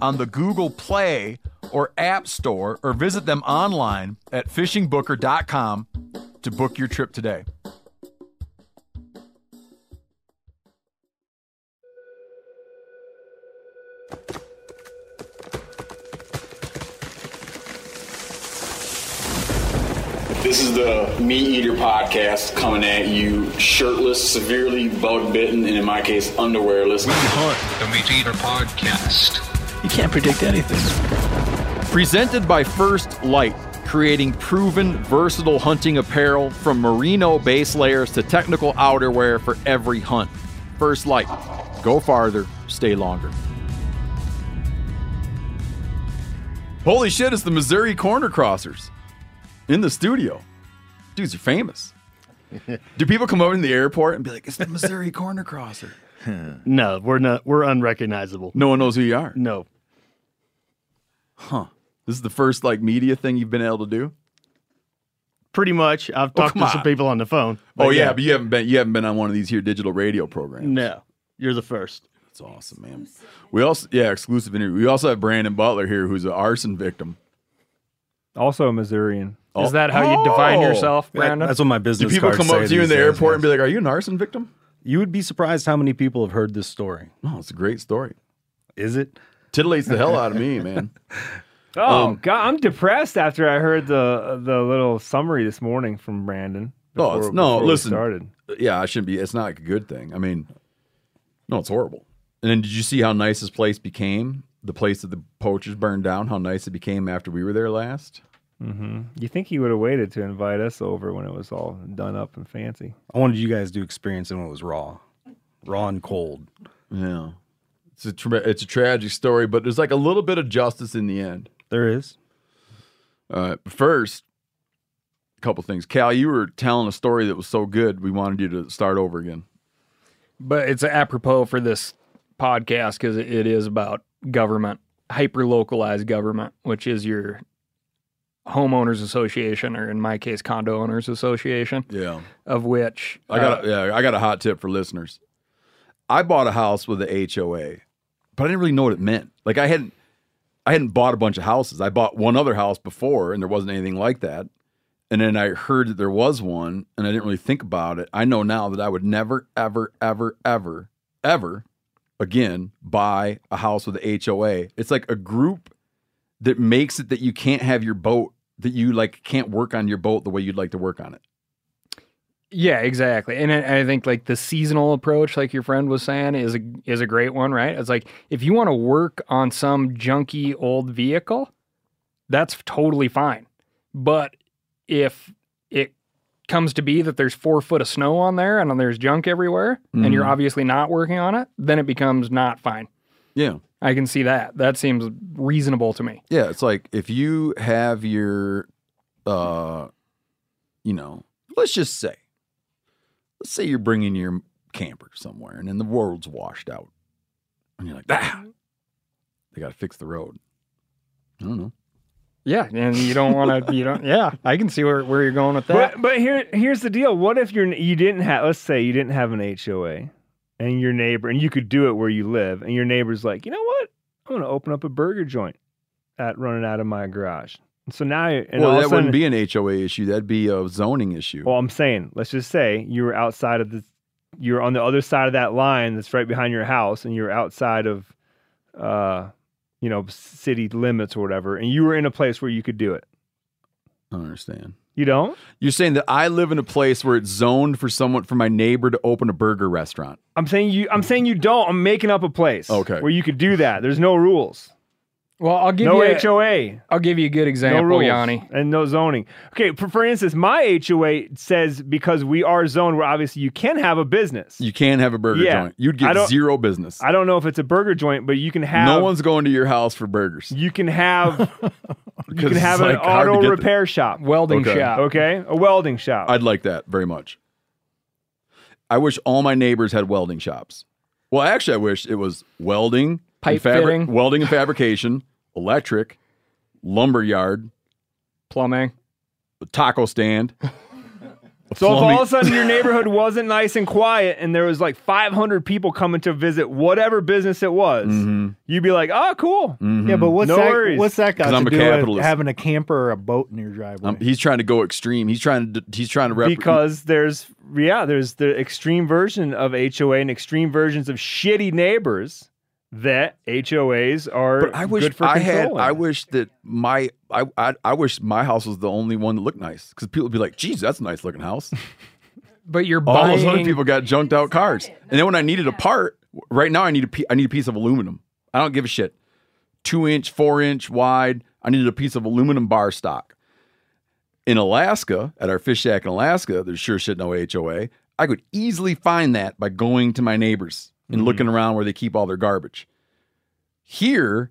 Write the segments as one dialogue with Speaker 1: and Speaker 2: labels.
Speaker 1: on the Google Play or App Store or visit them online at fishingbooker.com to book your trip today.
Speaker 2: This is the Meat Eater podcast coming at you shirtless, severely bug bitten, and in my case, underwearless.
Speaker 3: We hunt the Meat Eater podcast.
Speaker 4: You can't predict anything.
Speaker 1: Presented by First Light, creating proven, versatile hunting apparel from merino base layers to technical outerwear for every hunt. First Light. Go farther, stay longer. Holy shit, it's the Missouri Corner Crossers in the studio. Dudes are famous. Do people come over in the airport and be like, it's the Missouri Corner Crosser?
Speaker 4: No, we're not. We're unrecognizable.
Speaker 1: No one knows who you are.
Speaker 4: No.
Speaker 1: Huh. This is the first like media thing you've been able to do?
Speaker 4: Pretty much. I've oh, talked
Speaker 1: come
Speaker 4: to some
Speaker 1: on.
Speaker 4: people on the phone.
Speaker 1: Oh
Speaker 4: but
Speaker 1: yeah, but you haven't been you haven't been on one of these here digital radio programs.
Speaker 4: No, you're the first.
Speaker 1: That's awesome, man. We also yeah, exclusive interview. We also have Brandon Butler here who's an arson victim.
Speaker 5: Also a Missourian.
Speaker 1: Oh.
Speaker 5: Is that how you define
Speaker 1: Oh.
Speaker 5: yourself,
Speaker 6: Yeah,
Speaker 5: Brandon?
Speaker 6: That's what my
Speaker 1: Do
Speaker 6: business
Speaker 1: people
Speaker 6: cards
Speaker 1: come up
Speaker 6: say
Speaker 1: to you in
Speaker 6: these
Speaker 1: the
Speaker 6: days,
Speaker 1: airport and
Speaker 6: yes.
Speaker 1: be like, Are you an arson victim?
Speaker 6: You would be surprised how many people have heard this story.
Speaker 1: Oh, it's a great story.
Speaker 6: Is it?
Speaker 1: Titillates the hell out of me, man.
Speaker 5: oh
Speaker 1: um,
Speaker 5: God, I'm depressed after I heard the the little summary this morning from Brandon.
Speaker 1: Oh, it's- no, listen.
Speaker 5: started.
Speaker 1: Yeah, I shouldn't be. It's not like a good thing. I mean, no, it's horrible. And then did you see how nice this place became? The place that the poachers burned down. How nice it became after we were there last.
Speaker 5: You think he would have waited to invite us over when it was all done up and fancy?
Speaker 6: I wanted you guys to experience it when it was raw, raw and cold.
Speaker 1: Yeah, it's a tra- it's a tragic story, but there's like a little bit of justice in the end.
Speaker 6: There is.
Speaker 1: Uh, first, a couple things. Cal, you were telling a story that was so good, we wanted you to start over again.
Speaker 7: But it's apropos for this podcast because it, it is about government, hyper localized government, which is your homeowners association, or in my case, condo owners association,
Speaker 1: Yeah,
Speaker 7: of which
Speaker 1: I got
Speaker 7: uh,
Speaker 1: a, yeah, I got a hot tip for listeners. I bought a house with a HOA, but I didn't really know what it meant. Like I hadn't I hadn't bought a bunch of houses. I bought one other house before and there wasn't anything like that. And then I heard that there was one and I didn't really think about it. I know now that I would never ever ever ever ever again buy a house with a HOA. It's like a group that makes it that you can't have your boat that you like can't work on your boat the way you'd like to work on it.
Speaker 7: Yeah, exactly. And I, I think like the seasonal approach, like your friend was saying, is a is a great one, right? It's like if you want to work on some junky old vehicle, that's totally fine. But if it comes to be that there's four foot of snow on there and there's junk everywhere, and you're
Speaker 1: Mhm.
Speaker 7: obviously not working on it, then it becomes not fine.
Speaker 1: Yeah.
Speaker 7: I can see that. That seems reasonable to me.
Speaker 1: Yeah, it's like if you have your, uh, you know, let's just say, let's say you're bringing your camper somewhere and then the world's washed out, and you're like, ah, they got to fix the road. I don't know.
Speaker 7: Yeah, and you don't want to. You don't. Yeah, I can see where, where you're going with that.
Speaker 5: But but here here's the deal. What if you're you didn't have let's say you didn't have an HOA and your neighbor and you could do it where you live and your neighbor's like, you know what? I'm gonna open up a burger joint at running out of my garage. And so now and
Speaker 1: well, that
Speaker 5: of a sudden,
Speaker 1: wouldn't be an HOA issue. That'd be a zoning issue.
Speaker 5: Well, I'm saying, let's just say you were outside of the, you're on the other side of that line that's right behind your house, and you're outside of, uh, you know, city limits or whatever, and you were in a place where you could do it.
Speaker 1: I don't understand.
Speaker 5: You don't?
Speaker 1: You're saying that I live in a place where it's zoned for someone for my neighbor to open a burger restaurant.
Speaker 5: I'm saying you. I'm saying you don't. I'm making up a place.
Speaker 1: Okay.
Speaker 5: Where you could do that. There's no rules.
Speaker 7: Well, I'll give
Speaker 5: no
Speaker 7: you.
Speaker 5: HOA.
Speaker 7: I'll give you a good example,
Speaker 5: No
Speaker 7: example,
Speaker 5: rules
Speaker 7: Jani.
Speaker 5: and no zoning. Okay, for, for instance, my HOA says because we are zoned where obviously you can have a business.
Speaker 1: You can have a burger
Speaker 5: Yeah.
Speaker 1: joint. You'd get zero business.
Speaker 5: I don't know if it's a burger joint, but you can have.
Speaker 1: no one's going to your house for burgers.
Speaker 5: You can have. you
Speaker 1: 'Cause
Speaker 5: can have an
Speaker 1: like,
Speaker 5: auto
Speaker 1: get the-
Speaker 5: repair shop.
Speaker 7: Welding
Speaker 1: Okay.
Speaker 7: shop.
Speaker 5: Okay, a welding shop.
Speaker 1: I'd like that very much. I wish all my neighbors had welding shops. Well, actually, I wish it was welding,
Speaker 7: Pipe
Speaker 1: and fabri-
Speaker 7: fitting.
Speaker 1: welding and fabrication, electric, lumber yard,
Speaker 7: Plumbing.
Speaker 1: taco stand. a
Speaker 5: so if all of a sudden your neighborhood wasn't nice and quiet, and there was like 500 people coming to visit whatever business it was,
Speaker 1: Mm-hmm.
Speaker 5: you'd be like, "Oh, cool."
Speaker 8: Yeah, but what's
Speaker 5: No
Speaker 8: that?
Speaker 5: worries.
Speaker 8: What's that got
Speaker 1: 'Cause
Speaker 8: to
Speaker 1: I'm a
Speaker 8: do with
Speaker 1: capitalist.
Speaker 8: having a camper or a boat in your driveway?
Speaker 1: um, he's trying to go extreme. He's trying to. He's trying to rep-
Speaker 5: because there's yeah, there's the extreme version of HOA and extreme versions of shitty neighbors that HOAs are
Speaker 1: But I wish
Speaker 5: good for
Speaker 1: I had. I wish that my. I, I I wish my house was the only one that looked nice because people would be like, "Geez, that's a nice looking house."
Speaker 7: But you're
Speaker 1: All
Speaker 7: buying.
Speaker 1: those other people got junked out cars. And then when I needed a part, right now I need a need a piece of aluminum. I don't give a shit. Two inch, four inch wide. I needed a piece of aluminum bar stock. In Alaska, at our fish shack in Alaska, there's sure shit no HOA. I could easily find that by going to my neighbors and looking around where they keep all their garbage. Here,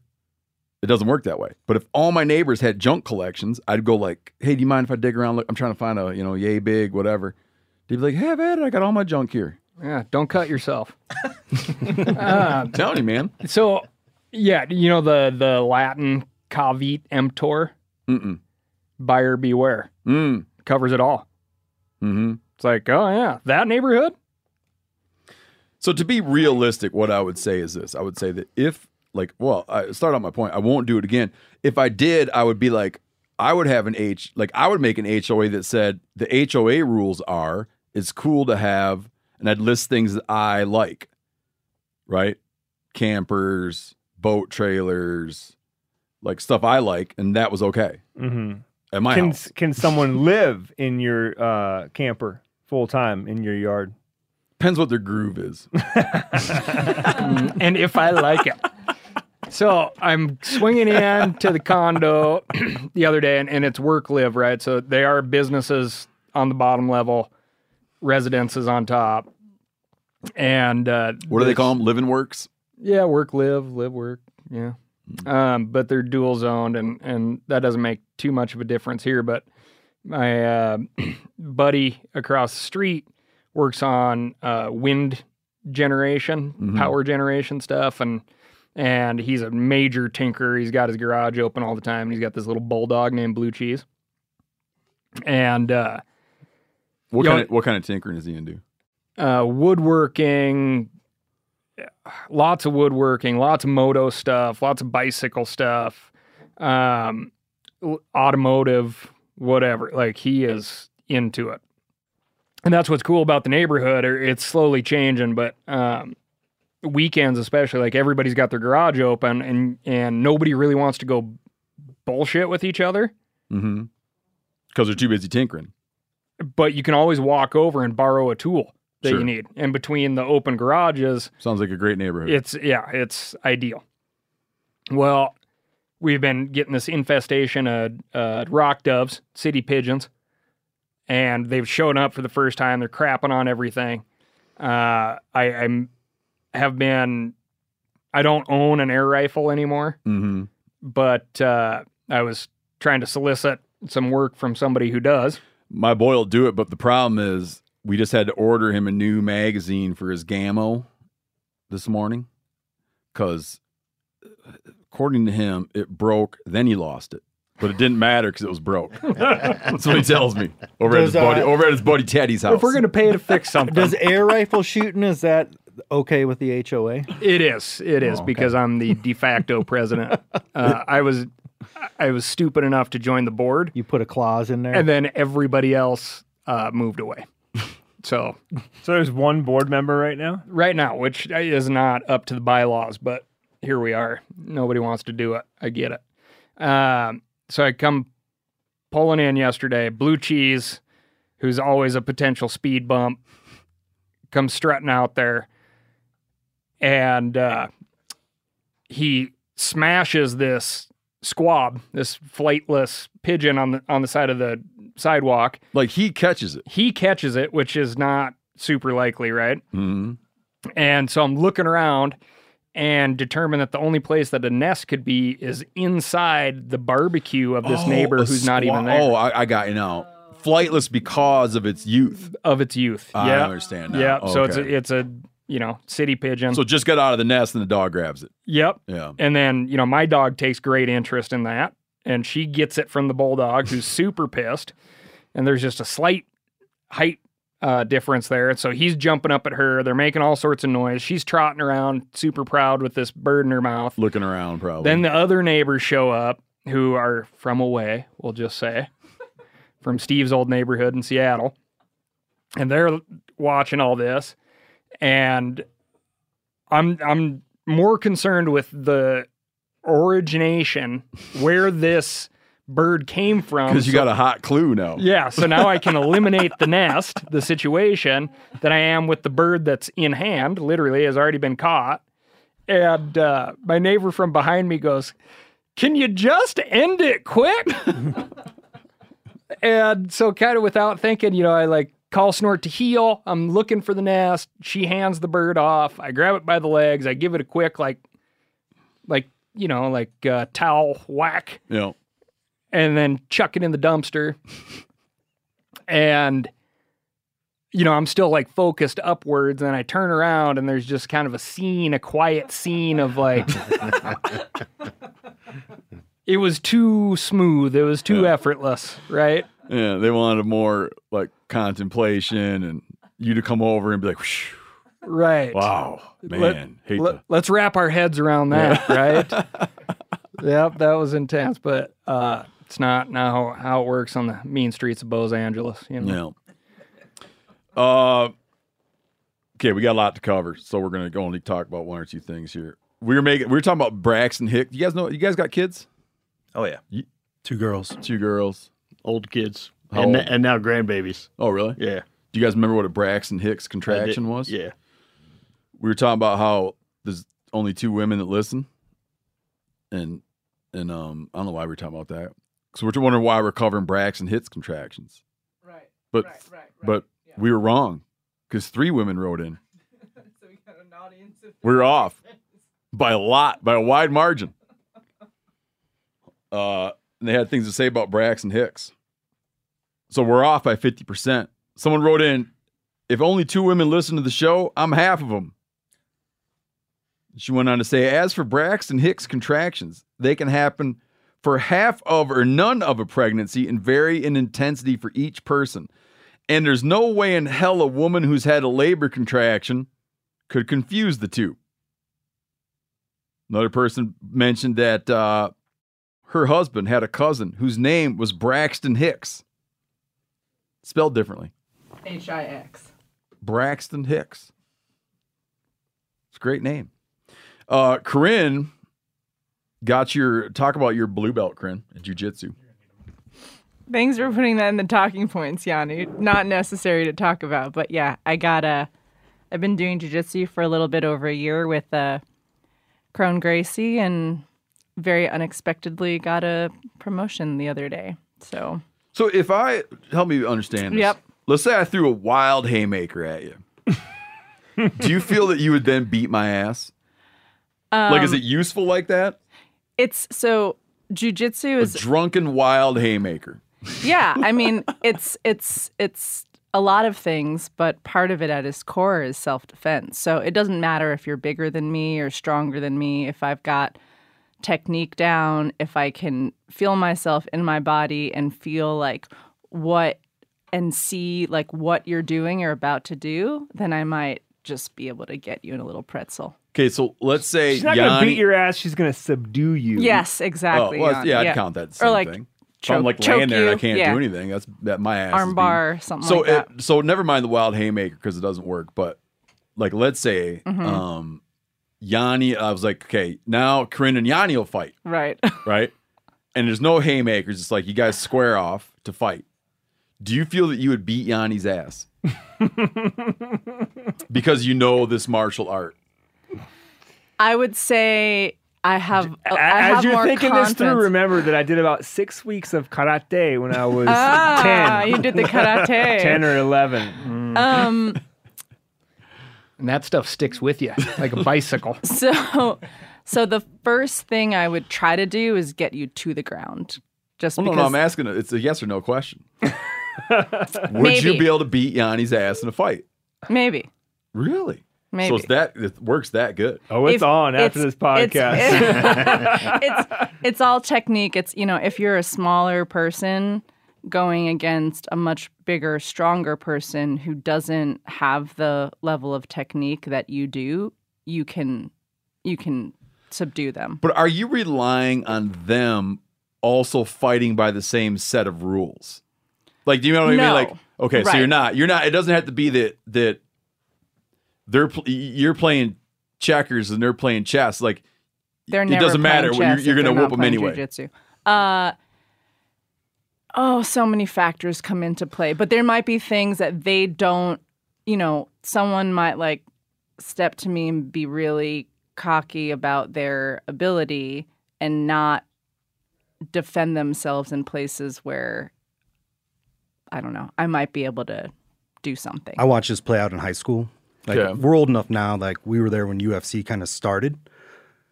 Speaker 1: it doesn't work that way. But if all my neighbors had junk collections, I'd go like, "Hey, do you mind if I dig around? Look, I'm trying to find a you know yay big whatever." They'd be like, "Hey, I've had it. I got all my junk here."
Speaker 7: yeah, don't cut yourself.
Speaker 1: I'm telling you, man.
Speaker 7: So, yeah, you know the the Latin caveat emptor,
Speaker 1: Mm-mm.
Speaker 7: buyer beware,
Speaker 1: Mm.
Speaker 7: covers it all.
Speaker 1: hmm
Speaker 7: It's like, oh yeah, that neighborhood.
Speaker 1: So to be realistic, what I would say is this: I would say that if, like, well, I start on my point. I won't do it again. If I did, I would be like, I would have an H, like, I would make an HOA that said the HOA rules are it's cool to have, and I'd list things that I like, right? Campers, boat trailers, like stuff I like, and that was okay
Speaker 5: Mhm.
Speaker 1: at my
Speaker 5: Can
Speaker 1: house.
Speaker 5: can someone live in your uh, camper full time in your yard?
Speaker 1: Depends what their groove is.
Speaker 7: and if I like it. So I'm swinging in to the condo the other day, and, and it's work live, right? So they are businesses on the bottom level, residences on top. And uh,
Speaker 1: What do they call them? Living works.
Speaker 7: Yeah, work, live, live, work. Yeah. Um, but they're dual zoned, and, and that doesn't make too much of a difference here. But my uh, buddy across the street works on uh, wind generation,
Speaker 1: Mhm.
Speaker 7: power generation stuff, and and he's a major tinkerer. He's got his garage open all the time. And he's got this little bulldog named Blue Cheese, and uh,
Speaker 1: What kind of what kind of tinkering is he into?
Speaker 7: uh, woodworking, lots of woodworking, lots of moto stuff, lots of bicycle stuff, um, automotive, whatever. Like he is into it. And that's what's cool about the neighborhood. Or it's slowly changing, but um, weekends especially, like everybody's got their garage open, and and nobody really wants to go bullshit with each other.
Speaker 1: Mm-hmm. Because they're too busy tinkering.
Speaker 7: But you can always walk over and borrow a tool that
Speaker 1: Sure.
Speaker 7: you need. And between the open garages,
Speaker 1: Sounds like a great neighborhood.
Speaker 7: It's yeah, it's ideal. Well, we've been getting this infestation of uh, rock doves, city pigeons, and they've shown up for the first time. They're crapping on everything. Uh, I I'm, have been. I don't own an air rifle anymore,
Speaker 1: mm-hmm.
Speaker 7: but uh, I was trying to solicit some work from somebody who does.
Speaker 1: My boy will do it, but the problem is we just had to order him a new magazine for his Gammo this morning because, according to him, it broke. Then he lost it. But it didn't matter because it was broke. That's what he tells me over at his
Speaker 8: Does, uh,
Speaker 1: buddy over at his buddy Teddy's house.
Speaker 7: If we're gonna pay to fix something,
Speaker 8: Does air rifle shooting is that okay with the HOA?
Speaker 7: It is. It is because I'm the de facto president. Uh, I was, I was stupid enough to join the board,
Speaker 8: You put a clause in there.
Speaker 7: and then everybody else uh, moved away. So
Speaker 5: So there's one board member right now.
Speaker 7: right now, which is not up to the bylaws, but here we are. Nobody wants to do it. I get it. Um, so I come pulling in yesterday. Blue cheese, who's always a potential speed bump, comes strutting out there, and uh, he smashes this squab, this flightless pigeon on the on the side of the sidewalk.
Speaker 1: like he catches it.
Speaker 7: He catches it, which is not super likely, right?
Speaker 1: hmm
Speaker 7: And so I'm looking around and determine that the only place that a nest could be is inside the barbecue of this oh, neighbor
Speaker 1: a
Speaker 7: who's not even there
Speaker 1: Oh, I, I got you now. Flightless because of its youth.
Speaker 7: of its youth.
Speaker 1: I
Speaker 7: yeah.
Speaker 1: understand.
Speaker 7: Yeah. So it's a, it's a you know city pigeon.
Speaker 1: So just got out of the nest and the dog grabs it.
Speaker 7: yep.
Speaker 1: Yeah.
Speaker 7: And then you know my dog takes great interest in that, and she gets it from the bulldog who's super pissed, and there's just a slight height uh, difference there. So he's jumping up at her. They're making all sorts of noise. She's trotting around, super proud with this bird in her mouth.
Speaker 1: Looking around probably.
Speaker 7: Then the other neighbors show up who are from away, we'll just say, from Steve's old neighborhood in Seattle. And they're watching all this. And I'm I'm more concerned with the origination where this bird came from.
Speaker 1: because you
Speaker 7: So-
Speaker 1: got a hot clue now.
Speaker 7: yeah, so now I can eliminate the nest, the situation that I am with the bird that's in hand, literally has already been caught. And uh, my neighbor from behind me goes, Can you just end it quick? and so, kind of without thinking, you know, I like call snort to heel. I'm looking for the nest. She hands the bird off. I grab it by the legs. I give it a quick, like, like, you know, like uh, towel whack
Speaker 1: know.
Speaker 7: And then chuck it in the dumpster. and you know, I'm still like focused upwards, and I turn around, and there's just kind of a scene, a quiet scene of like. it was too smooth. It was too effortless, right?
Speaker 1: Yeah, they wanted more like contemplation and you to come over and be like, "Whew,
Speaker 7: Right.
Speaker 1: wow, man,
Speaker 7: Let-
Speaker 1: hate
Speaker 7: Let, us wrap our heads around that, right? yep, that was intense, but uh, it's not now how it works on the mean streets of Los Angeles. You know?
Speaker 1: Yeah. Uh, okay, we got a lot to cover, so we're gonna go only talk about one or two things here. We were making, we were talking about Braxton Hick. You guys know, you guys got kids?
Speaker 6: Oh yeah, two girls.
Speaker 1: Two girls.
Speaker 4: Old kids.
Speaker 1: How
Speaker 4: and,
Speaker 1: old?
Speaker 4: and now grandbabies.
Speaker 1: Oh, really?
Speaker 4: Yeah.
Speaker 1: Do you guys remember what a Braxton Hicks
Speaker 4: I did-
Speaker 1: contraction was?
Speaker 4: Yeah.
Speaker 1: we were talking about how there's only two women that listen, and and um, I don't know why we were talking about that. So we're wondering why we're covering Braxton Hicks contractions.
Speaker 9: Right.
Speaker 1: But
Speaker 9: right, right, right.
Speaker 1: but
Speaker 9: yeah.
Speaker 1: we were wrong because three women wrote in.
Speaker 9: so we got an audience of
Speaker 1: We were off by a lot, by a wide margin. Uh, and they had things to say about Braxton Hicks. So we're off by 50%. Someone wrote in, if only two women listen to the show, I'm half of them. She went on to say, as for Braxton Hicks contractions, they can happen for half of or none of a pregnancy and vary in intensity for each person. And there's no way in hell a woman who's had a labor contraction could confuse the two. Another person mentioned that uh, her husband had a cousin whose name was Braxton Hicks, spelled differently.
Speaker 9: H I X.
Speaker 1: Braxton Hicks. It's a great name. Uh, Corinne got your talk about your blue belt, Corinne, in jujitsu.
Speaker 9: Thanks for putting that in the talking points, Jani. Not necessary to talk about, but yeah, I got a. I've been doing jujitsu for a little bit over a year with uh, Kron Gracie, and very unexpectedly got a promotion the other day. So
Speaker 1: So if I help me understand this.
Speaker 9: Yep.
Speaker 1: Let's say I threw a wild haymaker at you. Do you feel that you would then beat my ass? like, is it useful like that?
Speaker 9: It's so jujitsu
Speaker 1: A
Speaker 9: is
Speaker 1: drunken wild haymaker.
Speaker 9: yeah i mean it's it's it's a lot of things but part of it at its core is self-defense so it doesn't matter if you're bigger than me or stronger than me if i've got technique down, if I can feel myself in my body and feel like what and see like what you're doing or about to do, then I might just be able to get you in a little pretzel.
Speaker 1: Okay, so let's say
Speaker 5: She's not gonna beat your ass. She's gonna subdue you.
Speaker 9: Yes,
Speaker 1: oh,
Speaker 9: exactly.
Speaker 1: well, yeah, I'd count that.
Speaker 9: Or
Speaker 1: Same
Speaker 9: like
Speaker 1: thing. If I'm like
Speaker 9: choke
Speaker 1: laying there and I can't
Speaker 9: yeah.
Speaker 1: do anything. That's that my ass. is being-
Speaker 9: armbar, something
Speaker 1: so
Speaker 9: like that.
Speaker 1: so never mind the wild haymaker because it doesn't work. But like, let's say
Speaker 9: Mm-hmm.
Speaker 1: um, Jani, I was like, okay, now Corinne and Jani will fight,
Speaker 9: right.
Speaker 1: right? and there's no haymakers. It's like you guys square off to fight. Do you feel that you would beat Jani's ass because you know this martial art?
Speaker 9: I would say I have. I
Speaker 5: As
Speaker 9: have
Speaker 5: you're
Speaker 9: more
Speaker 5: thinking this through, remember that I did about six weeks of karate when I was
Speaker 9: Ah,
Speaker 5: 10,
Speaker 9: you did the karate.
Speaker 5: 10 or 11.
Speaker 9: Um.
Speaker 7: And that stuff sticks with you like a bicycle.
Speaker 9: So, so the first thing I would try to do is get you to the ground. Just
Speaker 1: Well, no, no, I'm asking. It's a yes or no question. would
Speaker 9: Maybe.
Speaker 1: you be able to beat Jani's ass in a fight?
Speaker 9: maybe,
Speaker 1: Really?
Speaker 9: Maybe.
Speaker 1: So it's that it works that good.
Speaker 5: Oh, it's
Speaker 9: If-
Speaker 5: on after
Speaker 9: it's-
Speaker 5: this podcast.
Speaker 9: It's, it's it's all technique. It's you know if you're a smaller person going against a much bigger, stronger person who doesn't have the level of technique that you do, you can you can subdue them.
Speaker 1: But are you relying on them also fighting by the same set of rules? Like, do you know what I mean?
Speaker 9: No.
Speaker 1: Like, okay, so you're not, you're not. It doesn't have to be that that they're pl- you're playing checkers and they're playing chess. Like,
Speaker 9: They're
Speaker 1: it
Speaker 9: never
Speaker 1: doesn't matter.
Speaker 9: playing
Speaker 1: You're, you're going to
Speaker 9: they're
Speaker 1: whoop them
Speaker 9: playing
Speaker 1: anyway.
Speaker 9: jujitsu. Uh, oh, so many factors come into play, but there might be things that they don't. You know, someone might like step to me and be really cocky about their ability and not defend themselves in places where I don't know. I might be able to do something.
Speaker 6: I watched this play out in high school. Like
Speaker 1: Okay.
Speaker 6: we're old enough now. Like we were there when UFC kind of started,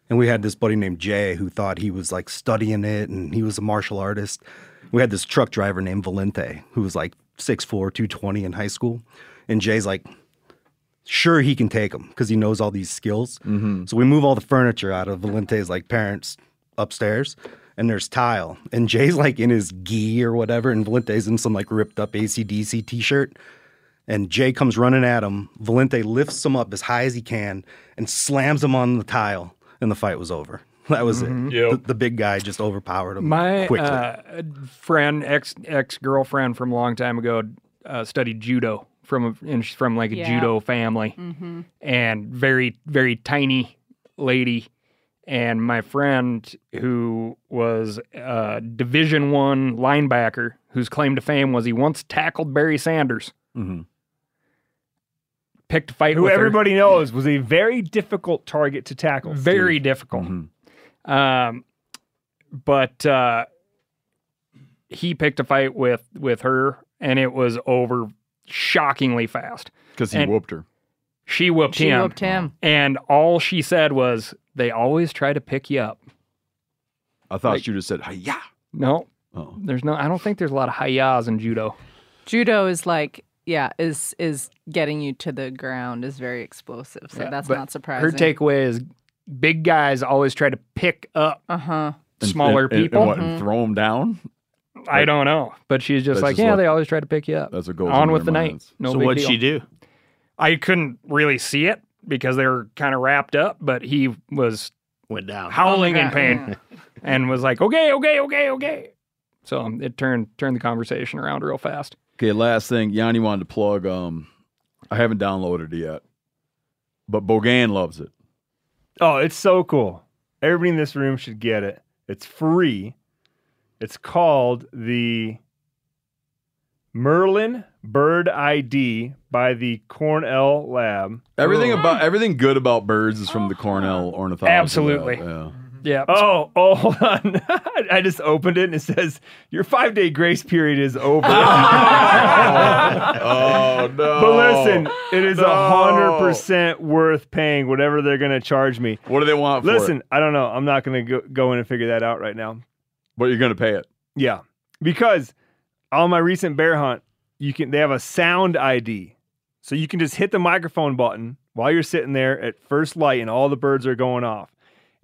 Speaker 6: and we had this buddy named Jay who thought he was like studying it, and he was a martial artist. We had this truck driver named Valente who was like 6'4", 220 in high school, and Jay's like, sure he can take him because he knows all these skills. Mm-hmm. So we move all the furniture out of Valente's like parents upstairs. And there's tile, and Jay's like in his gi or whatever, and Valente's in some like ripped up ACDC t-shirt, and Jay comes running at him. Valente lifts him up as high as he can and slams him on the tile, and the fight was over. That was it. The, the big guy just overpowered him
Speaker 7: My
Speaker 6: quickly.
Speaker 7: uh, friend, ex ex girlfriend from a long time ago, uh, studied judo from a, and she's from like a
Speaker 9: Yeah.
Speaker 7: judo family, and very very tiny lady. And my friend, who was a Division One linebacker, whose claim to fame was he once tackled Barry Sanders,
Speaker 1: Mhm.
Speaker 7: Picked a fight
Speaker 5: Who
Speaker 7: with her.
Speaker 5: everybody knows was a very difficult target to tackle.
Speaker 7: very difficult. Um, but uh, he picked a fight with with her, and it was over shockingly fast.
Speaker 1: Because he
Speaker 7: And-
Speaker 1: whooped her.
Speaker 7: She whooped him.
Speaker 9: she
Speaker 7: him,
Speaker 9: whooped him.
Speaker 7: and all she said was, "They always try to pick you up."
Speaker 1: I thought
Speaker 7: Like-
Speaker 1: you just said, "Hiya."
Speaker 7: No,
Speaker 1: Oh.
Speaker 7: there's no. I don't think there's a lot of hayas in judo.
Speaker 9: Judo is like yeah, is is getting you to the ground is very explosive. So
Speaker 7: Yeah,
Speaker 9: that's not surprising.
Speaker 7: Her takeaway is, big guys always try to pick up
Speaker 9: Uh huh.
Speaker 7: Smaller
Speaker 1: and- and-
Speaker 7: people.
Speaker 1: and, what, and throw them down.
Speaker 7: I don't know, but she's just
Speaker 1: That's
Speaker 7: like,
Speaker 1: just
Speaker 7: yeah,
Speaker 1: what-
Speaker 7: they always try to pick you up.
Speaker 1: That's what goes
Speaker 7: on with the
Speaker 1: their
Speaker 7: night. No
Speaker 4: so what'd
Speaker 7: deal.
Speaker 4: she do?
Speaker 7: I couldn't really see it because they were kind of wrapped up, but he was
Speaker 4: Went down.
Speaker 7: howling in
Speaker 9: God.
Speaker 7: pain and was like, "Okay, okay, okay, okay." So um, it turned turned the conversation around real fast.
Speaker 1: Okay, last thing, Jani wanted to plug. Um, I haven't downloaded it yet, but Bogan loves it.
Speaker 5: Oh, it's so cool. Everybody in this room should get it. It's free. It's called the Merlin Bird ID by the Cornell Lab.
Speaker 1: Everything about everything good about birds is from the Cornell ornithology. lab,
Speaker 7: Absolutely.
Speaker 1: Yeah.
Speaker 7: Yeah.
Speaker 5: Oh, oh, hold on. I just opened it and it says your five day grace period is over.
Speaker 1: Oh, oh no!
Speaker 5: But listen, it is a
Speaker 1: No.
Speaker 5: hundred percent worth paying whatever they're gonna charge me.
Speaker 1: what do they want for
Speaker 5: Listen,
Speaker 1: it?
Speaker 5: I don't know. I'm not gonna go, go in and figure that out right now.
Speaker 1: But you're gonna pay it.
Speaker 5: Yeah, because on my recent bear hunt, you can they have a sound ID, so you can just hit the microphone button while you're sitting there at first light and all the birds are going off,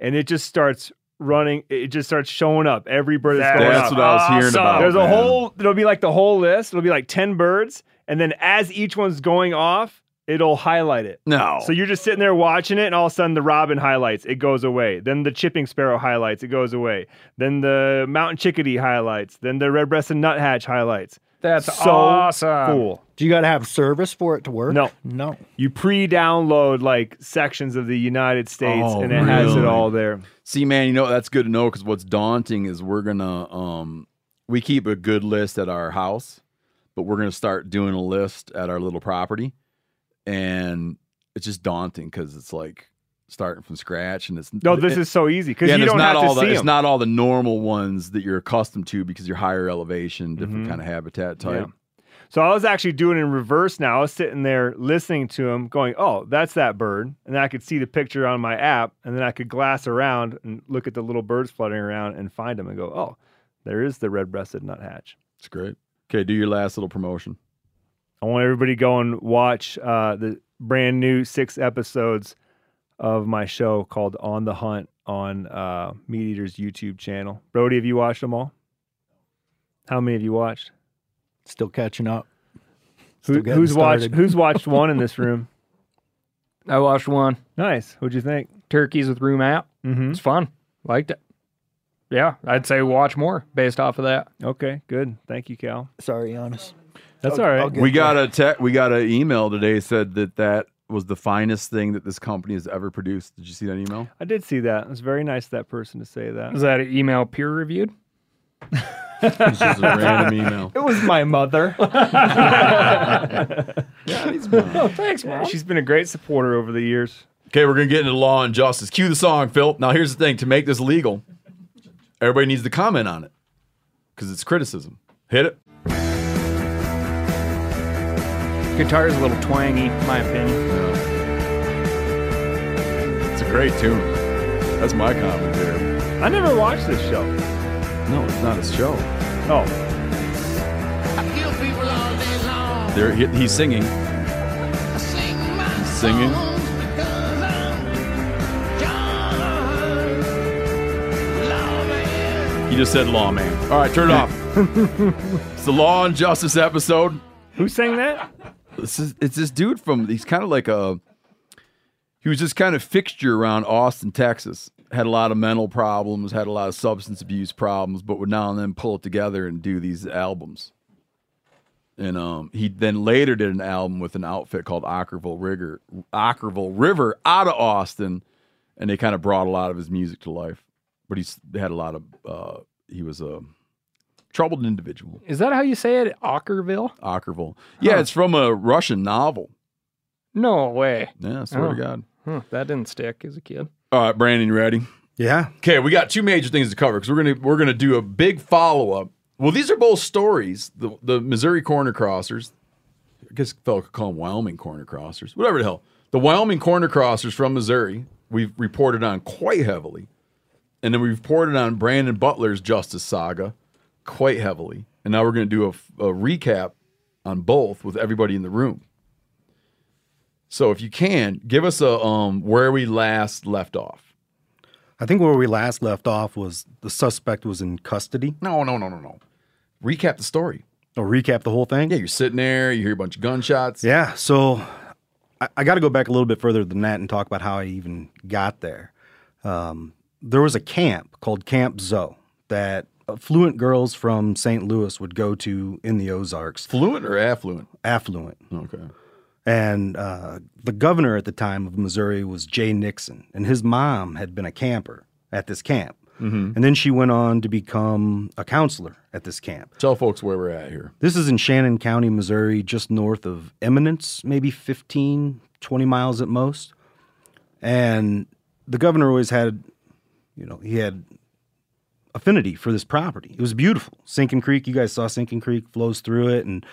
Speaker 5: and it just starts running. It just starts showing up. Every bird that's,
Speaker 7: That's
Speaker 5: going
Speaker 1: That's
Speaker 5: up.
Speaker 1: what I was hearing about.
Speaker 5: There's a whole. It'll be like the whole list. It'll be like ten birds, and then as each one's going off, it'll highlight it.
Speaker 1: No.
Speaker 5: So you're just sitting there watching it, and all of a sudden the robin highlights, it goes away. Then the chipping sparrow highlights, it goes away. Then the mountain chickadee highlights. Then the red-breasted nuthatch highlights.
Speaker 7: That's
Speaker 5: so
Speaker 7: awesome.
Speaker 5: cool.
Speaker 8: Do you got to have service for it to work?
Speaker 5: No.
Speaker 8: No.
Speaker 5: You pre-download like sections of the United States,
Speaker 1: Oh,
Speaker 5: and it has it all there.
Speaker 1: See, man, you know that's good to know because what's daunting is we're gonna um we keep a good list at our house, but we're gonna start doing a list at our little property, and it's just daunting because it's like starting from scratch, and it's
Speaker 5: No, this is so easy because
Speaker 1: yeah,
Speaker 5: you
Speaker 1: it's
Speaker 5: don't
Speaker 1: not
Speaker 5: have
Speaker 1: all
Speaker 5: to
Speaker 1: the
Speaker 5: see
Speaker 1: it's
Speaker 5: them.
Speaker 1: not all the normal ones that you're accustomed to because you're higher elevation, different
Speaker 5: Mhm.
Speaker 1: kind of habitat type.
Speaker 5: Yeah. So I was actually doing it in reverse now. I was sitting there listening to him, going, "Oh, that's that bird," and then I could see the picture on my app, and then I could glass around and look at the little birds fluttering around and find them and go, "Oh, there is the red-breasted nuthatch."
Speaker 1: It's great. Okay, do your last little promotion.
Speaker 5: I want everybody to go and watch uh, the brand new six episodes of my show called On the Hunt on uh, Meat Eater's YouTube channel. Brody, have you watched them all? How many have you watched?
Speaker 8: Still catching up. Still getting
Speaker 5: who's watched. Who's watched one in this room?
Speaker 7: I watched one.
Speaker 5: Nice. What'd you think?
Speaker 7: Turkeys with room out.
Speaker 5: Mm-hmm.
Speaker 7: It's fun. Liked it. Yeah, I'd say watch more based off of that.
Speaker 5: Okay, good. Thank you, Cal.
Speaker 8: Sorry, Janis.
Speaker 5: That's
Speaker 8: I'll-
Speaker 5: all right.
Speaker 1: We
Speaker 8: you.
Speaker 1: got a te- we got an email today said that that was the finest thing that this company has ever produced. Did you see that email?
Speaker 5: I did see that. It was very nice of that person to say that.
Speaker 7: Is that an email peer reviewed?
Speaker 1: It's just a random email.
Speaker 5: It was my mother.
Speaker 7: Oh, thanks, mom.
Speaker 5: She's been a great supporter over the years.
Speaker 1: Okay, we're gonna get into law and justice. Cue the song, Phil. Now here's the thing: to make this legal, everybody needs to comment on it because it's criticism. Hit it.
Speaker 7: Guitar's a little twangy, my opinion.
Speaker 1: It's a great tune. That's my commentary.
Speaker 5: I never watched this show.
Speaker 1: No, it's not a show.
Speaker 5: Oh,
Speaker 1: There, he, he's singing. He's singing. He just said lawman. All right, turn it off. it's the Law and Justice episode.
Speaker 5: who sang that?
Speaker 1: This is, it's this dude from, he's kind of like a, he was just kind of fixture around Austin, Texas. Had a lot of mental problems, had a lot of substance abuse problems, but would now and then pull it together and do these albums. And um, he then later did an album with an outfit called Okkervil River, Okkervil River out of Austin, and they kind of brought a lot of his music to life. But he's had a lot of, uh, he was a troubled individual.
Speaker 7: Is that how you say it? Okkervil?
Speaker 1: Okkervil. Yeah, it's from a Russian novel.
Speaker 7: No way.
Speaker 1: Yeah, I swear
Speaker 7: Oh.
Speaker 1: to God.
Speaker 7: Huh, that didn't stick as a kid.
Speaker 1: All right, Brandon, you ready?
Speaker 6: Yeah.
Speaker 1: Okay, we got two major things to cover because we're gonna we're gonna do a big follow up. Well, these are both stories. The the Missouri corner crossers. I guess fellow could call them Wyoming corner crossers. Whatever the hell. The Wyoming corner crossers from Missouri. We've reported on quite heavily, and then we've reported on Brandon Butler's Justice Saga quite heavily, and now we're gonna do a, a recap on both with everybody in the room. So if you can, give us a um where we last left off.
Speaker 6: I think where we last left off was the suspect was in custody.
Speaker 1: No, no, no, no, no. Recap the story.
Speaker 6: Or recap the whole thing.
Speaker 1: Yeah, you're sitting there, you hear a bunch of gunshots.
Speaker 6: Yeah. So I, I got to go back a little bit further than that and talk about how I even got there. Um, there was a camp called Camp Zoe that affluent girls from St. Louis would go to in the Ozarks.
Speaker 1: Fluent or affluent?
Speaker 6: Affluent.
Speaker 1: Okay.
Speaker 6: And uh, the governor at the time of Missouri was Jay Nixon, and his mom had been a camper at this camp.
Speaker 1: Mm-hmm.
Speaker 6: And then she went on to become a counselor at this camp.
Speaker 1: Tell folks where we're at here.
Speaker 6: This is in Shannon County, Missouri, just north of Eminence, maybe 15, 20 miles at most. And the governor always had, you know, he had affinity for this property. It was beautiful. Sinking Creek, you guys saw Sinking Creek flows through it. And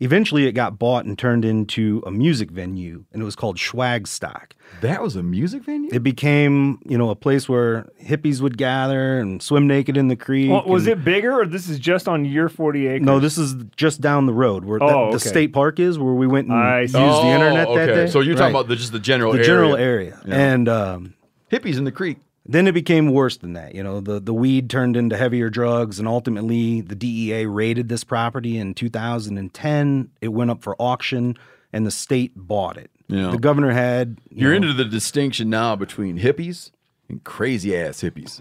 Speaker 6: eventually it got bought and turned into a music venue, and it was called Schwagstock.
Speaker 1: That was a music venue?
Speaker 6: It became, you know, a place where hippies would gather and swim naked in the creek.
Speaker 5: Well, was
Speaker 6: and-
Speaker 5: it bigger, or this is just on your 40 acres?
Speaker 6: No, this is just down the road where that-
Speaker 5: Oh,
Speaker 6: the state park is, where we went and
Speaker 5: I
Speaker 6: used
Speaker 5: see.
Speaker 6: the
Speaker 1: Oh,
Speaker 6: internet that day.
Speaker 1: So you're talking
Speaker 6: Right.
Speaker 1: about the, just the general
Speaker 6: the
Speaker 1: area.
Speaker 6: general area,
Speaker 1: Yeah.
Speaker 6: and um,
Speaker 1: Hippies in the creek.
Speaker 6: Then it became worse than that. You know, the, the weed turned into heavier drugs, and ultimately the DEA raided this property in 2010. It went up for auction, and the state bought it.
Speaker 1: Yeah.
Speaker 6: The governor had. you
Speaker 1: You're
Speaker 6: know-
Speaker 1: into the distinction now between hippies and crazy ass hippies.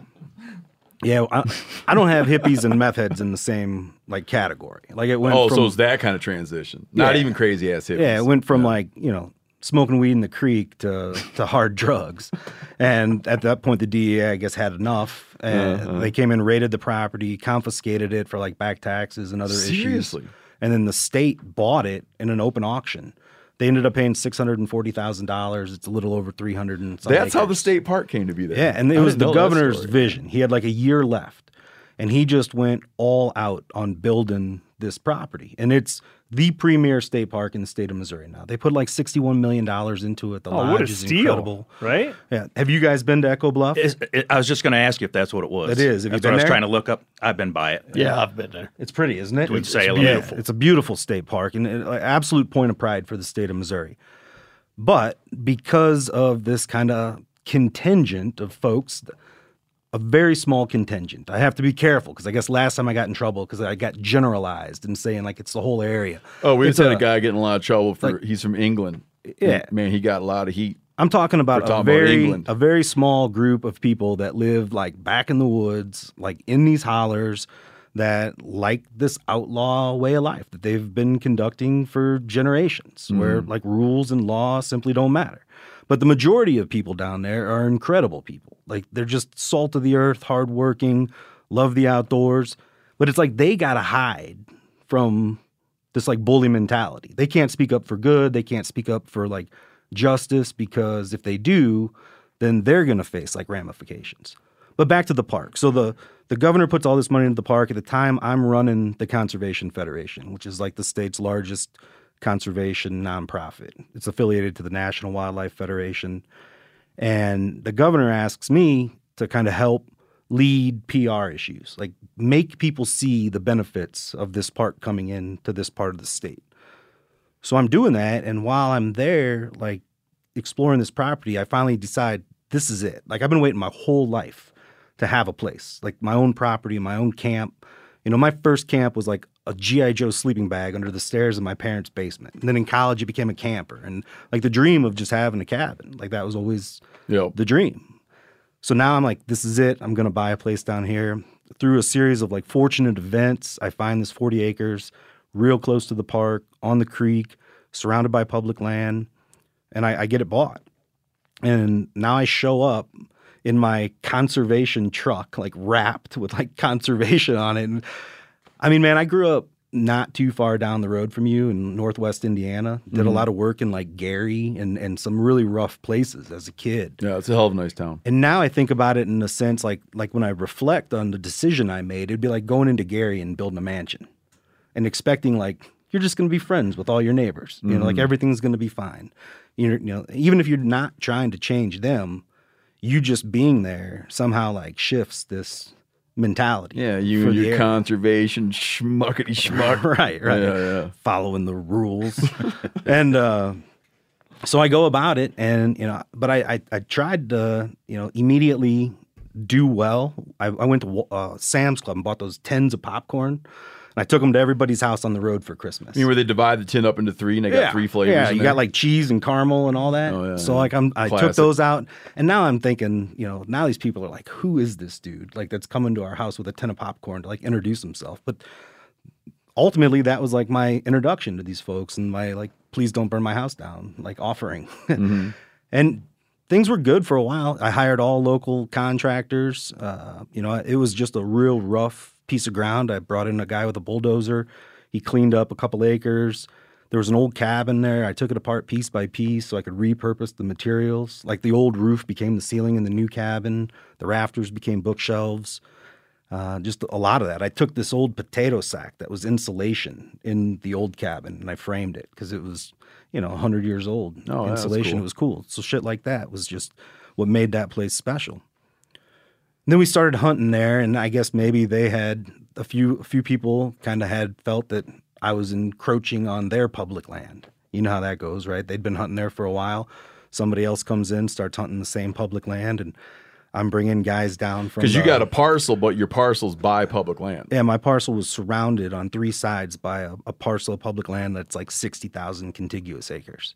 Speaker 6: Yeah, I, I don't have hippies and meth heads in the same like category. Like it went.
Speaker 1: Oh,
Speaker 6: from,
Speaker 1: so it's that kind of transition. Not
Speaker 6: Yeah.
Speaker 1: even crazy ass hippies.
Speaker 6: Yeah, it went from like you know smoking weed in the creek to to hard drugs, and at that point the DEA I guess had enough, and
Speaker 1: Uh-huh.
Speaker 6: they came in, raided the property, confiscated it for like back taxes and other
Speaker 1: Seriously?
Speaker 6: issues, and then the state bought it in an open auction. They ended up paying six hundred and forty thousand dollars. It's a little over three hundred and.
Speaker 1: That's how the state park came to be there.
Speaker 6: Yeah, and it
Speaker 1: I
Speaker 6: was the governor's vision. He had like a year left, and he just went all out on building this property. And it's the premier state park in the state of Missouri now. They put like sixty-one million dollars into it. The
Speaker 5: Oh,
Speaker 6: lodge
Speaker 5: what a
Speaker 6: is
Speaker 5: steal,
Speaker 6: incredible.
Speaker 5: right?
Speaker 6: Yeah. Have you guys been to Echo Bluff?
Speaker 10: Is- it- I was just going to ask you if that's what it was.
Speaker 6: It is. Have you
Speaker 10: what I was
Speaker 6: there?
Speaker 10: trying to look up. I've been by it.
Speaker 4: Yeah, I've been there.
Speaker 6: It's pretty, isn't it?
Speaker 10: Twin
Speaker 6: It's
Speaker 10: Salem.
Speaker 6: beautiful. It's a beautiful state park and an absolute point of pride for the state of Missouri. But because of this kind of contingent of folks, a very small contingent. I have to be careful because I guess last time I got in trouble because I got generalized and saying like it's the whole area.
Speaker 1: Oh, we
Speaker 6: It's
Speaker 1: just had
Speaker 6: a-
Speaker 1: a guy getting a lot of trouble for
Speaker 6: like-
Speaker 1: he's from England.
Speaker 6: Yeah.
Speaker 1: man, he got a lot of heat.
Speaker 6: I'm talking about
Speaker 1: We're
Speaker 6: a
Speaker 1: talking about
Speaker 6: very a very small group of people that live like back in the woods, like in these hollers that like this outlaw way of life that they've been conducting for generations where
Speaker 1: Mm-hmm.
Speaker 6: like rules and law simply don't matter. But the majority of people down there are incredible people. Like they're just salt of the earth, hardworking, love the outdoors. But it's like they gotta hide from this like bully mentality. They can't speak up for good. They can't speak up for like justice because if they do, then they're to face like ramifications. But back to the park. So the the governor puts all this money into the park. At the time, I'm running the Conservation Federation, which is like the state's largest conservation nonprofit. It's affiliated to the National Wildlife Federation. And the governor asks me to kind of help lead PR issues, like make people see the benefits of this park coming in to this part of the state. So I'm doing that. And while I'm there, like exploring this property, I finally decide this is it. Like I've been waiting my whole life to have a place, like my own property, my own camp. You know, my first camp was like a G.I. Joe sleeping bag under the stairs in my parents' basement. And then in college, it became a camper. And like the dream of just having a cabin, like that was always
Speaker 1: Yep.
Speaker 6: the dream. So now I'm like, this is it. I'm going to buy a place down here. Through a series of like fortunate events, I find this 40 acres real close to the park, on the creek, surrounded by public land, and I, I get it bought. And now I show up in my conservation truck, like wrapped with like conservation on it. And I mean, man, I grew up not too far down the road from you in Northwest Indiana. Did a
Speaker 1: Mhm.
Speaker 6: lot of work in like Gary and, and some really rough places as a kid.
Speaker 1: Yeah, it's a hell of a nice town.
Speaker 6: And now I think about it in a sense like like when I reflect on the decision I made, it'd be like going into Gary and building a mansion and expecting like you're just going to be friends with all your neighbors. You know, like
Speaker 1: Mhm.
Speaker 6: everything's going to be fine. You're, you know, even if you're not trying to change them, you just being there somehow like shifts this mentality.
Speaker 1: Yeah, you and your conservation schmuckety schmuck.
Speaker 6: right, right.
Speaker 1: Yeah, yeah.
Speaker 6: Following the rules. and uh, so I go about it and, you know, but I, I, I tried to, you know, immediately do well. I, I went to uh, Sam's Club and bought those tins of popcorn. I took them to everybody's house on the road for Christmas.
Speaker 1: I mean, where they divide the tin up into three and they got three flavors.
Speaker 6: Yeah, you
Speaker 1: there?
Speaker 6: got like cheese and caramel and all that.
Speaker 1: Oh, yeah,
Speaker 6: so
Speaker 1: yeah.
Speaker 6: like I'm I took those out and now I'm thinking, you know, now these people are like, who is this dude? Like that's coming to our house with a tin of popcorn to like introduce himself. But ultimately that was like my introduction to these folks and my like please don't burn my house down like offering.
Speaker 1: Mhm.
Speaker 6: and things were good for a while. I hired all local contractors. Uh, you know, it was just a real rough piece of ground. I brought in a guy with a bulldozer. He cleaned up a couple acres. There was an old cabin there. I took it apart piece by piece so I could repurpose the materials. Like the old roof became the ceiling in the new cabin. The rafters became bookshelves. Uh, just a lot of that. I took this old potato sack that was insulation in the old cabin and I framed it because it was, you know, 100 years old.
Speaker 1: Oh,
Speaker 6: insulation.
Speaker 1: cool.
Speaker 6: It was cool. So shit like that was just what made that place special. And then we started hunting there, and I guess maybe they had a few a few people kind of had felt that I was encroaching on their public land. You know how that goes, right? They'd been hunting there for a while. Somebody else comes in, starts hunting the same public land, and I'm bringing guys down from
Speaker 1: Because you
Speaker 6: the-
Speaker 1: got a parcel, but your parcel's by public land.
Speaker 6: Yeah, my parcel was surrounded on three sides by a, a parcel of public land that's like 60,000 contiguous acres.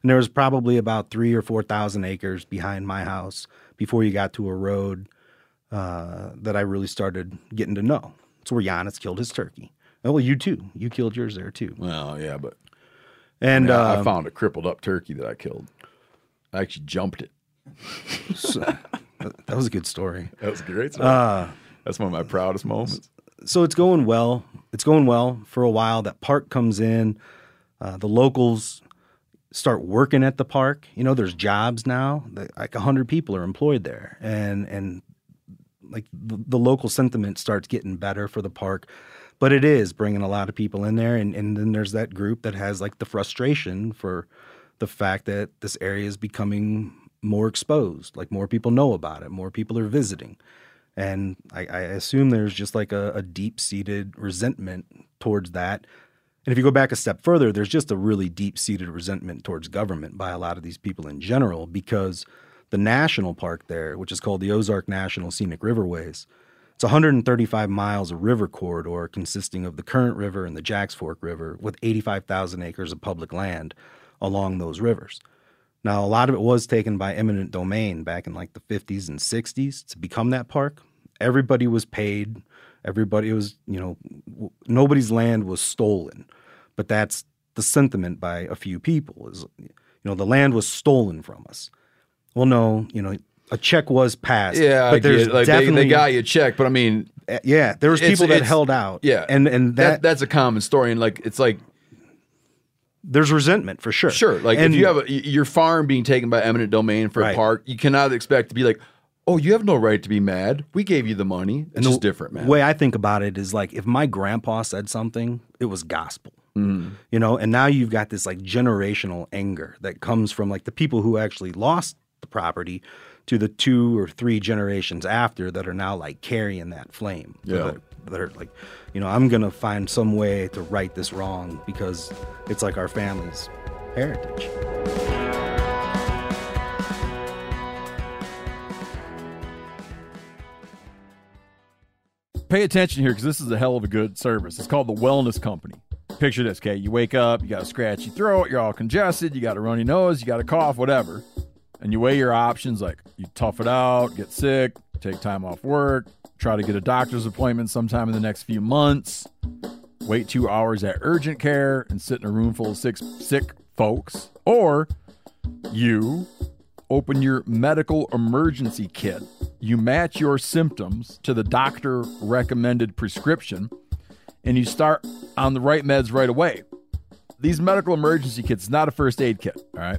Speaker 6: And there was probably about three or 4,000 acres behind my house before you got to a road uh, that I really started getting to know. It's where Janis killed his turkey. Oh, well, you too. You killed yours there too.
Speaker 1: Well, yeah, but
Speaker 6: And
Speaker 1: I, mean, I- I
Speaker 6: um,
Speaker 1: found a crippled up turkey that I killed. I actually jumped it.
Speaker 6: so- that was a good story.
Speaker 1: That was a great. Story.
Speaker 6: Uh,
Speaker 1: That's one of my proudest moments.
Speaker 6: so it's going well. It's going well for a while. That park comes in. Uh, the locals start working at the park. You know, there's jobs now. Like hundred people are employed there, and and like the, the local sentiment starts getting better for the park. But it is bringing a lot of people in there, and and then there's that group that has like the frustration for the fact that this area is becoming more exposed. Like more people know about it, more people are visiting. And I, I assume there's just like a, a deep seated resentment towards that. And if you go back a step further, there's just a really deep seated resentment towards government by a lot of these people in general because the national park there, which is called the Ozark National Scenic Riverways, it's 135 miles of river corridor consisting of the Current River and the Jacks Fork River with 85,000 acres of public land along those rivers. Now, a lot of it was taken by eminent domain back in like the 50s and 60s to become that park. Everybody was paid. Everybody was, you know, nobody's land was stolen. But that's the sentiment by a few people is, you know, the land was stolen from us. Well, no, you know, a check was passed.
Speaker 1: Yeah,
Speaker 6: but there's.
Speaker 1: Like they,
Speaker 6: definitely
Speaker 1: they got you a check, but I mean,
Speaker 6: Uh, yeah, there was
Speaker 1: it's-
Speaker 6: people that
Speaker 1: it's-
Speaker 6: held out.
Speaker 1: Yeah,
Speaker 6: and and
Speaker 1: that,
Speaker 6: that,
Speaker 1: that's a common story, and like it's like
Speaker 6: there's resentment for sure.
Speaker 1: sure, like
Speaker 6: and
Speaker 1: if you have a, your farm being taken by eminent domain for
Speaker 6: Right.
Speaker 1: a park, you cannot expect to be like, oh, you have no right to be mad. We gave you the money. It's just different, man.
Speaker 6: The way I think about it is like if my grandpa said something, it was gospel.
Speaker 1: Mm-hmm.
Speaker 6: You know, and now you've got this like generational anger that comes from like the people who actually lost the property to the two or three generations after that are now like carrying that flame.
Speaker 1: Yeah.
Speaker 6: That, that are like, you know, I'm gonna find some way to right this wrong because it's like our family's heritage.
Speaker 1: Pay attention here because this is a hell of a good service. It's called the Wellness Company. Picture this, okay? You wake up, you got a scratchy throat, you're all congested, you got a runny nose, you got a cough, whatever. And you weigh your options like you tough it out, get sick, take time off work, try to get a doctor's appointment sometime in the next few months, wait two hours at urgent care and sit in a room full of sick, sick folks, or you open your medical emergency kit. You match your symptoms to the doctor recommended prescription and you start on the right meds right away. These medical emergency kits not a first aid kit, all right?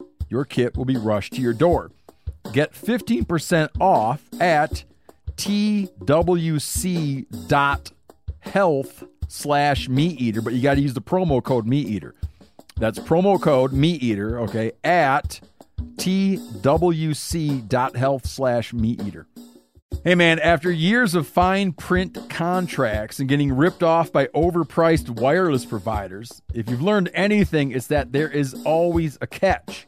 Speaker 1: Your kit will be rushed to your door. Get 15% off at twc.health slash meat eater, but you got to use the promo code meat eater. That's promo code meat eater, okay, at twc.health slash meat eater. Hey man, after years of fine print contracts and getting ripped off by overpriced wireless providers, if you've learned anything, it's that there is always a catch.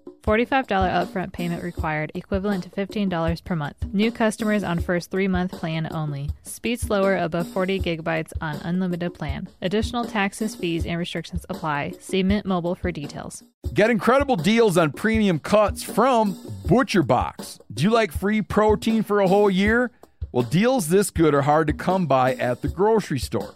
Speaker 11: $45 upfront payment required, equivalent to $15 per month. New customers on first three month plan only. Speed slower above 40 gigabytes on unlimited plan. Additional taxes, fees, and restrictions apply. See Mint Mobile for details.
Speaker 1: Get incredible deals on premium cuts from Butcher Box. Do you like free protein for a whole year? Well, deals this good are hard to come by at the grocery store.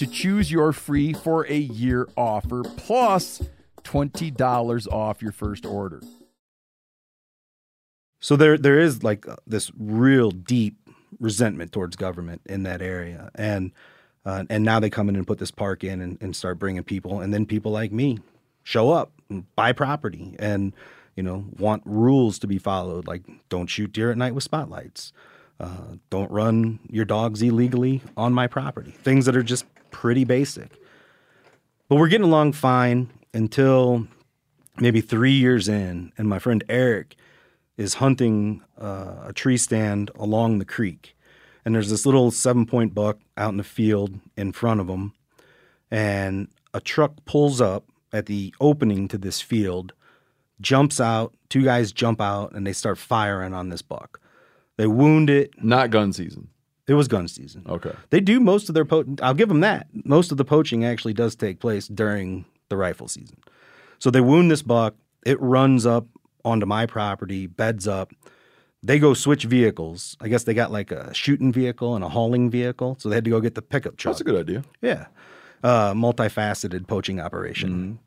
Speaker 1: to choose your free for a year offer plus $20 off your first order.
Speaker 6: So there there is like uh, this real deep resentment towards government in that area, and uh, and now they come in and put this park in and, and start bringing people, and then people like me show up, and buy property, and you know want rules to be followed, like don't shoot deer at night with spotlights, uh, don't run your dogs illegally on my property, things that are just pretty basic. But we're getting along fine until maybe three years in, and my friend Eric is hunting uh, a tree stand along the creek. And there's this little seven point buck out in the field in front of him. And a truck pulls up at the opening to this field, jumps out. Two guys jump out and they start firing on this buck. They wound it.
Speaker 1: Not gun season.
Speaker 6: It was gun season.
Speaker 1: Okay.
Speaker 6: They do most of their po- I'll give them that. Most of the poaching actually does take place during the rifle season. So they wound this buck. It runs up onto my property, beds up. They go switch vehicles. I guess they got like a shooting vehicle and a hauling vehicle. So they had to go get the pickup truck.
Speaker 1: That's a good idea.
Speaker 6: Yeah. Uh, multifaceted poaching operation.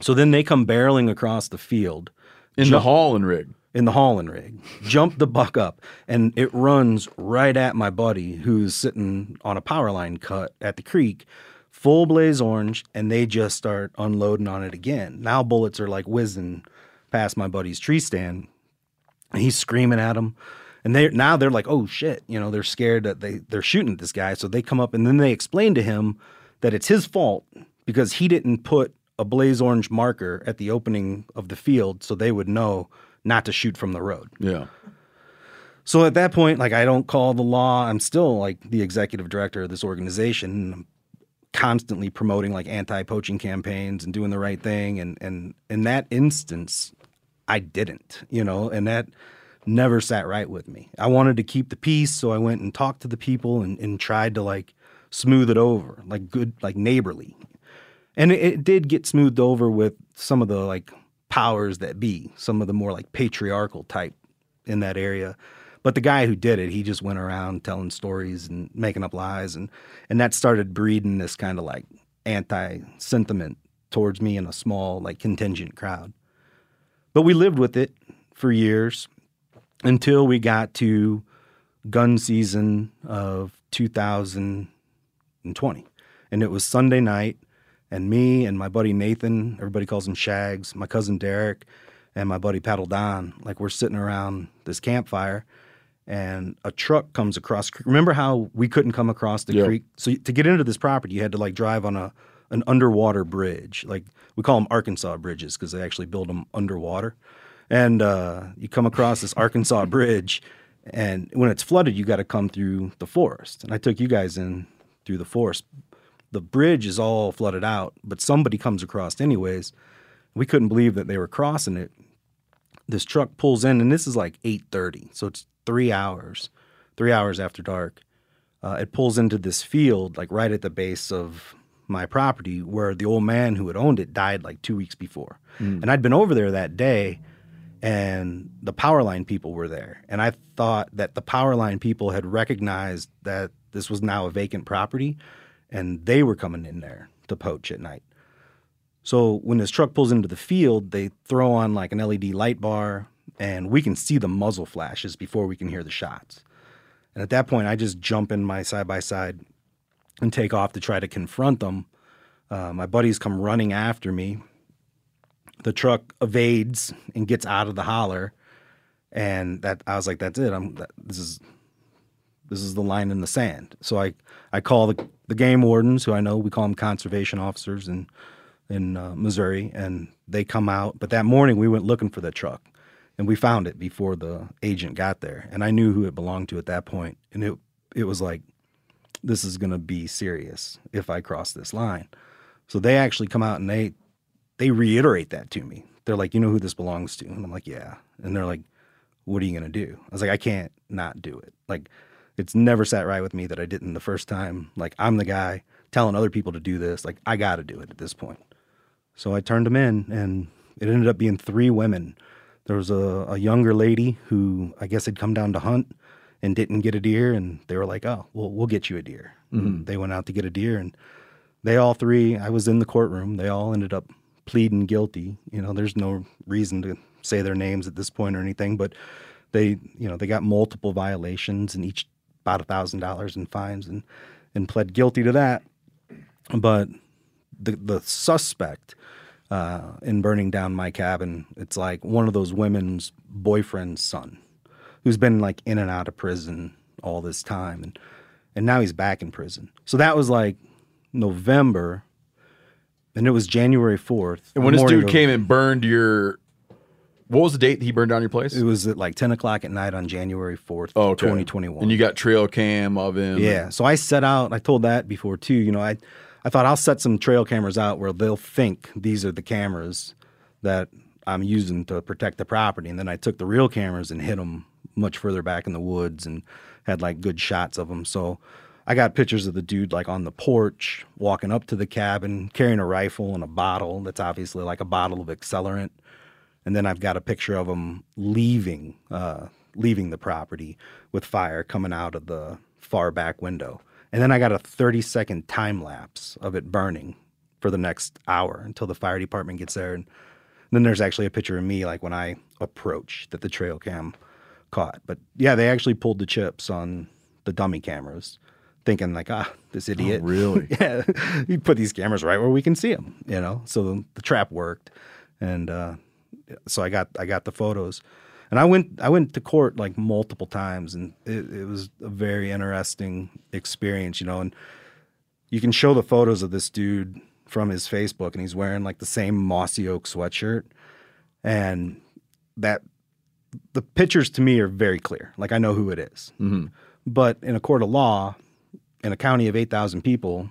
Speaker 6: So then they come barreling across the field.
Speaker 1: In the
Speaker 6: jump-
Speaker 1: hauling rig.
Speaker 6: In the hauling rig, jump the buck up, and it runs right at my buddy who's sitting on a power line cut at the creek, full blaze orange, and they just start unloading on it again. Now bullets are like whizzing past my buddy's tree stand, and he's screaming at them. And they now they're like, oh shit, you know, they're scared that they they're shooting at this guy. So they come up and then they explain to him that it's his fault because he didn't put a blaze orange marker at the opening of the field so they would know not to shoot from the road.
Speaker 1: Yeah.
Speaker 6: So at that point, like I don't call the law. I'm still like the executive director of this organization. I'm constantly promoting like anti-poaching campaigns and doing the right thing. And and in that instance, I didn't, you know, and that never sat right with me. I wanted to keep the peace, so I went and talked to the people and, and tried to like smooth it over, like good, like neighborly. And it, it did get smoothed over with some of the like powers that be, some of the more like patriarchal type in that area. But the guy who did it, he just went around telling stories and making up lies, and and that started breeding this kind of like anti sentiment towards me in a small like contingent crowd. But we lived with it for years until we got to gun season of 2020. And it was Sunday night, and me and my buddy Nathan, everybody calls him Shags, my cousin Derek, and my buddy Paddle Don, like we're sitting around this campfire, and a truck comes across. Remember how we couldn't come across the
Speaker 1: Yeah.
Speaker 6: creek? So to get into this property, you had to like drive on a an underwater bridge. Like we call them Arkansas bridges because they actually build them underwater. And uh, you come across this Arkansas bridge, and when it's flooded, you got to come through the forest. And I took you guys in through the forest. The bridge is all flooded out, but somebody comes across anyways. We couldn't believe that they were crossing it. This truck pulls in, and this is like eight thirty, so it's three hours, three hours after dark. Uh, it pulls into this field, like right at the base of my property where the old man who had owned it died like two weeks before. And I'd been over there that day and the power line people were there. And I thought that the power line people had recognized that this was now a vacant property and they were coming in there to poach at night. So when this truck pulls into the field, they throw on like an LED light bar and we can see the muzzle flashes before we can hear the shots. And at that point, I just jump in my side by side and take off to try to confront them. Uh, my buddies come running after me. The truck evades and gets out of the holler, and that I was like, "That's it. I'm. That, this is this is the line in the sand." So I I call the the game wardens, who I know we call them conservation officers in in uh, Missouri, and they come out. But that morning we went looking for the truck, and we found it before the agent got there, and I knew who it belonged to at that point, and it it was like this is going to be serious if I cross this line. So they actually come out and they they reiterate that to me. They're like, "You know who this belongs to?" And I'm like, "Yeah." And they're like, "What are you going to do?" I was like, "I can't not do it." Like it's never sat right with me that I didn't the first time. Like I'm the guy telling other people to do this. Like I got to do it at this point. So I turned them in and it ended up being three women. There was a, a younger lady who I guess had come down to hunt and didn't get a deer, and they were like, "Oh, well, we'll get you a deer."
Speaker 1: Mhm.
Speaker 6: They went out to get a deer, and they all three. I was in the courtroom. They all ended up pleading guilty. You know, there's no reason to say their names at this point or anything, but they, you know, they got multiple violations and each about a thousand dollars in fines and and pled guilty to that. But the the suspect uh, in burning down my cabin, it's like one of those women's boyfriend's son, who's been like in and out of prison all this time, and and now he's back in prison. So that was like November, and it was January fourth.
Speaker 1: And when this dude came and burned your, what was the date that he burned down your place?
Speaker 6: it was at like ten o'clock at night on January fourth,
Speaker 1: Oh, okay.
Speaker 6: twenty twenty one.
Speaker 1: And you got trail cam of him.
Speaker 6: Yeah. So I set out. I told that before too. You know, I I thought I'll set some trail cameras out where they'll think these are the cameras that I'm using to protect the property, and then I took the real cameras and hid them much further back in the woods and had like good shots of them. So I got pictures of the dude like on the porch, walking up to the cabin, carrying a rifle and a bottle that's obviously like a bottle of accelerant. And then I've got a picture of him leaving, uh, leaving the property with fire coming out of the far back window. And then I got a 30 second time lapse of it burning for the next hour until the fire department gets there. And then there's actually a picture of me like when I approach that the trail cam caught. But yeah, they actually pulled the chips on the dummy cameras, thinking like, ah, this idiot.
Speaker 1: really?
Speaker 6: yeah, you put these cameras right where we can see them, you know. So the, the trap worked, and uh, so I got I got the photos, and I went I went to court like multiple times, and it, it was a very interesting experience, you know. And you can show the photos of this dude from his Facebook, and he's wearing like the same mossy oak sweatshirt, and that the pictures to me are very clear. Like I know who it is.
Speaker 1: Mm-hmm.
Speaker 6: But in a court of law, in a county of 8,000 people,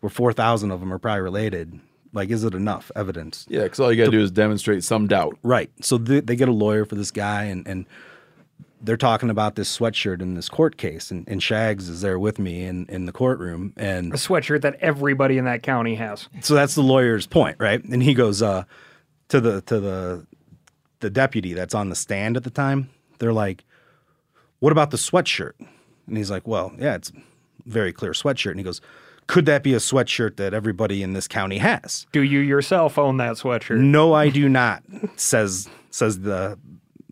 Speaker 6: where 4,000 of them are probably related, like, is it enough evidence?
Speaker 1: Yeah, because all you got to do is demonstrate some doubt.
Speaker 6: Right. So they, they get a lawyer for this guy, and, and they're talking about this sweatshirt in this court case. And, and Shags is there with me in, in the courtroom. And
Speaker 7: A sweatshirt that everybody in that county has.
Speaker 6: so that's the lawyer's point, right? And he goes uh, to the to the the deputy that's on the stand at the time. They're like, "What about the sweatshirt?" And he's like, "Well, yeah, it's a very clear sweatshirt." And he goes, "Could that be a sweatshirt that everybody in this county has?"
Speaker 7: Do you yourself own that sweatshirt?
Speaker 6: No, I do not. Says says the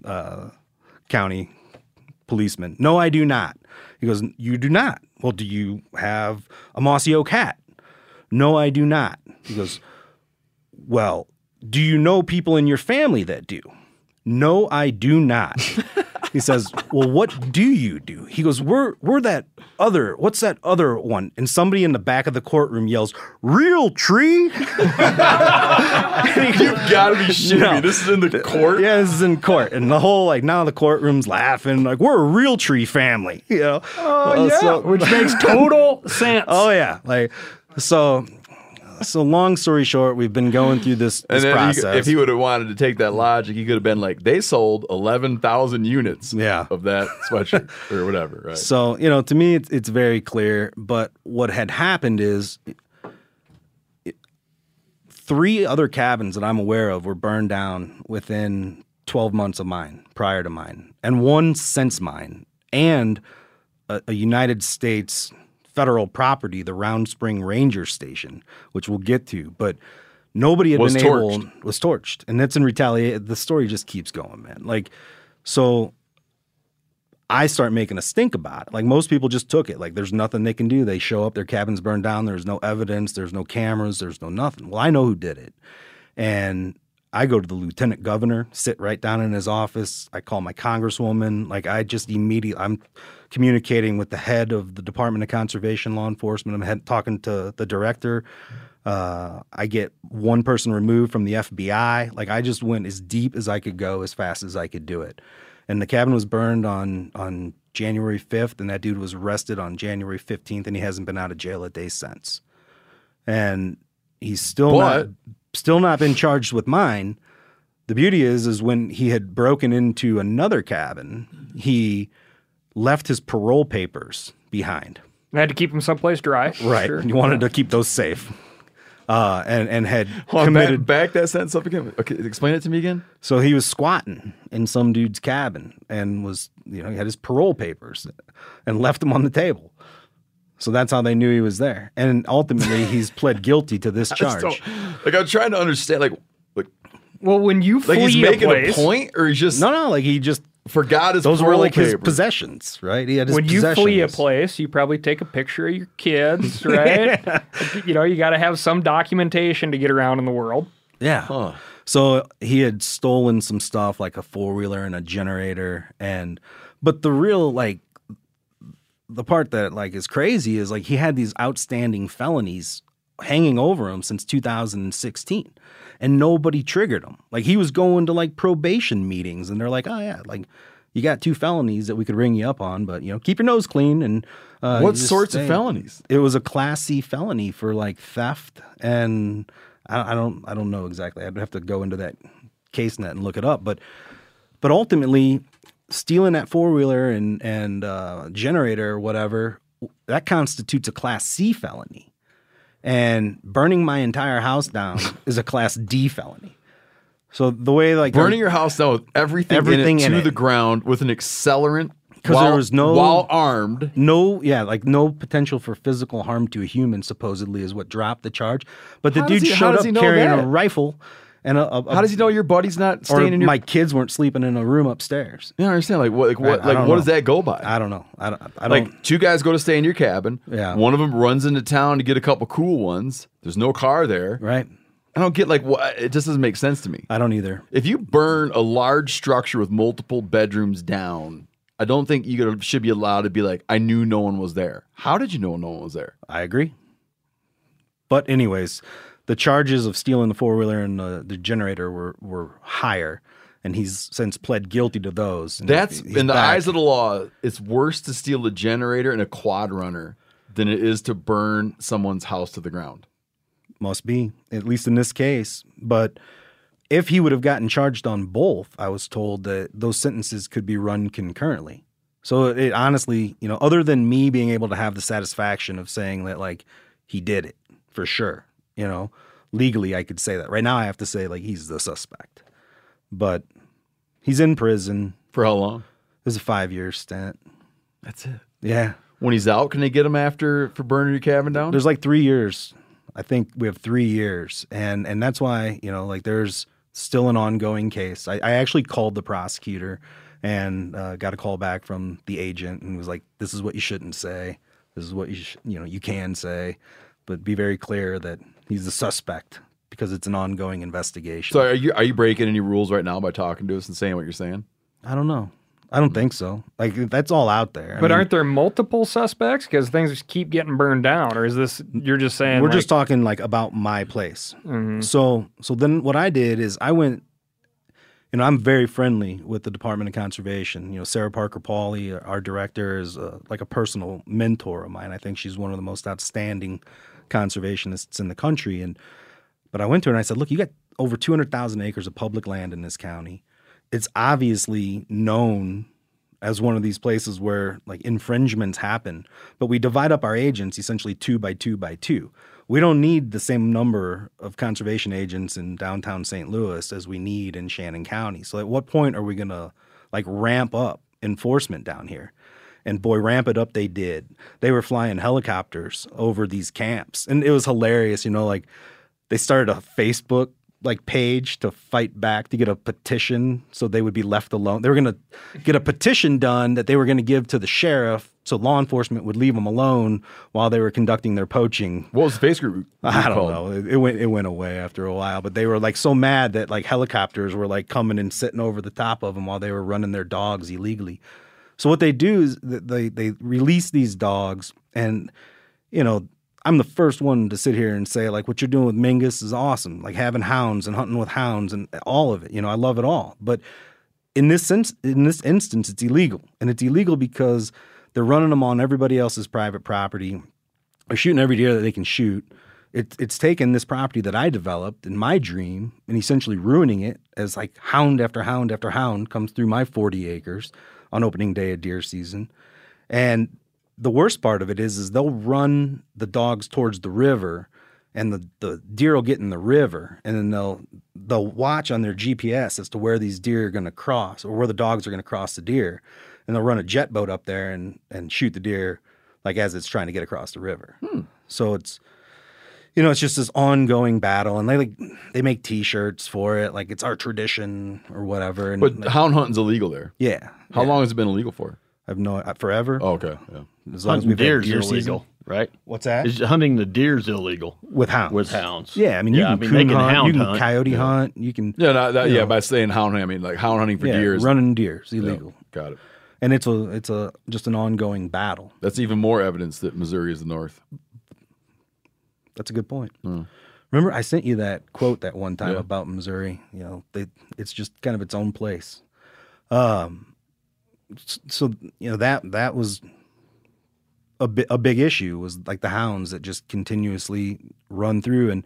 Speaker 6: uh, county policeman. No, I do not. He goes, You do not. Well, do you have a mossy oak hat? No, I do not. He goes, Well, do you know people in your family that do? No, I do not. he says, Well, what do you do? He goes, We're we're that other, what's that other one? And somebody in the back of the courtroom yells, Realtree?
Speaker 1: You've got to be shitting me. This is in the court.
Speaker 6: Yeah, this is in court, and the whole like now the courtroom's laughing like we're a Realtree family, you know.
Speaker 7: Oh,
Speaker 6: Uh,
Speaker 7: yeah.
Speaker 6: so-
Speaker 7: Which makes total sense.
Speaker 6: oh yeah, like so. So long story short, we've been going through this,
Speaker 1: And
Speaker 6: this
Speaker 1: then he,
Speaker 6: process.
Speaker 1: if he would have wanted to take that logic, he could have been like, they sold 11,000 units
Speaker 6: Yeah.
Speaker 1: of that sweatshirt or whatever, right?
Speaker 6: So, you know, to me, it's, it's very clear. But what had happened is three other cabins that I'm aware of were burned down within 12 months of mine, prior to mine, and one since mine, and a, a United States federal property, the Round Spring Ranger Station, which we'll get to, but nobody had
Speaker 1: Was
Speaker 6: been
Speaker 1: torched.
Speaker 6: able was torched, and that's in retaliation. The story just keeps going, man. Like, so I start making a stink about it. Like most people just took it. Like there's nothing they can do. They show up, their cabin's burned down. There's no evidence. There's no cameras. There's no nothing. Well, I know who did it, and I go to the lieutenant governor, sit right down in his office. I call my congresswoman. Like I just immediately, I'm communicating with the head of the Department of Conservation Law Enforcement. I'm head, talking to the director. Uh, I get one person removed from the FBI. Like I just went as deep as I could go, as fast as I could do it. And the cabin was burned on on January 5th, and that dude was arrested on January 15th, and he hasn't been out of jail a day since. And he's still not still not been charged with mine. The beauty is, is when he had broken into another cabin, he left his parole papers behind.
Speaker 7: I had to keep them someplace dry.
Speaker 6: Right.
Speaker 7: Sure.
Speaker 6: He wanted to keep those safe. Uh, and and had
Speaker 1: Hold on, back,
Speaker 6: committed.
Speaker 1: back that sentence up again. Okay, explain it to me again.
Speaker 6: So he was squatting in some dude's cabin and was, you know, he had his parole papers and left them on the table. So that's how they knew he was there. And ultimately, he's pled guilty to this charge.
Speaker 1: Like I'm trying to understand. Like, like,
Speaker 7: Well, when you
Speaker 1: like he's making
Speaker 7: a
Speaker 1: a, point, or he's just
Speaker 6: No, no, like he just
Speaker 1: forgot his.
Speaker 6: those were
Speaker 1: parole
Speaker 6: like his possessions, right? He had his possessions.
Speaker 7: when you flee a place, you probably take a picture of your kids, right? You know, you got to have some documentation to get around in the world.
Speaker 6: Yeah.
Speaker 1: Huh.
Speaker 6: So he had stolen some stuff like a four wheeler and a generator, and but the real like the part that like is crazy is like he had these outstanding felonies hanging over him since 2016 and nobody triggered him like he was going to like probation meetings and they're like oh yeah like you got two felonies that we could ring you up on but you know keep your nose clean and uh,
Speaker 1: What sorts of felonies?
Speaker 6: it was a class C felony for like theft, and I, I don't I don't know exactly. I'd have to go into that case net and look it up. But but ultimately, stealing that four wheeler and and uh, generator or whatever that constitutes a class C felony, and burning my entire house down is a class D felony. So the way like
Speaker 1: burning your house down with everything,
Speaker 6: Everything
Speaker 1: in
Speaker 6: in
Speaker 1: to
Speaker 6: it.
Speaker 1: the ground with an accelerant
Speaker 6: 'Cause
Speaker 1: because
Speaker 6: there was no-
Speaker 1: while armed.
Speaker 6: no yeah like no potential for physical harm to a human supposedly is what dropped the charge but the
Speaker 1: How
Speaker 6: dude
Speaker 1: he-
Speaker 6: showed up carrying
Speaker 1: that?
Speaker 6: a rifle and a, a-
Speaker 1: How does he know your buddy's not staying in your?
Speaker 6: my kids weren't sleeping in a room upstairs
Speaker 1: yeah, I understand. Like what? Like what?
Speaker 6: I- I
Speaker 1: like what
Speaker 6: know.
Speaker 1: does that go by?
Speaker 6: i don't know i don't i don't
Speaker 1: like two guys go to stay in your cabin.
Speaker 6: Yeah.
Speaker 1: One of them runs into town to get a couple cool ones. There's no car there.
Speaker 6: right
Speaker 1: I don't get like what. It just doesn't make sense to me.
Speaker 6: i don't either
Speaker 1: If you burn a large structure with multiple bedrooms down, I don't think you should be allowed to be like, I knew no one was there. How did you know no one was there?
Speaker 6: i agree but anyways the charges of stealing the four-wheeler and the, the generator were were higher and he's since pled guilty to those and
Speaker 1: That's
Speaker 6: he's
Speaker 1: in the
Speaker 6: back.
Speaker 1: eyes of the law. It's worse to steal a generator and a quad runner than it is to burn someone's house to the ground.
Speaker 6: Must be, at least in this case. But if he would have gotten charged on both, I was told that those sentences could be run concurrently. So it honestly, you know, other than me being able to have the satisfaction of saying that like he did it for sure, you know, legally I could say that. Right now I have to say like he's the suspect. But he's in prison.
Speaker 1: For how long?
Speaker 6: It was a five year stint.
Speaker 1: That's it.
Speaker 6: Yeah.
Speaker 1: When he's out, can they get him after for burning your cabin down?
Speaker 6: There's like three years. I think we have three years, and and that's why you know like there's still an ongoing case. I, I actually called the prosecutor and uh, got a call back from the agent and was like, "This is what you shouldn't say. This is what you sh- you know you can say, but be very clear that he's the suspect because it's an ongoing investigation."
Speaker 1: so are you are you breaking any rules right now by talking to us and saying what you're saying?
Speaker 6: I don't know. I don't think so. Like that's all out there. I
Speaker 7: But
Speaker 6: mean,
Speaker 7: aren't there multiple suspects? Because things just keep getting burned down, or is this you're just saying
Speaker 6: we're
Speaker 7: like,
Speaker 6: just talking like about my place.
Speaker 7: Mhm.
Speaker 6: So so then what I did is I went. You know, I'm very friendly with the Department of Conservation. You know, Sarah Parker Pauley, our director, is uh, like a personal mentor of mine. I think she's one of the most outstanding conservationists in the country. And but I went to her and I said, "Look, you got over 200,000 acres of public land in this county. It's obviously known as one of these places where like infringements happen, but we divide up our agents essentially two by two by two. We don't need the same number of conservation agents in downtown St. Louis as we need in Shannon County. So at what point are we going to like ramp up enforcement down here? And boy, ramp it up they did. They were flying helicopters over these camps. And it was hilarious, you know, like they started a Facebook like page to fight back to get a petition so they would be left alone. They were going to get a petition done that they were going to give to the sheriff so law enforcement would leave them alone while they were conducting their poaching.
Speaker 1: What was the face group?
Speaker 6: I don't
Speaker 1: called?
Speaker 6: know. It, it went it went away after a while, but they were like so mad that like helicopters were like coming and sitting over the top of them while they were running their dogs illegally. So what they do is they they release these dogs, and you know I'm the first one to sit here and say like what you're doing with Mingus is awesome, like having hounds and hunting with hounds and all of it. You know I love it all, but in this sense, in this instance, it's illegal, and it's illegal because they're running them on everybody else's private property. They're shooting every deer that they can shoot. It, it's taken this property that I developed in my dream and essentially ruining it as like hound after hound after hound comes through my 40 acres on opening day of deer season. And the worst part of it is, is they'll run the dogs towards the river and the, the deer will get in the river and then they'll they'll watch on their GPS as to where these deer are going to cross or where the dogs are going to cross the deer and they'll run a jet boat up there and and shoot the deer like as it's trying to get across the river. Hmm. So it's you know it's just this ongoing battle and they like they make t-shirts for it like it's our tradition or whatever and
Speaker 1: But
Speaker 6: like,
Speaker 1: hound hunting's illegal there.
Speaker 6: yeah
Speaker 1: How
Speaker 6: yeah.
Speaker 1: long has it been illegal for?
Speaker 6: I've no uh, forever
Speaker 1: Oh, okay. Yeah.
Speaker 6: as long as
Speaker 4: Hunting
Speaker 6: we've had
Speaker 4: deer's
Speaker 6: deer
Speaker 4: illegal,
Speaker 6: season.
Speaker 4: right?
Speaker 6: What's that?
Speaker 4: Is hunting the deer's illegal
Speaker 6: with hounds.
Speaker 4: with hounds.
Speaker 6: Yeah, I mean you
Speaker 4: Yeah,
Speaker 6: can
Speaker 4: I mean,
Speaker 6: coon
Speaker 4: can
Speaker 6: hunt,
Speaker 4: hound
Speaker 6: you can
Speaker 4: hunt.
Speaker 6: coyote
Speaker 1: Yeah.
Speaker 6: hunt, you can
Speaker 1: Yeah, no, that,
Speaker 6: You
Speaker 1: yeah.
Speaker 6: know.
Speaker 1: By saying hound hunting, I mean like hound hunting for
Speaker 6: yeah,
Speaker 1: deer is
Speaker 6: running deer is
Speaker 1: yeah,
Speaker 6: illegal,
Speaker 1: got it.
Speaker 6: and it's a it's a just an ongoing battle.
Speaker 1: That's even more evidence that Missouri is the North.
Speaker 6: That's a good point. Remember, I sent you that quote that one time
Speaker 1: Yeah.
Speaker 6: about Missouri. You know, they, it's just kind of its own place. Um, so you know that that was a bi- a big issue was like the hounds that just continuously run through and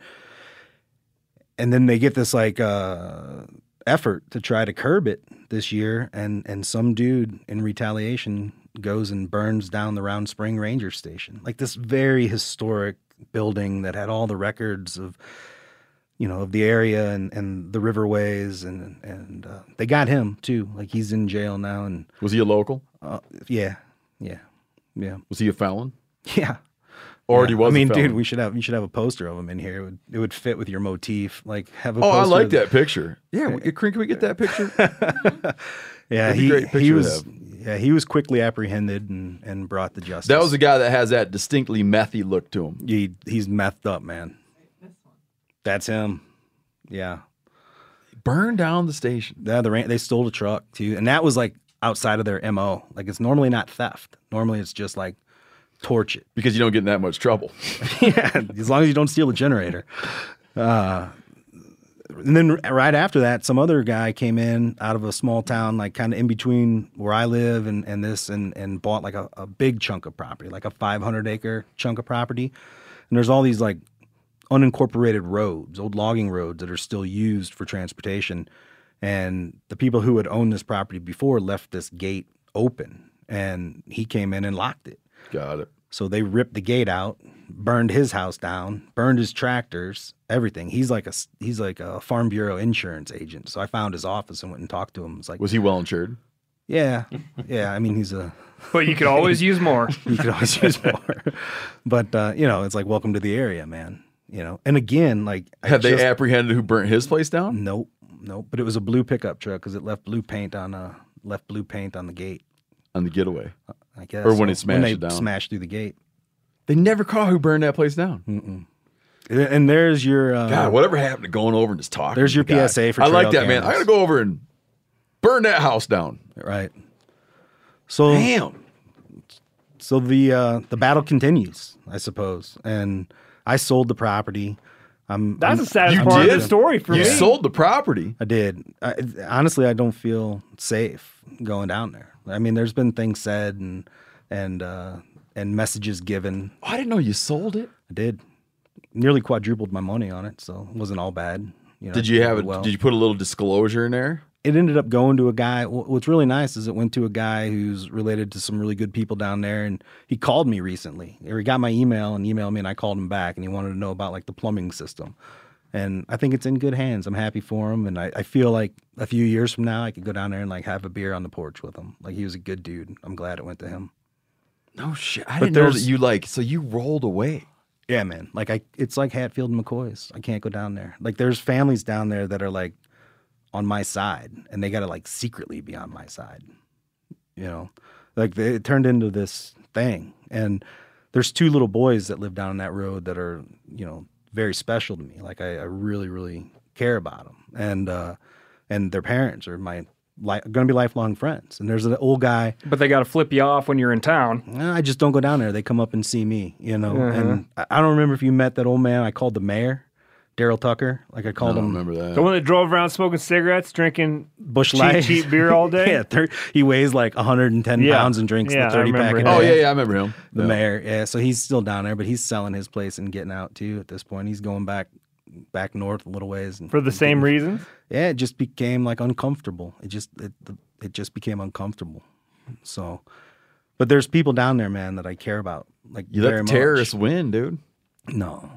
Speaker 6: and then they get this like uh effort to try to curb it this year and and some dude in retaliation goes and burns down the round spring ranger station like this very historic building that had all the records of you know of the area and and the riverways and and uh, they got him too like he's in jail now and
Speaker 1: Was he a local?
Speaker 6: uh, yeah yeah yeah
Speaker 1: Was he a felon?
Speaker 6: yeah
Speaker 1: Or
Speaker 6: yeah.
Speaker 1: was.
Speaker 6: I mean, dude, we should have you should have a poster of him in here. It would it would fit with your motif. Like have a
Speaker 1: Oh, I like that picture. Yeah, we- can we get that picture?
Speaker 6: Yeah, he
Speaker 1: a great picture
Speaker 6: he was. Yeah he was quickly apprehended and and brought to justice.
Speaker 1: that was the guy that has that distinctly methy look to him.
Speaker 6: he he's methed up, man. That's him. Yeah,
Speaker 1: Burn down the station.
Speaker 6: yeah. The ran- they stole the truck too, and that was like outside of their mo. Like it's normally not theft. Normally it's just like torch it.
Speaker 1: Because you don't get in that much trouble.
Speaker 6: yeah, as long as you don't steal the generator. Uh, and then right after that, some other guy came in out of a small town, like kind of in between where I live and, and this, and, and bought like a, a big chunk of property, like a 500 acre chunk of property. And there's all these like unincorporated roads, old logging roads that are still used for transportation. And the people who had owned this property before left this gate open, and he came in and locked it.
Speaker 1: Got it.
Speaker 6: So they ripped the gate out, burned his house down, burned his tractors, everything. He's like a s- he's like a Farm Bureau insurance agent. So I found his office and went and talked to him. It's like,
Speaker 1: Was he well insured?
Speaker 6: yeah, yeah. I mean, he's a
Speaker 7: But you could always use more.
Speaker 6: you could always use more, but uh, you know, it's like welcome to the area, man. You know, and again, like I
Speaker 1: Had they
Speaker 6: just-
Speaker 1: apprehended who burnt his place down?
Speaker 6: Nope, nope. But it was a blue pickup truck because it left blue paint on uh left blue paint on the gate.
Speaker 1: On the getaway.
Speaker 6: I guess,
Speaker 1: Or when it
Speaker 6: So
Speaker 1: smashed
Speaker 6: they
Speaker 1: it down.
Speaker 6: smashed through the gate.
Speaker 1: They never caught who burned that place down.
Speaker 6: And- And there's your uh,
Speaker 1: God, whatever happened to going over and just talking?
Speaker 6: There's your
Speaker 1: the guy?
Speaker 6: PSA for
Speaker 1: I like
Speaker 6: trail
Speaker 1: that, man. I gotta go over and burn that house down.
Speaker 6: right. So
Speaker 1: Damn.
Speaker 6: so the uh, the battle continues, I suppose, and I sold the property. I'm,
Speaker 5: That's
Speaker 6: I'm-
Speaker 5: the saddest
Speaker 1: You
Speaker 5: part of
Speaker 1: did?
Speaker 5: the story for
Speaker 1: you
Speaker 5: me.
Speaker 1: sold the property.
Speaker 6: I did. I, honestly, I don't feel safe going down there. I mean, there's been things said and and uh, and messages given.
Speaker 1: Oh, I didn't know you sold it.
Speaker 6: I did. Nearly quadrupled my money on it, so it wasn't all bad. You know,
Speaker 1: Did you have it?
Speaker 6: well.
Speaker 1: Did you put a little disclosure in there?
Speaker 6: it ended up going to a guy. What's really nice is it went to a guy who's related to some really good people down there, and he called me recently, or he got my email and emailed me, and I called him back, and he wanted to know about like the plumbing system. And I think it's in good hands. I'm happy for him, and I, I feel like a few years from now, I could go down there and like have a beer on the porch with him. Like he was a good dude. I'm glad it went to him.
Speaker 1: No shit. I
Speaker 6: But
Speaker 1: didn't know that
Speaker 6: there's-
Speaker 1: you like. So you rolled away.
Speaker 6: Yeah, man. Like I, it's like Hatfield and McCoy's. I can't go down there. Like there's families down there that are like on my side, and they gotta like secretly be on my side. You know, like they, it turned into this thing. And there's two little boys that live down in that road that are, you know, very special to me. Like I, I really, really care about them, and uh, and their parents are my li- going to be lifelong friends. And there's an old guy.
Speaker 7: But they got to flip you off when you're in town.
Speaker 6: I just don't go down there. They come up and see me, you know.
Speaker 7: Uh-huh.
Speaker 6: And I I don't remember if you met that old man I called the mayor, Daryl Tucker. Like I called him.
Speaker 1: remember that.
Speaker 5: The one that drove around smoking cigarettes, drinking
Speaker 6: Busch
Speaker 5: cheap,
Speaker 6: Light.
Speaker 5: cheap beer all day.
Speaker 6: yeah, thir- he weighs like 110
Speaker 5: Yeah.
Speaker 6: pounds and drinks
Speaker 5: Yeah,
Speaker 6: the 30 pack.
Speaker 5: remember
Speaker 6: a
Speaker 1: Oh yeah, yeah, I remember him.
Speaker 6: The
Speaker 1: Yeah.
Speaker 6: mayor. Yeah, so he's still down there, but he's selling his place and getting out too at this point. He's going back back north a little ways. And
Speaker 5: For the same reasons?
Speaker 6: Yeah, it just became like uncomfortable. It just it, it just became uncomfortable. So, but there's people down there, man, that I care about. Like
Speaker 1: You let
Speaker 6: very much.
Speaker 1: terrorists win, dude.
Speaker 6: No,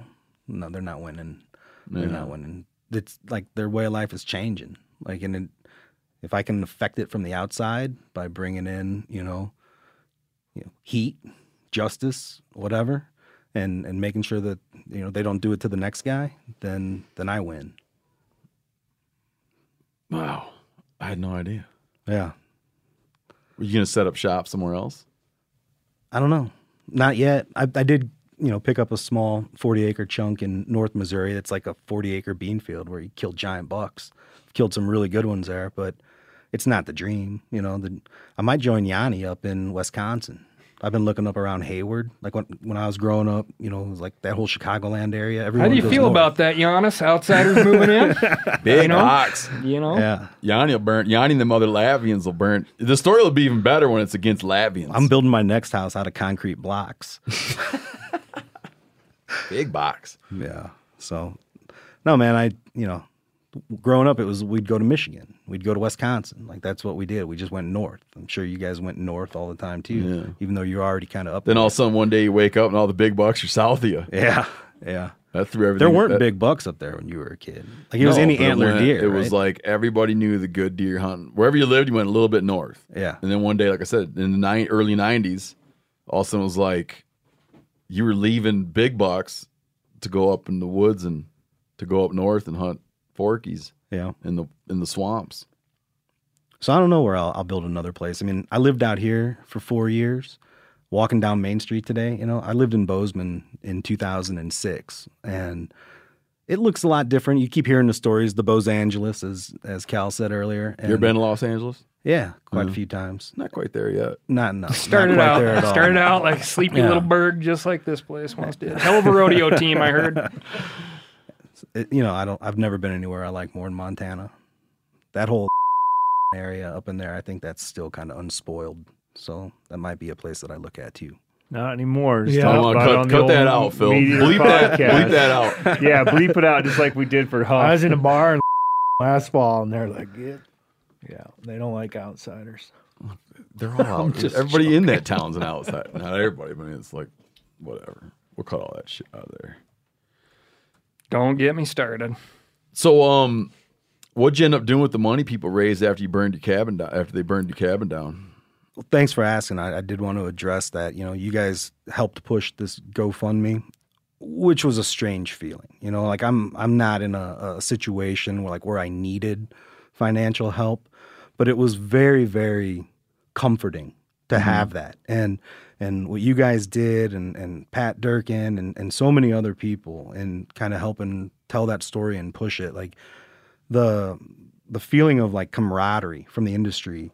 Speaker 6: no, they're not winning. They're
Speaker 1: Yeah.
Speaker 6: not winning. It's like their way of life is changing. Like, and it, if I can affect it from the outside by bringing in, you know, you know, heat, justice, whatever, and and making sure that you know they don't do it to the next guy, then then I win.
Speaker 1: Wow, I had no idea.
Speaker 6: Yeah,
Speaker 1: Were you gonna set up shop somewhere else?
Speaker 6: I don't know. Not yet. I, I did, you know, pick up a small 40 acre chunk in North Missouri. That's like a 40 acre bean field where you killed giant bucks. Killed some really good ones there, but it's not the dream. You know, the, I might join Jani up in Wisconsin. I've been looking up around Hayward. Like when when I was growing up, you know, it was like that whole Chicagoland area.
Speaker 7: How do you feel
Speaker 6: north.
Speaker 7: about that, Janis? Outsiders moving in?
Speaker 1: Big
Speaker 7: You know?
Speaker 1: box.
Speaker 7: You know?
Speaker 6: Yeah.
Speaker 1: Jani will burn. Jani and them other Latvians will burn. The story will be even better when it's against Latvians.
Speaker 6: I'm building my next house out of concrete blocks.
Speaker 1: Big box.
Speaker 6: Yeah. So, no, man, I, you know, growing up, it was we'd go to Michigan, we'd go to Wisconsin. Like that's what we did. We just went north. I'm sure you guys went north all the time too,
Speaker 1: Yeah.
Speaker 6: even though you're already kind of up.
Speaker 1: Then all of a sudden one day you wake up and all the big bucks are south of you.
Speaker 6: Yeah. Yeah.
Speaker 1: That threw everything.
Speaker 6: There weren't
Speaker 1: that-
Speaker 6: big bucks up there when you were a kid. Like it was any antler
Speaker 1: went-
Speaker 6: deer.
Speaker 1: It was like everybody knew the good deer hunting. Wherever you lived, you went a little bit north.
Speaker 6: Yeah.
Speaker 1: And then one day, like I said, in the nine, early '90s, all of a sudden it was like you were leaving big bucks to go up in the woods and to go up north and hunt forkies.
Speaker 6: Yeah.
Speaker 1: In the in the swamps.
Speaker 6: So I don't know where I'll, I'll build another place. I mean, I lived out here for four years. Walking down Main Street today, you know, I lived in Bozeman in 2006, and it looks a lot different. You keep hearing the stories, the Bose Angeles, as as Cal said earlier.
Speaker 1: you ever been to Los Angeles?
Speaker 6: Yeah, quite
Speaker 1: Uh,
Speaker 6: a few times.
Speaker 1: Not quite there yet.
Speaker 6: Not enough.
Speaker 7: Started
Speaker 6: not quite
Speaker 7: out,
Speaker 6: there at all.
Speaker 7: started out like sleepy
Speaker 6: Yeah.
Speaker 7: little bird, just like this place once did. Hell of a rodeo team, I heard.
Speaker 6: It- you know, I don't. I've never been anywhere I like more than Montana. That whole area up in there, I think that's still kind of unspoiled. So that might be a place that I look at too.
Speaker 5: Not anymore. Just
Speaker 6: Yeah. on, cut-
Speaker 5: it on the
Speaker 6: cut that out, Phil.
Speaker 5: Meteor
Speaker 6: Bleep that-
Speaker 1: bleep that out.
Speaker 5: yeah, bleep it out just like we did for Huff.
Speaker 8: I was in a bar in last fall, and they're like, yeah, yeah, they don't like outsiders.
Speaker 1: They're all
Speaker 8: I'm
Speaker 1: out.
Speaker 8: just
Speaker 1: Everybody in that town's an outsider. Not everybody, but it's like whatever. We'll cut all that shit out of there.
Speaker 7: Don't get me started.
Speaker 1: So, um, what'd you end up doing with the money people raised after you burned your cabin down? After they burned your cabin down?
Speaker 6: Well, thanks for asking. I, I did want to address that. You know, you guys helped push this GoFundMe, which was a strange feeling. You know, like I'm I'm not in a, a situation where like where I needed financial help, but it was very very comforting to
Speaker 1: Mhm.
Speaker 6: have that. And and what you guys did and and Pat Durkin and and so many other people and kind of helping tell that story and push it like the the feeling of like camaraderie from the industry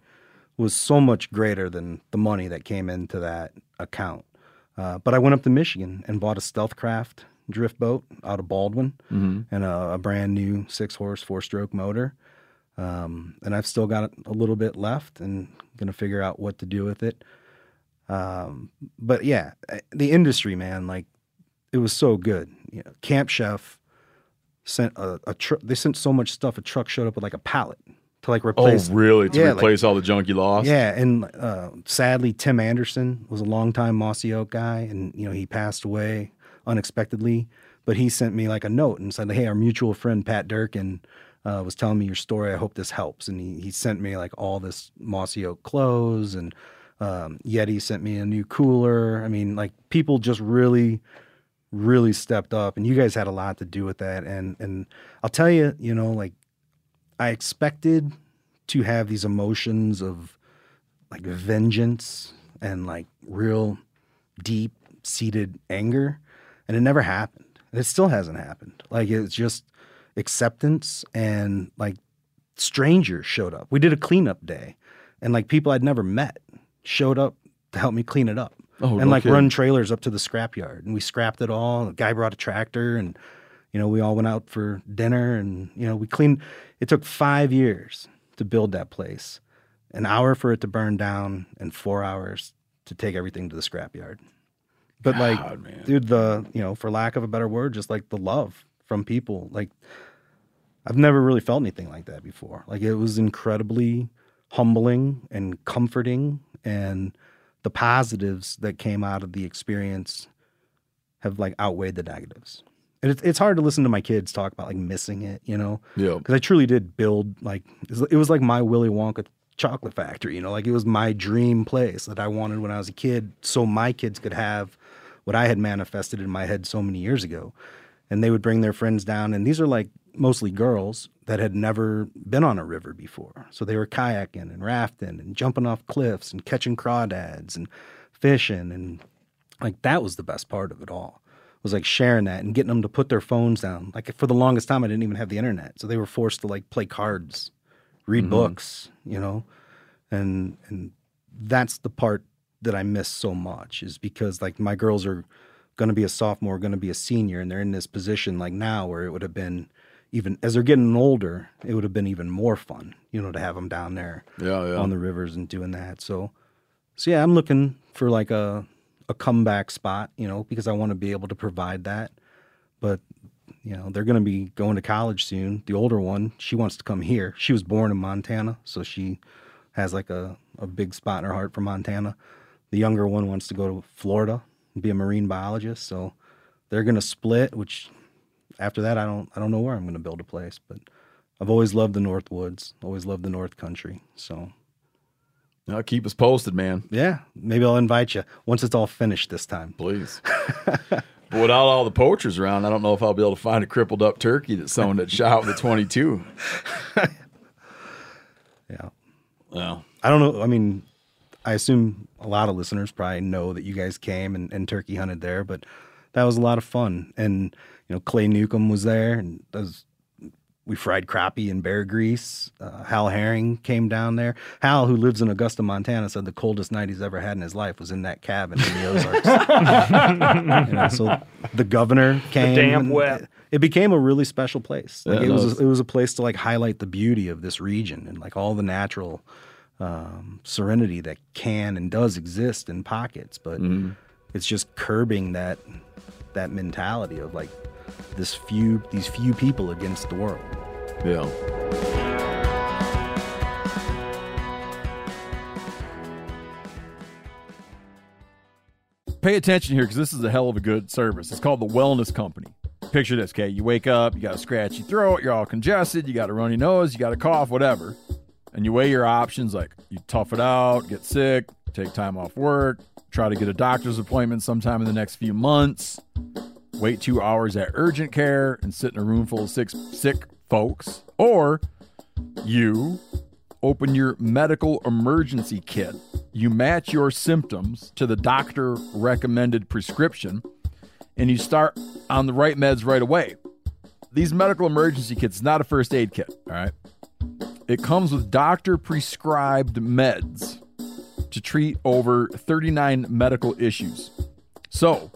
Speaker 6: was so much greater than the money that came into that account. Uh, but I went up to Michigan and bought a Stealthcraft drift boat out of Baldwin
Speaker 1: Mhm.
Speaker 6: and a, a brand new six horse four stroke motor. Um, and I've still got a little bit left and going to figure out what to do with it. Um, but yeah, eh, the industry, man, like it was so good. You know, Camp Chef sent a, a truck. They sent so much stuff. A truck showed up with like a pallet to like replace.
Speaker 1: oh, really? To
Speaker 6: Yeah, like-
Speaker 1: replace all the junk you lost?
Speaker 6: Yeah, and uh, sadly, Tim Anderson was a longtime Mossy Oak guy, and you know he passed away unexpectedly. But he sent me like a note and said, "Hey, our mutual friend Pat Durkin uh, was telling me your story. I hope this helps." And he he sent me like all this Mossy Oak clothes, and um, Yeti sent me a new cooler. I mean, like people just really, really stepped up, and you guys had a lot to do with that. And and I'll tell you, you know, like I expected to have these emotions of like vengeance and like real deep seated anger and it never happened and it still hasn't happened like it's just acceptance and like strangers showed up we did a cleanup day and like people i'd never met showed up to help me clean it up
Speaker 1: Oh,
Speaker 6: and
Speaker 1: no
Speaker 6: like
Speaker 1: kidding.
Speaker 6: run trailers up to the scrapyard. And we scrapped it all. The guy brought a tractor and you know we all went out for dinner and you know we cleaned. It took five years to build that place an hour for it to burn down and four hours to take everything to the scrapyard. But like dude the you know for lack of a better word just like the love from people. Like i've never really felt anything like that before. Like it was incredibly humbling and comforting and the positives that came out of the experience have like outweighed the negatives. And it's, it's hard to listen to my kids talk about like missing it you know?
Speaker 1: Yeah.
Speaker 6: because i truly did build like it was- it was like my willy wonka chocolate factory you know? Like it was my dream place that i wanted when i was a kid so my kids could have what i had manifested in my head so many years ago. And they would bring their friends down and these are like mostly girls that had never been on a river before. So they were kayaking and rafting and jumping off cliffs and catching crawdads and fishing and like that was the best part of it all was like sharing that and getting them to put their phones down. Like for the longest time i didn't even have the internet so they were forced to like play cards read
Speaker 1: Mhm.
Speaker 6: books you know? And and that's the part that i miss so much is because like my girls are going to be a sophomore going to be a senior and they're in this position like now where it would have been even as they're getting older it would have been even more fun you know to have them down there
Speaker 1: Yeah, yeah.
Speaker 6: on the rivers and doing that. So so yeah i'm looking for like a a comeback spot you know because i want to be able to provide that. But you know they're going to be going to college soon. The older one she wants to come here. She was born in montana so she has like a, a big spot in her heart for montana. The younger one wants to go to florida and be a marine biologist so they're going to split which after that i don't i don't know where i'm going to build a place but i've always loved the north woods always loved the north country so
Speaker 1: Now keep us posted, man.
Speaker 6: yeah maybe i'll invite you once it's all finished this time
Speaker 1: Please. but without all the poachers around, I don't know if I'll be able to find a crippled up turkey that someone that shot with a 22.
Speaker 6: yeah
Speaker 1: Well,
Speaker 6: I don't know. I mean, I assume a lot of listeners probably know that you guys came and, and turkey hunted there, but that was a lot of fun. And you know, Clay Newcomb was there, and was, we fried crappie and bear grease. Uh, Hal Herring came down there. Hal, who lives in Augusta, Montana, said the coldest night he's ever had in his life was in that cabin in the Ozarks. You know, so the governor came.
Speaker 5: damp
Speaker 6: and
Speaker 5: wet.
Speaker 6: It, it became a really special place. Like
Speaker 1: Yeah,
Speaker 6: it
Speaker 1: no,
Speaker 6: was. A, it was a place to like highlight the beauty of this region and like all the natural um, serenity that can and does exist in pockets, but it's just curbing that that mentality of like this few these few people against the world.
Speaker 1: yeah. Pay attention here because this is a hell of a good service. It's called the Wellness Company. Picture this, okay? You wake up, you got a scratchy throat, you're all congested, you got a runny nose, you got a cough, whatever. And you weigh your options like you tough it out, get sick, take time off work, try to get a doctor's appointment sometime in the next few months, wait two hours at urgent care and sit in a room full of sick, sick folks, or you open your medical emergency kit. You match your symptoms to the doctor recommended prescription and you start on the right meds right away. These medical emergency kits not a first aid kit, all right? It comes with doctor prescribed meds to treat over 39 medical issues. So,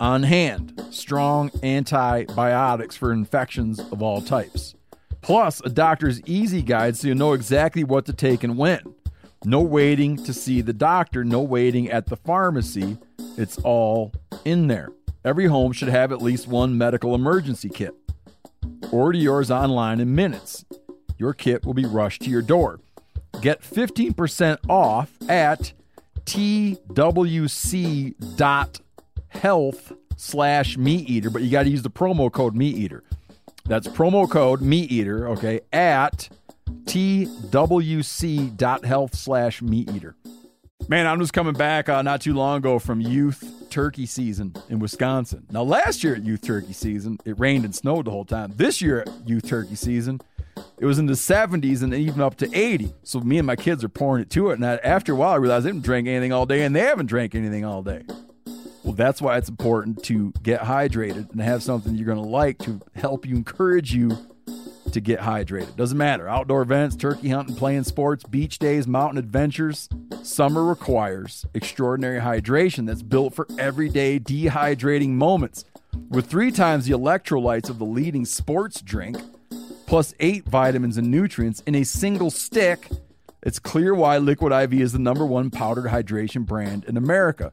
Speaker 1: on hand, strong antibiotics for infections of all types. Plus, a doctor's easy guide so you know exactly what to take and when. No waiting to see the doctor, no waiting at the pharmacy. It's all in there. Every home should have at least one medical emergency kit. Order yours online in minutes. your kit will be rushed to your door. Get 15% off at twc.health slash meat eater, but you got to use the promo code meat eater. That's promo code meat eater, okay, at twc.health slash meat eater. Man, I'm just coming back uh, not too long ago from youth turkey season in Wisconsin. Now, last year at youth turkey season, it rained and snowed the whole time. This year at youth turkey season, it was in the 70s and even up to 80. So me and my kids are pouring it to it. And I, after a while, I realized they didn't drink anything all day and they haven't drank anything all day. Well, that's why it's important to get hydrated and have something you're going to like to help you encourage you to get hydrated. Doesn't matter. Outdoor events, turkey hunting, playing sports, beach days, mountain adventures. Summer requires extraordinary hydration that's built for everyday dehydrating moments. With three times the electrolytes of the leading sports drink, plus eight vitamins and nutrients in a single stick, it's clear why Liquid IV is the number one powdered hydration brand in America.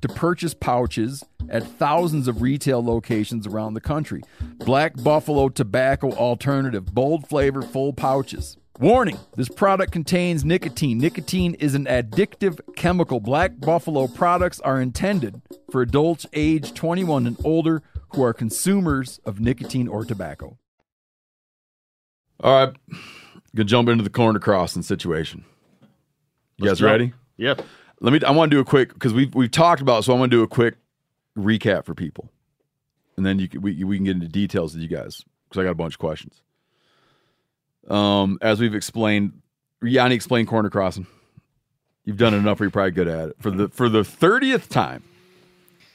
Speaker 1: to purchase pouches at thousands of retail locations around the country. Black Buffalo Tobacco Alternative, bold flavor, full pouches. Warning this product contains nicotine. Nicotine is an addictive chemical. Black Buffalo products are intended for adults age 21 and older who are consumers of nicotine or tobacco. All right, gonna jump into the corner crossing situation. You
Speaker 4: Let's
Speaker 1: guys
Speaker 4: jump.
Speaker 1: ready?
Speaker 4: Yep.
Speaker 1: Let me. I want to do a quick because we've we've talked about. it, So I want to do a quick recap for people, and then you can, we we can get into details with you guys because I got a bunch of questions. Um, as we've explained, Jani explained corner crossing. You've done it enough where you're probably good at it. For the for the thirtieth time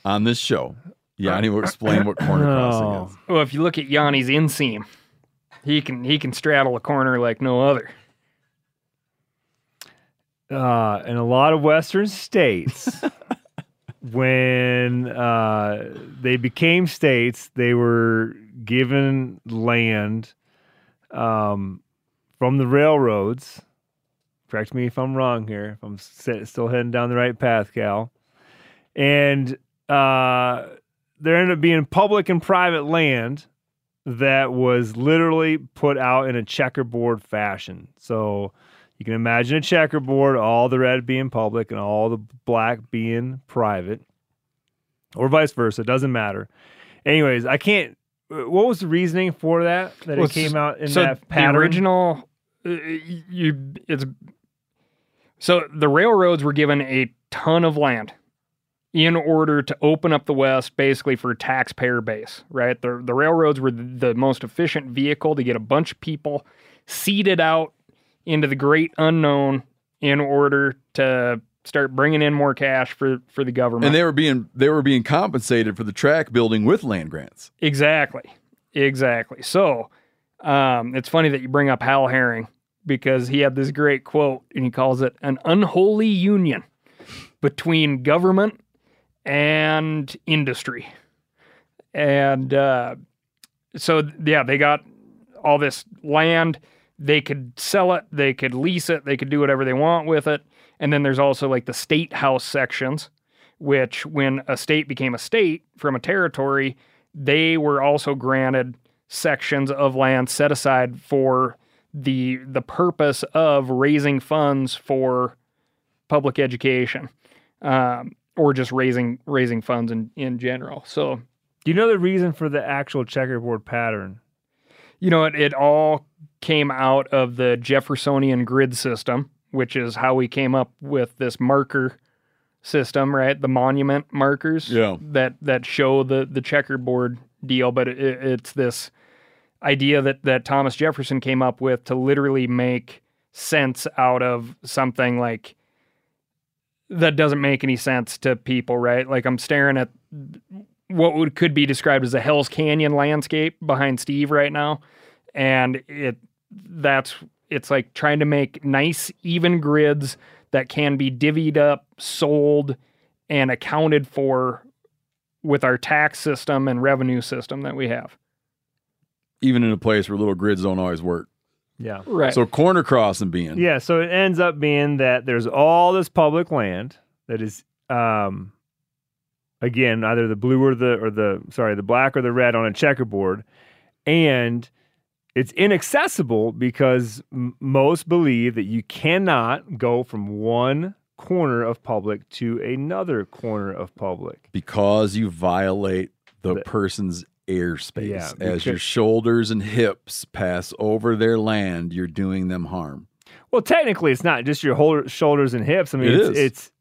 Speaker 1: on this show, Jani will explain what corner crossing is.
Speaker 7: Well, if you look at Jani's inseam, he can he can straddle a corner like no other.
Speaker 5: Uh, in a lot of Western states, when uh, they became states, they were given land um, from the railroads. Correct me if I'm wrong here. If I'm st- still heading down the right path, Cal. And uh, there ended up being public and private land that was literally put out in a checkerboard fashion. So you can imagine a checkerboard, all the red being public and all the black being private, or vice versa. It doesn't matter. Anyways, I can't. uh, What was the reasoning for that? That
Speaker 7: Well,
Speaker 5: it came out in
Speaker 7: so
Speaker 5: that pattern.
Speaker 7: The original, uh, you it's so the railroads were given a ton of land in order to open up the West, basically for taxpayer base. Right, the the railroads were the most efficient vehicle to get a bunch of people seeded out into the great unknown in order to start bringing in more cash for for the government.
Speaker 1: And they were being they were being compensated for the track building with land grants.
Speaker 7: Exactly. Exactly. So um, it's funny that you bring up Hal Herring because he had this great quote and he calls it an unholy union between government and industry. And uh, so, yeah, they got all this land. They could sell it, they could lease it, they could do whatever they want with it. And then there's also like the state house sections, which when a state became a state from a territory, they were also granted sections of land set aside for the the purpose of raising funds for public education um, or just raising raising funds in, in general. So
Speaker 5: Do you know the reason for the actual checkerboard pattern?
Speaker 7: You know, it, it all came out of the Jeffersonian grid system, which is how we came up with this marker system, right? The monument markers
Speaker 1: Yeah.
Speaker 7: that that show the the checkerboard deal, but it, it's this idea that that Thomas Jefferson came up with to literally make sense out of something like that doesn't make any sense to people, right? Like I'm staring at what would could be described as a Hell's Canyon landscape behind Steve right now, and it that's it's like trying to make nice even grids that can be divvied up, sold, and accounted for with our tax system and revenue system that we have.
Speaker 1: Even in a place where little grids don't always work.
Speaker 5: Yeah.
Speaker 7: Right.
Speaker 1: So corner crossing being.
Speaker 5: Yeah, so it ends up being that there's all this public land that is um again either the blue or the or the sorry, the black or the red on a checkerboard and it's inaccessible because m- most believe that you cannot go from one corner of public to another corner of public.
Speaker 1: because you violate the person's airspace.
Speaker 5: Yeah,
Speaker 1: As your shoulders and hips pass over their land, you're doing them harm.
Speaker 5: Well, technically it's not just your whole shoulders and hips. I mean
Speaker 1: It
Speaker 5: it's,
Speaker 1: is.
Speaker 5: it's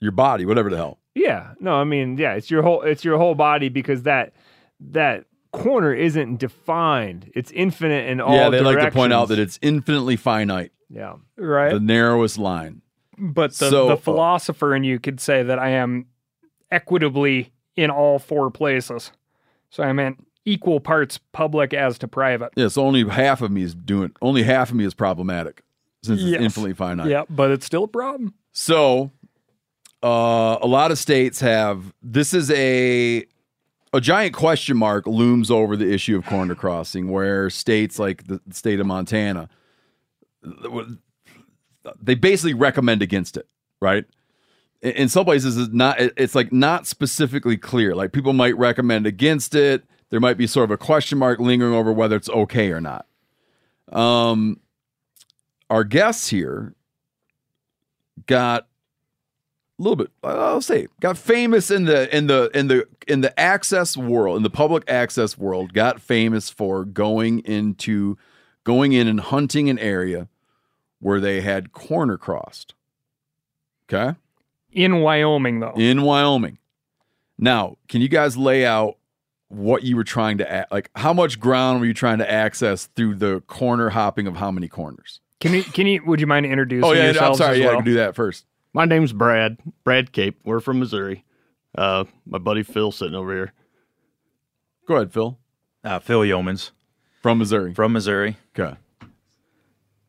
Speaker 1: Your body, whatever the hell.
Speaker 5: Yeah. No, I mean, yeah, it's your whole it's your whole body because that that corner isn't defined. It's infinite in all
Speaker 1: yeah, they like to point out that it's infinitely finite.
Speaker 5: Yeah.
Speaker 7: Right.
Speaker 1: The narrowest line.
Speaker 7: But the,
Speaker 1: So, uh,
Speaker 7: the philosopher in you could say that I am equitably in all four places. So I meant equal parts public as to private.
Speaker 1: Yeah, so only half of me is doing only half of me is problematic since
Speaker 7: Yes.
Speaker 1: it's infinitely finite.
Speaker 7: Yeah, but it's still a problem.
Speaker 1: So, uh, a lot of states have this is a a giant question mark looms over the issue of corner crossing, where states like the state of Montana, they basically recommend against it, right? In- some places, it's not. It's like not specifically clear. Like people might recommend against it. There might be sort of a question mark lingering over whether it's okay or not. Um, our guests here got a little bit I'll say got famous in the in the in the in the access world in the public access world got famous for going into going in and hunting an area where they had corner crossed. Okay?
Speaker 7: In Wyoming, though.
Speaker 1: in Wyoming. Now can you guys lay out what you were trying to like how much ground were you trying to access through the corner hopping of how many corners?
Speaker 7: Can you can you would you mind introducing
Speaker 1: oh yeah I'm sorry. yeah I can do that first
Speaker 4: My name's Brad. Brad Cape. We're from Missouri. Uh, my buddy Phil sitting over here.
Speaker 1: go ahead Phil
Speaker 10: Uh, Phil Yeomans
Speaker 1: from Missouri
Speaker 10: from Missouri.
Speaker 1: okay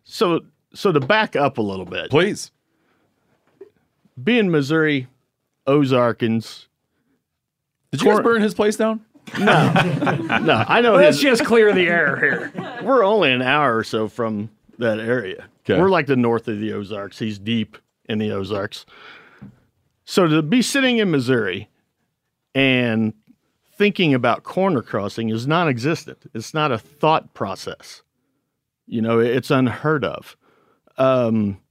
Speaker 4: So, so to back up a little bit,
Speaker 1: please
Speaker 4: being Missouri, Ozarkans.
Speaker 1: Did you guys burn his place down?
Speaker 4: No, no, I know.
Speaker 7: Let's
Speaker 4: his,
Speaker 7: just clear the air here.
Speaker 4: we're only an hour or so from that area.
Speaker 1: Okay.
Speaker 4: We're like the north of the Ozarks. He's deep in the Ozarks. So to be sitting in Missouri and thinking about corner crossing is non-existent. It's not a thought process. You know, it's unheard of. Um,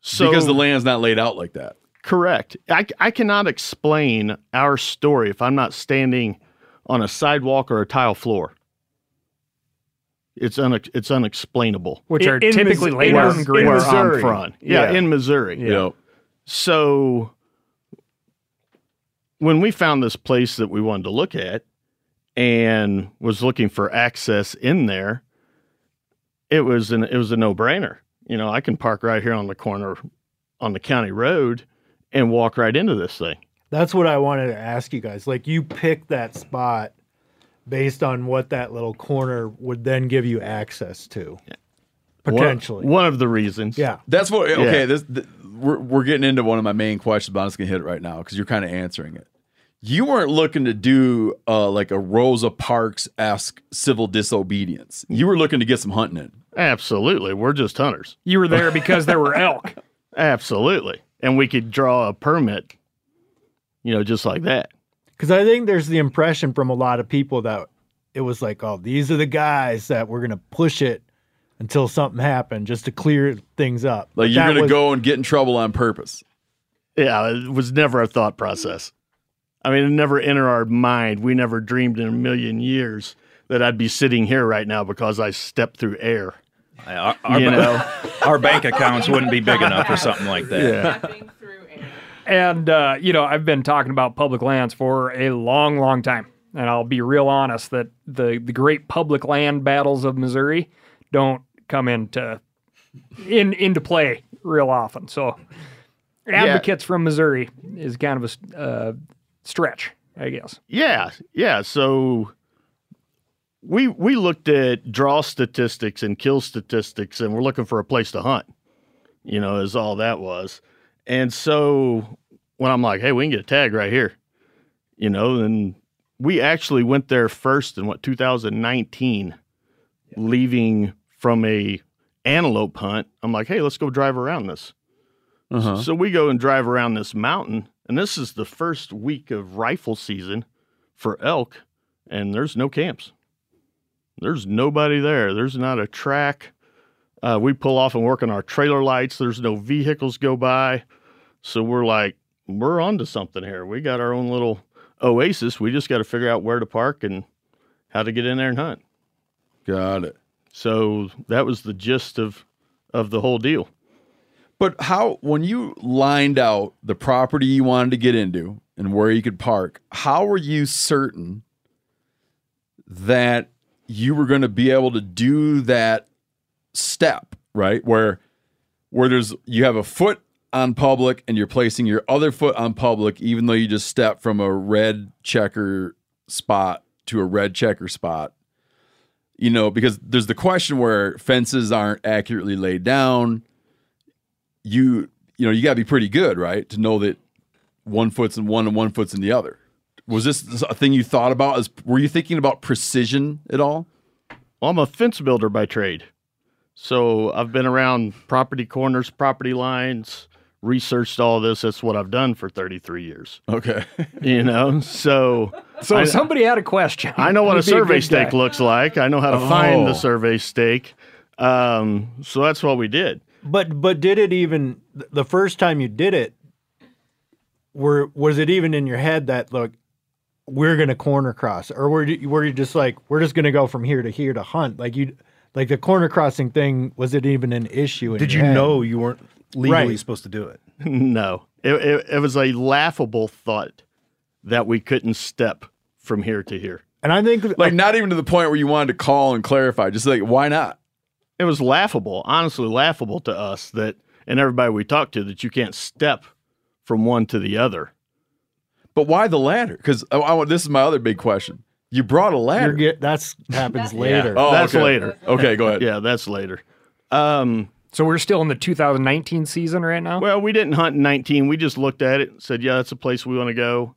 Speaker 4: so
Speaker 1: because the land's not laid out like that.
Speaker 4: Correct. I, I cannot explain our story if I'm not standing on a sidewalk or a tile floor. It's un, it's unexplainable.
Speaker 7: Which are
Speaker 5: In- in
Speaker 7: typically
Speaker 5: Mis-
Speaker 7: laid
Speaker 5: in
Speaker 7: out
Speaker 5: Mis-
Speaker 7: in
Speaker 5: in.
Speaker 4: Where
Speaker 5: Missouri.
Speaker 4: I'm from. Yeah,
Speaker 5: Yeah.
Speaker 4: in Missouri.
Speaker 5: Yeah.
Speaker 4: So when we found this place that we wanted to look at and was looking for access in there, it was an it was a no brainer. You know, I can park right here on the corner on the county road and walk right into this thing.
Speaker 8: That's what I wanted to ask you guys. Like you picked that spot based on what that little corner would then give you access to. Potentially.
Speaker 4: One of the reasons.
Speaker 8: Yeah.
Speaker 1: That's what. Okay,
Speaker 4: Yeah.
Speaker 1: this th- we're we're getting into one of my main questions, but I'm just gonna hit it right now because you're kind of answering it. You weren't looking to do uh, like a Rosa Parks esque civil disobedience. You were looking to get some hunting in.
Speaker 4: Absolutely. We're just hunters.
Speaker 7: You were there because there were elk.
Speaker 4: Absolutely. And we could draw a permit, you know, just like that.
Speaker 8: Because I think there's the impression from a lot of people that it was like, oh, these are the guys that we're gonna push it until something happened just to clear things up.
Speaker 1: Like
Speaker 8: But
Speaker 1: you're gonna
Speaker 8: was-
Speaker 1: go and get in trouble on purpose.
Speaker 4: Yeah, it was never a thought process. I mean, it never entered our mind. We never dreamed in a million years that I'd be sitting here right now because I stepped through air.
Speaker 10: Our, our,
Speaker 4: You know?
Speaker 10: our bank accounts wouldn't be big enough or something like that.
Speaker 4: Yeah.
Speaker 7: And uh, you know, I've been talking about public lands for a long, long time, and I'll be real honest that the the great public land battles of Missouri don't come into in into play real often. So, advocates from Missouri is kind of a uh, stretch, I guess.
Speaker 4: Yeah, yeah. So we we looked at draw statistics and kill statistics, and we're looking for a place to hunt. You know, is all that was. And so when I'm like, hey, we can get a tag right here, you know, and we actually went there first in what 2019, leaving from a antelope hunt. I'm like, hey, let's go drive around this.
Speaker 1: Uh-huh.
Speaker 4: So we go and drive around this mountain, and this is the first week of rifle season for elk, and there's no camps. There's nobody there. There's not a track. Uh, we pull off and work on our trailer lights. There's no vehicles go by. So we're like, we're onto something here. We got our own little oasis. We just got to figure out where to park and how to get in there and hunt.
Speaker 1: Got it.
Speaker 4: So that was the gist of of the whole deal.
Speaker 1: But how, when you lined out the property you wanted to get into and where you could park, how were you certain that you were going to be able to do that step, right? Where, where there's, you have a foot on public and you're placing your other foot on public, even though you just step from a red checker spot to a red checker spot. You know, because there's the question where fences aren't accurately laid down you you know you got to be pretty good right to know that one foot's in one and one foot's in the other was this a thing you thought about as were you thinking about precision at all
Speaker 4: Well, I'm a fence builder by trade. So I've been around property corners, property lines, researched all this. That's what I've done for 33 years.
Speaker 1: Okay.
Speaker 4: You know, so
Speaker 7: So
Speaker 4: I-
Speaker 7: somebody had a question.
Speaker 4: I know what a survey
Speaker 7: good
Speaker 4: stake
Speaker 7: guy.
Speaker 4: looks like. I know how to find
Speaker 1: Oh.
Speaker 4: the survey stake. Um, so that's what we did.
Speaker 8: But but did it even the first time you did it? Were was it even in your head that look, we're gonna corner cross, or were you, were you just like we're just gonna go from here to here to hunt? Like you, like the corner crossing thing was it even an issue? In
Speaker 6: Did you
Speaker 8: head?
Speaker 6: know you weren't legally
Speaker 8: Right.
Speaker 6: supposed to do it?
Speaker 4: no, it, it, it was a laughable thought that we couldn't step from here to here.
Speaker 8: And I think
Speaker 1: like not even to the point where you wanted to call and clarify just like why not
Speaker 4: It was laughable, honestly laughable to us that, and everybody we talked to, that you can't step from one to the other.
Speaker 1: but why the ladder because I, I, want- this is my other big question you brought a
Speaker 8: You're
Speaker 1: ladder
Speaker 8: get, that's happens later.
Speaker 1: Oh,
Speaker 4: that's
Speaker 1: okay.
Speaker 4: later.
Speaker 1: okay go ahead
Speaker 4: Yeah, that's later. Um,
Speaker 7: So we're still in the 2019 season right now.
Speaker 4: Well, we didn't hunt in 19. We just looked at it and said, yeah, that's a place we want to go.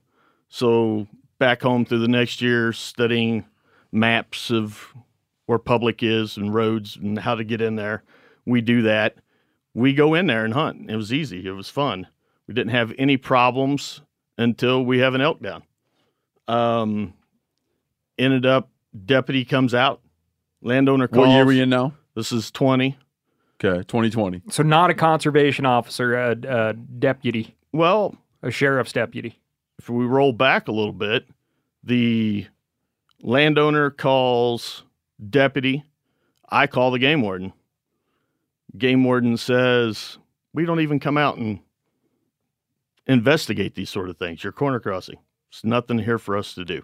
Speaker 4: So back home through the next year, studying maps of where public is and roads and how to get in there. We do that. We go in there and hunt. It was easy. It was fun. We didn't have any problems until we have an elk down. Um, ended up, deputy comes out, landowner calls.
Speaker 1: what year are we in now
Speaker 4: This is 20.
Speaker 1: okay 2020
Speaker 7: So not a conservation officer, a, a deputy,
Speaker 4: Well,
Speaker 7: a sheriff's deputy.
Speaker 4: if we roll back a little bit, the landowner calls deputy. I call the game warden. Game warden says, We don't even come out and investigate these sort of things. You're corner crossing. It's nothing here for us to do.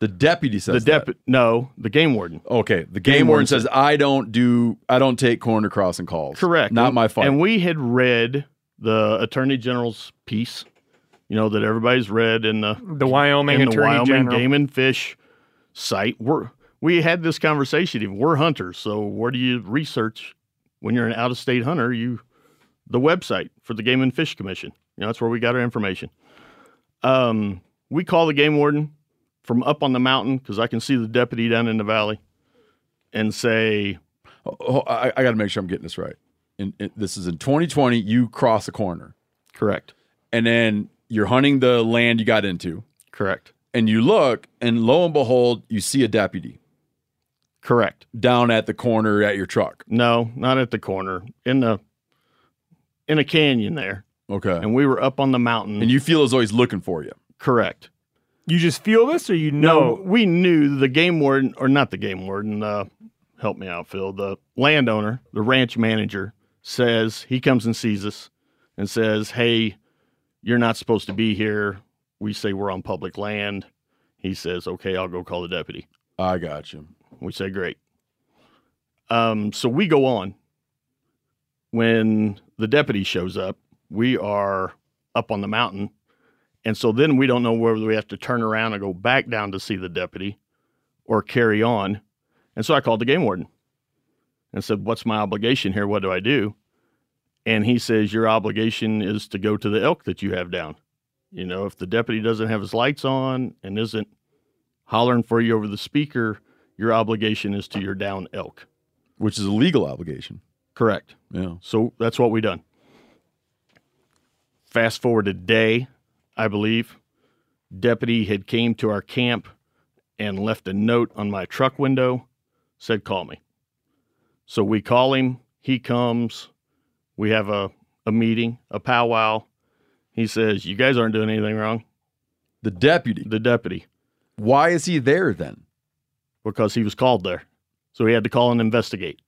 Speaker 1: The deputy says
Speaker 4: the
Speaker 1: that.
Speaker 4: deputy, no, the game warden.
Speaker 1: okay the game,
Speaker 4: Game
Speaker 1: warden
Speaker 4: warden
Speaker 1: says
Speaker 4: said-
Speaker 1: i don't do i don't take corner crossing calls
Speaker 4: Correct.
Speaker 1: not
Speaker 4: And-
Speaker 1: my fault
Speaker 4: And we had read the attorney general's piece, you know, that everybody's read in the
Speaker 7: The Wyoming
Speaker 4: in the
Speaker 7: Attorney
Speaker 4: Wyoming
Speaker 7: General.
Speaker 4: Game and Fish site. We're we had this conversation. Even we're hunters, so where do you research when you're an out of state hunter? You the website for the Game and Fish Commission. You know, that's where we got our information. Um, we call the game warden from up on the mountain because I can see the deputy down in the valley, and say,
Speaker 1: Oh, oh I, I got to make sure I'm getting this right. In, in- this is in 2020. You cross a corner,
Speaker 4: Correct.
Speaker 1: and then you're hunting the land you got into,
Speaker 4: Correct.
Speaker 1: and you look, and lo and behold, you see a deputy
Speaker 4: Correct.
Speaker 1: down at the corner at your truck.
Speaker 4: No, not at the corner. In the in a canyon there.
Speaker 1: Okay,
Speaker 4: And we were up on the mountain.
Speaker 1: and you feel as though he's looking for you.
Speaker 4: correct.
Speaker 5: You just feel this, or you
Speaker 4: No,
Speaker 5: know?
Speaker 4: we knew the game warden, or not the game warden. Uh, help me out, Phil. The landowner, the ranch manager, says he comes and sees us and says, "Hey, you're not supposed to be here." We say we're on public land. He says, "Okay, I'll go call the deputy."
Speaker 1: I got you.
Speaker 4: We say, "Great." Um, so we go on. When the deputy shows up, we are up on the mountain, and so then we don't know whether we have to turn around and go back down to see the deputy, or carry on. And so I called the game warden and said, What's my obligation here? What do I do? And he says, Your obligation is to go to the elk that you have down. You know, if the deputy doesn't have his lights on and isn't hollering for you over the speaker, your obligation is to your down elk.
Speaker 1: Which is a legal obligation.
Speaker 4: Correct.
Speaker 1: Yeah.
Speaker 4: So that's what we done. Fast forward a day, I believe, deputy had came to our camp and left a note on my truck window, said call me. So we call him, he comes, we have a, a meeting, a powwow. He says, You guys aren't doing anything wrong.
Speaker 1: The deputy.
Speaker 4: The deputy.
Speaker 1: Why is he there then?
Speaker 4: Because he was called there. So he had to call and investigate.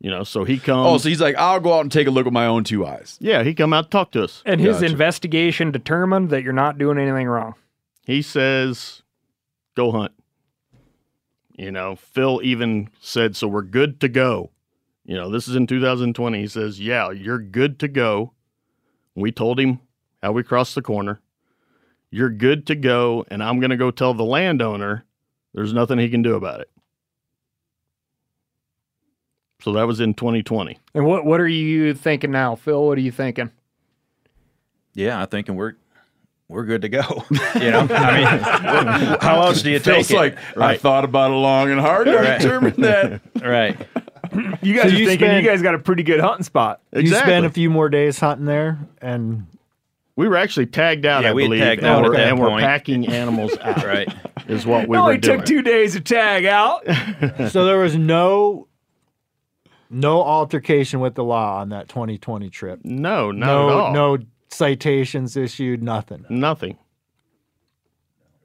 Speaker 4: You know, so he oh, comes.
Speaker 1: Oh, so he's like, I'll go out and take a look with my own two eyes.
Speaker 4: yeah, he come out to talk to us.
Speaker 7: And his
Speaker 1: Gotcha.
Speaker 7: investigation determined that you're not doing anything wrong.
Speaker 4: He says, go hunt. You know, Phil even said, so we're good to go. You know, this is in 2020. He says, yeah, you're good to go. We told him how we crossed the corner. You're good to go. And I'm going to go tell the landowner there's nothing he can do about it. So that was in 2020.
Speaker 7: And what what are you thinking now, Phil? What are you thinking?
Speaker 10: Yeah, I'm thinking we're we're good to go. You know, I mean, how else do you take
Speaker 1: Feels
Speaker 10: it?
Speaker 1: like I thought about it long and hard. I
Speaker 10: Right.
Speaker 1: determined that.
Speaker 10: right.
Speaker 5: You guys
Speaker 8: So
Speaker 5: are
Speaker 8: you
Speaker 5: thinking
Speaker 8: spend-
Speaker 5: you guys got a pretty good hunting spot.
Speaker 8: You spend a few more days hunting there, and
Speaker 4: We were actually tagged out,
Speaker 10: Yeah,
Speaker 4: I
Speaker 10: we
Speaker 4: believe,
Speaker 10: tagged
Speaker 4: and,
Speaker 10: out at
Speaker 4: we're, and we're packing animals out.
Speaker 10: Right.
Speaker 4: Is what we
Speaker 5: it
Speaker 4: were
Speaker 5: only
Speaker 4: doing.
Speaker 5: took two days to tag out.
Speaker 8: so there was no no altercation with the law on that 2020 trip.
Speaker 4: No, not
Speaker 8: no,
Speaker 4: at all.
Speaker 8: no citations issued. Nothing.
Speaker 4: Nothing.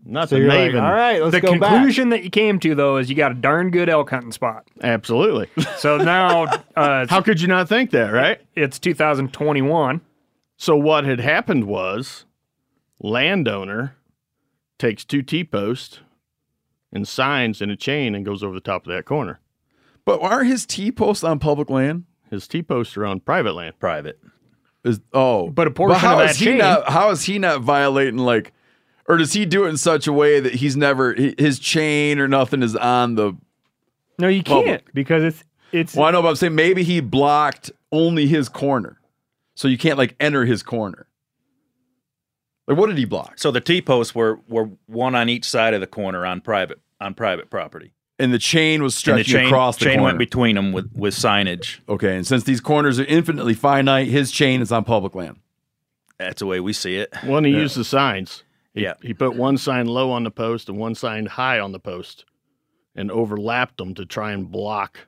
Speaker 4: Nothing.
Speaker 8: So you're like, all right, let's
Speaker 7: the
Speaker 8: go back.
Speaker 7: conclusion that you came to though is you got a darn good elk hunting spot.
Speaker 4: Absolutely.
Speaker 7: So now uh,
Speaker 4: How could you not think that, right?
Speaker 7: it's 2021.
Speaker 4: So what had happened was landowner takes two T posts and signs in a chain and goes over the top of that corner.
Speaker 1: But aren't his T posts on public land?
Speaker 4: His T posts are on private land.
Speaker 10: Private.
Speaker 1: Is oh,
Speaker 7: But a portion
Speaker 1: how
Speaker 7: of
Speaker 1: is
Speaker 7: that
Speaker 1: he
Speaker 7: chain-
Speaker 1: not? How is he not violating like, or does he do it in such a way that he's never his chain or nothing is on the?
Speaker 5: No, you
Speaker 1: Public.
Speaker 5: can't because it's it's
Speaker 1: Well, I know, but I'm saying maybe he blocked only his corner, so you can't like enter his corner. Like, what did he block?
Speaker 10: So the T posts were were one on each side of the corner on private on private property.
Speaker 1: And the chain was
Speaker 10: And
Speaker 1: stretching
Speaker 10: the chain,
Speaker 1: across the
Speaker 10: chain
Speaker 1: corner.
Speaker 10: went between them with with signage.
Speaker 1: okay, and since these corners are infinitely finite, his chain is on public land.
Speaker 10: That's the way we see it.
Speaker 4: When he used the signs, he,
Speaker 10: Yeah.
Speaker 4: he put one sign low on the post and one sign high on the post and overlapped them to try and block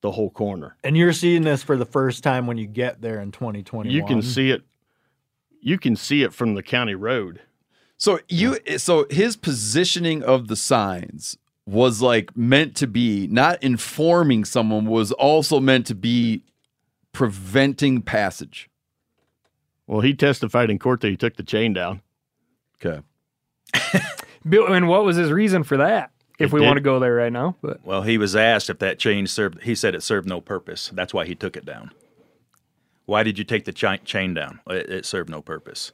Speaker 4: the whole corner.
Speaker 8: And you're seeing this for the first time when you get there in 2021.
Speaker 4: You can see it. You can see it from the county road.
Speaker 1: So you, so his positioning of the signs was like meant to be not informing someone, was also meant to be preventing passage.
Speaker 4: Well, he testified in court that he took the chain down.
Speaker 1: Okay.
Speaker 7: Bill, and what was his reason for that? If
Speaker 4: It
Speaker 7: we
Speaker 4: did-
Speaker 7: want to go there right now, but
Speaker 10: Well, he was asked if that chain served. He said it served no purpose. That's why he took it down. Why did you take the chi- chain down? It, it served no purpose.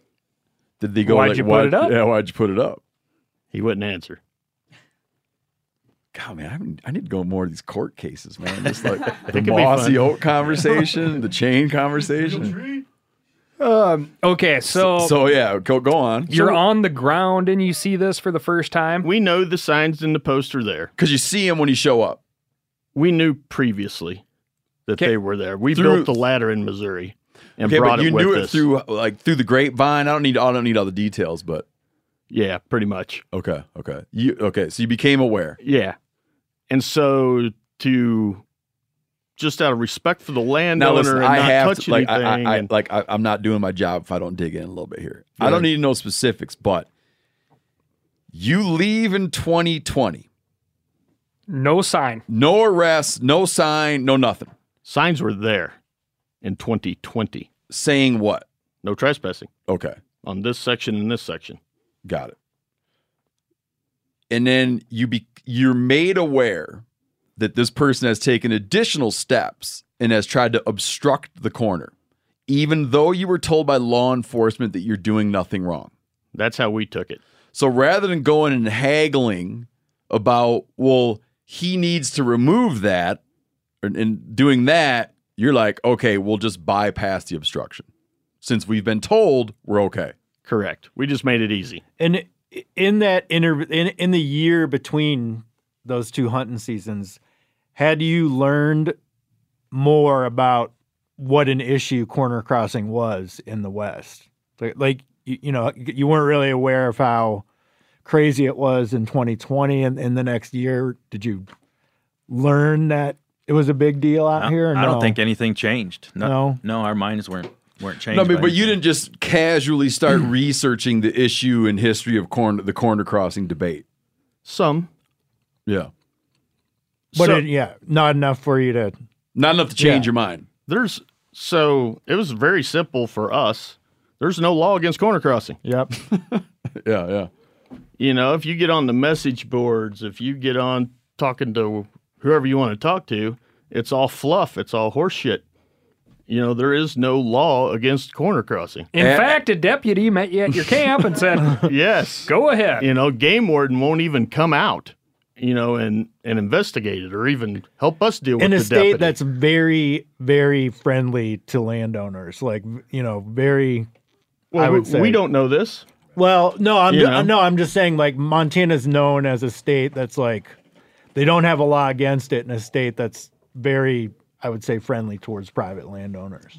Speaker 1: Did they go?
Speaker 7: Why'd
Speaker 1: like,
Speaker 7: you put it up?
Speaker 1: Yeah, why'd you put it up?
Speaker 4: He wouldn't answer.
Speaker 1: God, man, I, haven't- I need to go more of these court cases, man. Just like the mossy oak conversation, the chain conversation.
Speaker 7: Um, okay, so,
Speaker 1: So yeah, go go on.
Speaker 7: you're on the ground and you see this for the first time.
Speaker 4: We know the signs in the post are there.
Speaker 1: because you see him when you show up.
Speaker 4: we knew previously that
Speaker 1: Okay.
Speaker 4: they were there. We
Speaker 1: Through-
Speaker 4: built the ladder in Missouri and
Speaker 1: Okay,
Speaker 4: brought
Speaker 1: but you
Speaker 4: it with
Speaker 1: knew it
Speaker 4: us.
Speaker 1: through like through the grapevine. I don't need I don't need all the details, but
Speaker 4: Yeah, pretty much.
Speaker 1: okay, okay. You okay? So you became aware.
Speaker 4: Yeah. And so to just out of respect for the
Speaker 1: Now
Speaker 4: landowner
Speaker 1: listen,
Speaker 4: and
Speaker 1: I
Speaker 4: not
Speaker 1: have
Speaker 4: touch
Speaker 1: to like I,
Speaker 4: anything.
Speaker 1: I, I
Speaker 4: and-
Speaker 1: like I, I'm not doing my job if I don't dig in a little bit here. I don't need to know specifics, but you leave in 2020.
Speaker 7: No sign.
Speaker 1: No arrest, no sign, no nothing.
Speaker 4: signs were there in 2020.
Speaker 1: Saying what?
Speaker 4: No trespassing
Speaker 1: Okay,
Speaker 4: on this section and this section.
Speaker 1: got it. And then you be you're made aware that this person has taken additional steps and has tried to obstruct the corner, even though you were told by law enforcement that you're doing nothing wrong.
Speaker 4: That's how we took it.
Speaker 1: So rather than going and haggling about, well, he needs to remove that and, and doing that, you're like, okay, we'll just bypass the obstruction. Since we've been told we're okay.
Speaker 4: Correct. We just made it easy.
Speaker 8: And in that inter in in the year between those two hunting seasons, had you learned more about what an issue corner crossing was in the West? Like, like you, you know, you weren't really aware of how crazy it was in 2020 and in the next year. Did you learn that it was a big deal out here?
Speaker 10: I don't think anything changed. No,
Speaker 8: No?
Speaker 10: no, our minds weren't weren't changed.
Speaker 1: No, but,
Speaker 10: by
Speaker 1: but you didn't just casually start researching the issue and history of corner the corner crossing debate.
Speaker 4: Some.
Speaker 1: Yeah.
Speaker 8: But
Speaker 4: So-
Speaker 8: it, yeah, not enough for you to.
Speaker 1: Not enough to change
Speaker 8: Yeah.
Speaker 1: your mind.
Speaker 4: There's so it was very simple for us. There's no law against corner crossing.
Speaker 8: Yep.
Speaker 1: Yeah, yeah.
Speaker 4: You know, if you get on the message boards, if you get on talking to whoever you want to talk to, it's all fluff. It's all horseshit. You know, there is no law against corner crossing.
Speaker 7: In eh. fact, a deputy met you at your camp and said,
Speaker 4: yes.
Speaker 7: "Go ahead."
Speaker 4: You know, game warden won't even come out, you know, and and investigate it or even help us deal
Speaker 8: in
Speaker 4: with
Speaker 8: In
Speaker 4: a
Speaker 8: state
Speaker 4: deputy.
Speaker 8: that's very very friendly to landowners like you know very
Speaker 4: well,
Speaker 8: i would
Speaker 4: we,
Speaker 8: say
Speaker 4: we don't know this.
Speaker 8: well no i'm
Speaker 4: You
Speaker 8: ju-
Speaker 4: know?
Speaker 8: no i'm just saying like montana's known as a state that's like they don't have a law against it in a state that's very i would say friendly towards private landowners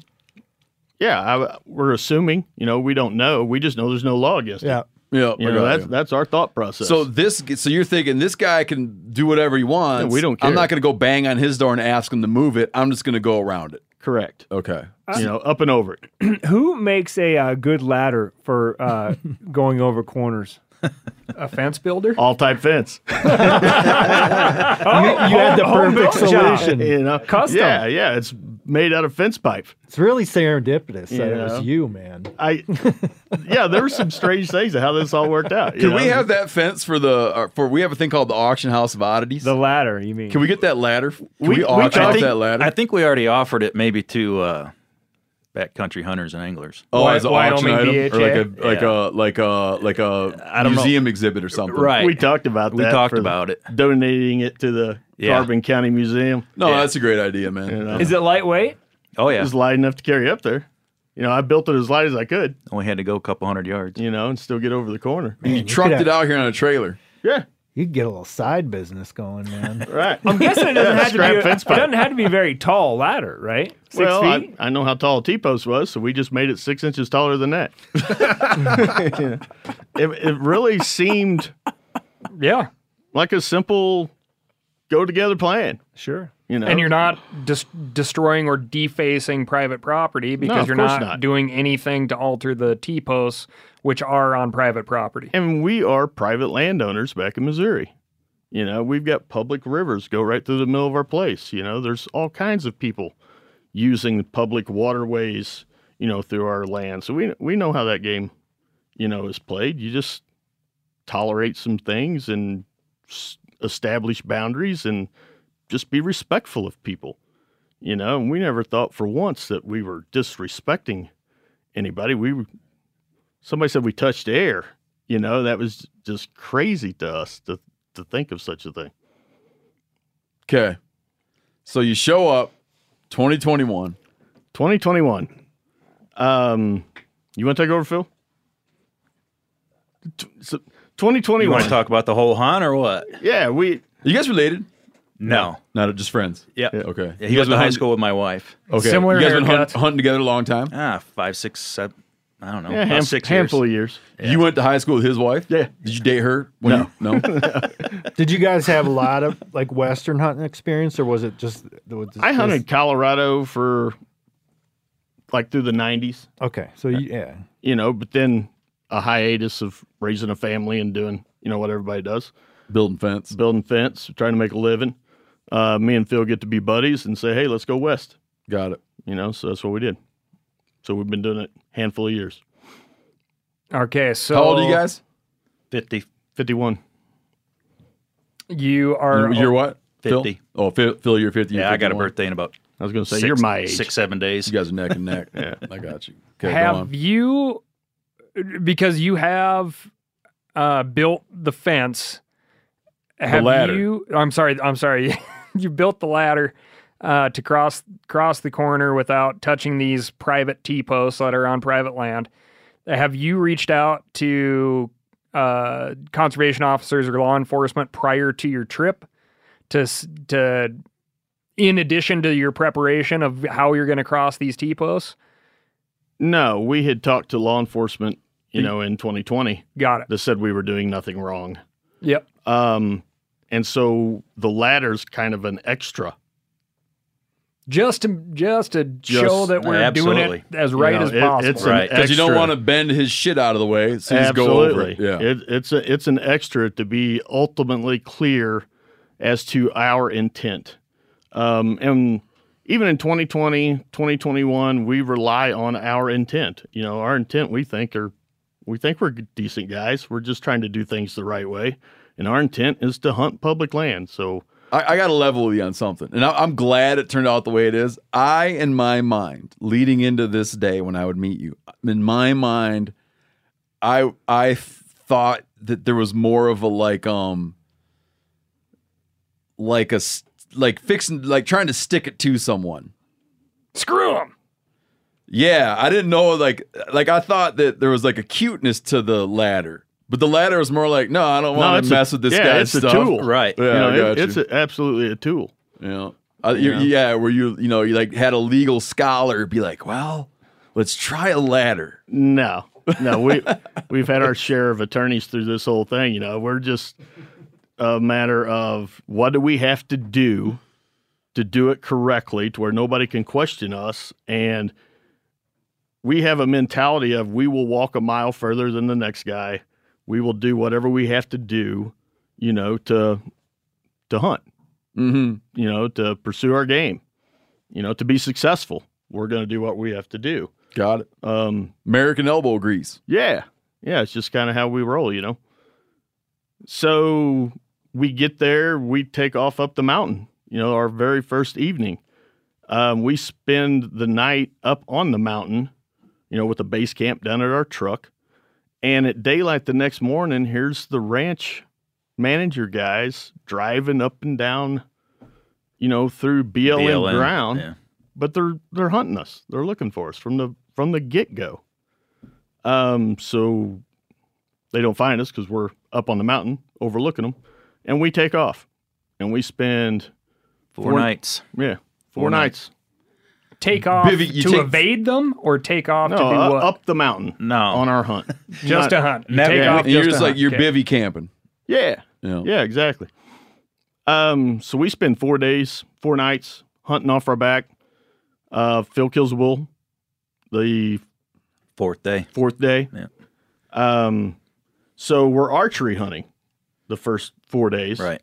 Speaker 4: Yeah, I, we're assuming. You know, we don't know. We just know there's no law against
Speaker 8: yeah
Speaker 4: it.
Speaker 1: Yeah.
Speaker 4: You know, that's
Speaker 1: you.
Speaker 4: that's our thought process.
Speaker 1: So this, so you're thinking this guy can do whatever he wants.
Speaker 4: Yeah, we don't
Speaker 1: I'm not going to go bang on his door and ask him to move it. I'm just going to go around it.
Speaker 4: correct.
Speaker 1: Okay.
Speaker 4: you know, up and over it.
Speaker 5: Who makes a uh, good ladder for uh, going over corners?
Speaker 7: A fence builder.
Speaker 4: All type fence.
Speaker 5: Oh,
Speaker 8: you had the perfect
Speaker 5: built job.
Speaker 8: solution
Speaker 4: you know,
Speaker 5: Custom.
Speaker 4: Yeah, yeah. It's made out of fence pipe.
Speaker 8: it's really serendipitous that it was you man
Speaker 4: I, yeah, there were some strange things of how this all worked out. you
Speaker 1: Can
Speaker 4: know?
Speaker 1: we have that fence for the uh, for? We have a thing called the auction house of oddities.
Speaker 5: The ladder, you mean?
Speaker 1: Can we get that ladder? Can we,
Speaker 4: We- we
Speaker 1: auction
Speaker 4: I
Speaker 1: off
Speaker 4: think-
Speaker 1: that ladder?
Speaker 10: I think we already offered it maybe to uh, backcountry hunters and anglers.
Speaker 1: oh,
Speaker 5: Wy-
Speaker 1: as an
Speaker 5: Wyoming
Speaker 1: auction item, or like
Speaker 5: BHA?
Speaker 1: a like a like a like a
Speaker 10: I don't know.
Speaker 1: museum exhibit or something.
Speaker 10: Right.
Speaker 4: We talked about that.
Speaker 10: We
Speaker 4: that.
Speaker 10: talked
Speaker 4: for
Speaker 10: about it.
Speaker 4: Donating it to the
Speaker 10: Yeah.
Speaker 4: Carbon County Museum.
Speaker 1: No,
Speaker 10: Yeah.
Speaker 1: that's a great idea, man.
Speaker 4: You know,
Speaker 5: Is it lightweight?
Speaker 10: Oh
Speaker 4: it
Speaker 10: yeah,
Speaker 4: was light enough to carry up there. You know, I built it as light as I could.
Speaker 10: only had to go a couple hundred yards.
Speaker 4: You know, and still get over the corner.
Speaker 1: You
Speaker 8: you
Speaker 1: trucked
Speaker 8: could
Speaker 1: it out here on a trailer.
Speaker 4: Yeah,
Speaker 8: you could get a little side business going man
Speaker 4: right.
Speaker 5: I'm guessing it doesn't
Speaker 4: Yeah,
Speaker 5: have to be.
Speaker 4: scrap
Speaker 5: it doesn't have to be a very tall ladder, right? Six
Speaker 4: well, I,
Speaker 5: feet.
Speaker 4: I know how tall a T post was, so we just made it six inches taller than that. it, it really seemed
Speaker 7: Yeah,
Speaker 4: like a simple go together plan.
Speaker 5: sure.
Speaker 4: You know,
Speaker 7: and you're not dis- destroying or defacing private property because
Speaker 4: of
Speaker 7: you're not,
Speaker 4: not.
Speaker 7: doing anything to alter the T posts, which are on private property.
Speaker 4: and we are private landowners back in Missouri. You know, we've got public rivers go right through the middle of our place. You know, there's all kinds of people using the public waterways, you know, through our land. So we we know how that game, you know, is played. You just tolerate some things and s- establish boundaries and just be respectful of people. You know, and we never thought for once that we were disrespecting anybody. We somebody said we touched air. You know, that was just crazy to us to to think of such a thing.
Speaker 1: Okay. So you show up 2021.
Speaker 4: 2021. Um you want to take over, Phil? So 2021.
Speaker 10: You want to talk about the whole hunt or what?
Speaker 4: Yeah, we.
Speaker 1: You guys related?
Speaker 10: No,
Speaker 1: not just friends. Yep.
Speaker 10: Yeah.
Speaker 1: Okay.
Speaker 10: Yeah, he was in high school with my wife.
Speaker 1: Okay.
Speaker 7: Similar
Speaker 1: you guys been hunt- hunting together a long time.
Speaker 10: Ah, five, six, seven. I don't know.
Speaker 4: Yeah, ham-
Speaker 10: six
Speaker 4: handful
Speaker 10: years.
Speaker 4: of years.
Speaker 1: You went to high school with his wife.
Speaker 4: Yeah.
Speaker 1: Did you date her? when You, no.
Speaker 8: Did you guys have a lot of like Western hunting experience, or was it just? Was
Speaker 4: I hunted Colorado for like through the 90s,
Speaker 8: Okay, so you, yeah,
Speaker 4: you know, but then a hiatus of raising a family and doing, you know, what everybody does
Speaker 1: Building fence.
Speaker 4: building fence, trying to make a living. Uh, me and Phil get to be buddies and say, hey, let's go west,
Speaker 1: Got it.
Speaker 4: you know, so that's what we did. So we've been doing it a handful of years.
Speaker 7: Okay, so
Speaker 1: How old are you guys?
Speaker 10: 50.
Speaker 4: 51.
Speaker 7: You are
Speaker 1: You're what?
Speaker 10: 50.
Speaker 1: Phil? Oh, Phil, Phil you're 50. you're
Speaker 10: Yeah, I got a birthday in about
Speaker 4: I was going to say,
Speaker 10: six,
Speaker 4: you're my age.
Speaker 10: six, seven days.
Speaker 1: You guys are neck and neck.
Speaker 4: Yeah.
Speaker 1: I got you. Okay, go on.
Speaker 7: have you because you have uh, built the fence. Have
Speaker 1: ladder.
Speaker 7: you i'm sorry i'm sorry. You built the ladder uh, to cross cross the corner without touching these private t posts that are on private land. Have you reached out to uh, conservation officers or law enforcement prior to your trip to to in addition to your preparation of how you're going to cross these t posts
Speaker 4: No, we had talked to law enforcement, you know, in 2020
Speaker 7: got it
Speaker 4: that said we were doing nothing wrong.
Speaker 7: yep
Speaker 4: Um, and so the ladder's kind of an extra.
Speaker 7: just to just to show that we're doing it as right
Speaker 4: You know,
Speaker 7: as
Speaker 4: it-
Speaker 7: possible.
Speaker 4: it's
Speaker 10: Right.
Speaker 1: Because you don't want to bend his shit out of the way. So you just go over
Speaker 4: Absolutely.
Speaker 1: it. Yeah.
Speaker 4: It, it's a it's an extra to be ultimately clear as to our intent. Um, and even in 2020, 2021, we rely on our intent. You know, our intent we think are we think we're decent guys. We're just trying to do things the right way. And our intent is to hunt public land. So
Speaker 1: I, I got to level with you on something, and I, I'm glad it turned out the way it is. I, in my mind, leading into this day when I would meet you, in my mind, I I thought that there was more of a like um like a, like fixing like trying to stick it to someone.
Speaker 7: Screw them.
Speaker 1: Yeah, I didn't know like like I thought that there was like a cuteness to the ladder. But the ladder was more like, no, I don't want
Speaker 4: it's
Speaker 1: to
Speaker 4: a-
Speaker 1: mess with this
Speaker 4: yeah,
Speaker 1: guy's
Speaker 4: it's a tool.
Speaker 10: Right.
Speaker 1: Yeah,
Speaker 4: you know,
Speaker 1: I
Speaker 4: it-
Speaker 1: got
Speaker 4: it's a, absolutely a tool.
Speaker 1: Yeah. Uh, you yeah, where you you know you like had a legal scholar be like, well, let's try a ladder.
Speaker 4: No, no, we we've had our share of attorneys through this whole thing. You know, we're just a matter of what do we have to do to do it correctly, to where nobody can question us, and we have a mentality of we will walk a mile further than the next guy. We will do whatever we have to do, you know, to to hunt,
Speaker 1: Mm-hmm.
Speaker 4: you know, to pursue our game, you know, to be successful. We're going to do what we have to do.
Speaker 1: Got it.
Speaker 4: Um,
Speaker 1: American elbow grease.
Speaker 4: yeah. Yeah. It's just kind of how we roll, you know? So we get there, we take off up the mountain, you know, our very first evening. Um, we spend the night up on the mountain, you know, with a base camp down at our truck. And at daylight the next morning, here's the ranch manager guys driving up and down, you know, through BLM,
Speaker 10: BLM,
Speaker 4: ground
Speaker 10: yeah.
Speaker 4: but they're they're hunting us. They're looking for us from the from the get go. Um, so they don't find us because we're up on the mountain overlooking them, and we take off, and we spend
Speaker 10: Four, nights.
Speaker 4: yeah four,
Speaker 10: Four
Speaker 4: nights.
Speaker 7: Take off
Speaker 1: Bivvy,
Speaker 7: to
Speaker 1: take-
Speaker 7: evade them or take off
Speaker 4: No,
Speaker 7: to do
Speaker 4: uh,
Speaker 7: what?
Speaker 4: up the mountain
Speaker 10: No.
Speaker 4: on our hunt.
Speaker 7: just
Speaker 4: Not-
Speaker 7: a hunt. You
Speaker 10: Never-
Speaker 7: take
Speaker 10: Yeah,
Speaker 7: off
Speaker 1: and you're
Speaker 7: just
Speaker 1: just like
Speaker 7: hunt.
Speaker 1: you're
Speaker 7: Okay.
Speaker 1: bivvy camping.
Speaker 4: Yeah,
Speaker 1: Yeah.
Speaker 4: yeah, exactly. Um, so we spend four days, four nights hunting off our back. Uh, Phil kills a bull. The
Speaker 10: Fourth day.
Speaker 4: fourth day.
Speaker 10: Yeah.
Speaker 4: Um, so we're archery hunting the first four days.
Speaker 10: Right.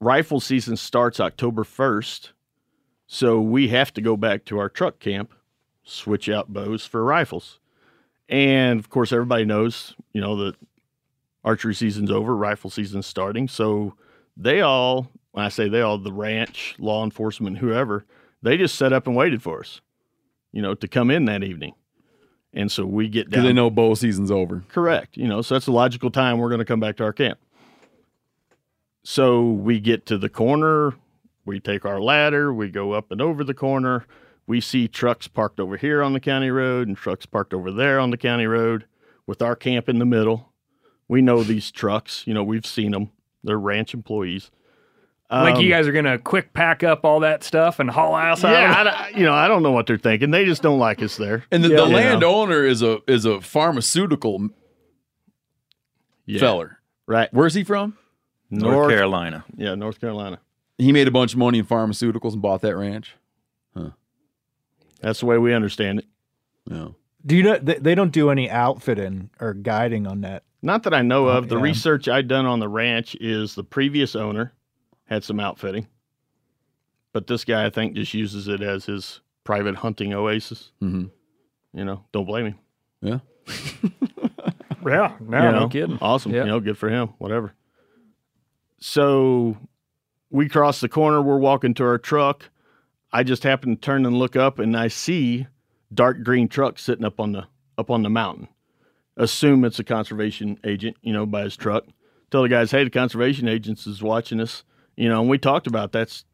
Speaker 4: Rifle season starts October 1st. So we have to go back to our truck camp, switch out bows for rifles. And of course, everybody knows, you know, that archery season's over, rifle season's starting. So they all, when I say they all, the ranch, law enforcement, whoever, they just set up and waited for us, you know, to come in that evening. And so we get
Speaker 1: Because
Speaker 4: down.
Speaker 1: they know bow season's over.
Speaker 4: Correct. You know, so that's a logical time we're going to come back to our camp. So we get to the corner, we take our ladder, we go up and over the corner. We see trucks parked over here on the county road and trucks parked over there on the county road with our camp in the middle. We know these trucks, you know, we've seen them. They're ranch employees.
Speaker 7: like you
Speaker 4: Um,
Speaker 7: guys are gonna quick pack up all that stuff and haul ass out.
Speaker 4: Yeah, I you know, I don't know what they're thinking. They just don't like us there.
Speaker 1: And the,
Speaker 4: Yeah.
Speaker 1: the
Speaker 4: You know?
Speaker 1: landowner is a is a pharmaceutical
Speaker 4: Yeah.
Speaker 1: feller.
Speaker 4: Right.
Speaker 1: Where's he from?
Speaker 10: North Carolina.
Speaker 4: Yeah, North Carolina.
Speaker 1: He made a bunch of money in pharmaceuticals and bought that ranch. Huh.
Speaker 4: That's the way we understand it.
Speaker 1: Yeah.
Speaker 8: Do you know they, they don't do any outfitting or guiding on that?
Speaker 4: Not that I know of. The
Speaker 8: yeah.
Speaker 4: research I'd done on the ranch is the previous owner had some outfitting, but this guy I think just uses it as his private hunting oasis.
Speaker 1: Mm-hmm.
Speaker 4: You know, don't blame him.
Speaker 1: Yeah.
Speaker 7: Yeah, no,
Speaker 4: You
Speaker 7: no kidding.
Speaker 4: Awesome.
Speaker 7: Yeah.
Speaker 4: You know, good for him. Whatever. So we cross the corner. We're walking to our truck. I just happen to turn and look up, and I see dark green truck sitting up on the up on the mountain. Assume it's a conservation agent, you know, by his truck. Tell the guys, hey, the conservation agents is watching us. You know, and we talked about that's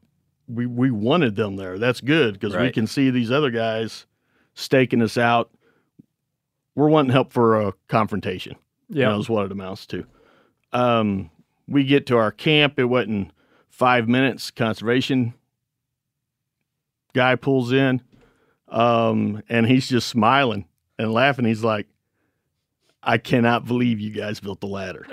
Speaker 4: we we wanted them there. That's good because we can see these other guys staking us out. We're wanting help for a confrontation.
Speaker 7: Yeah.
Speaker 4: You know, is what it amounts to. Um, we get to our camp. It wasn't five minutes. Conservation guy pulls in, um, and he's just smiling and laughing. He's like, "I cannot believe you guys built the ladder."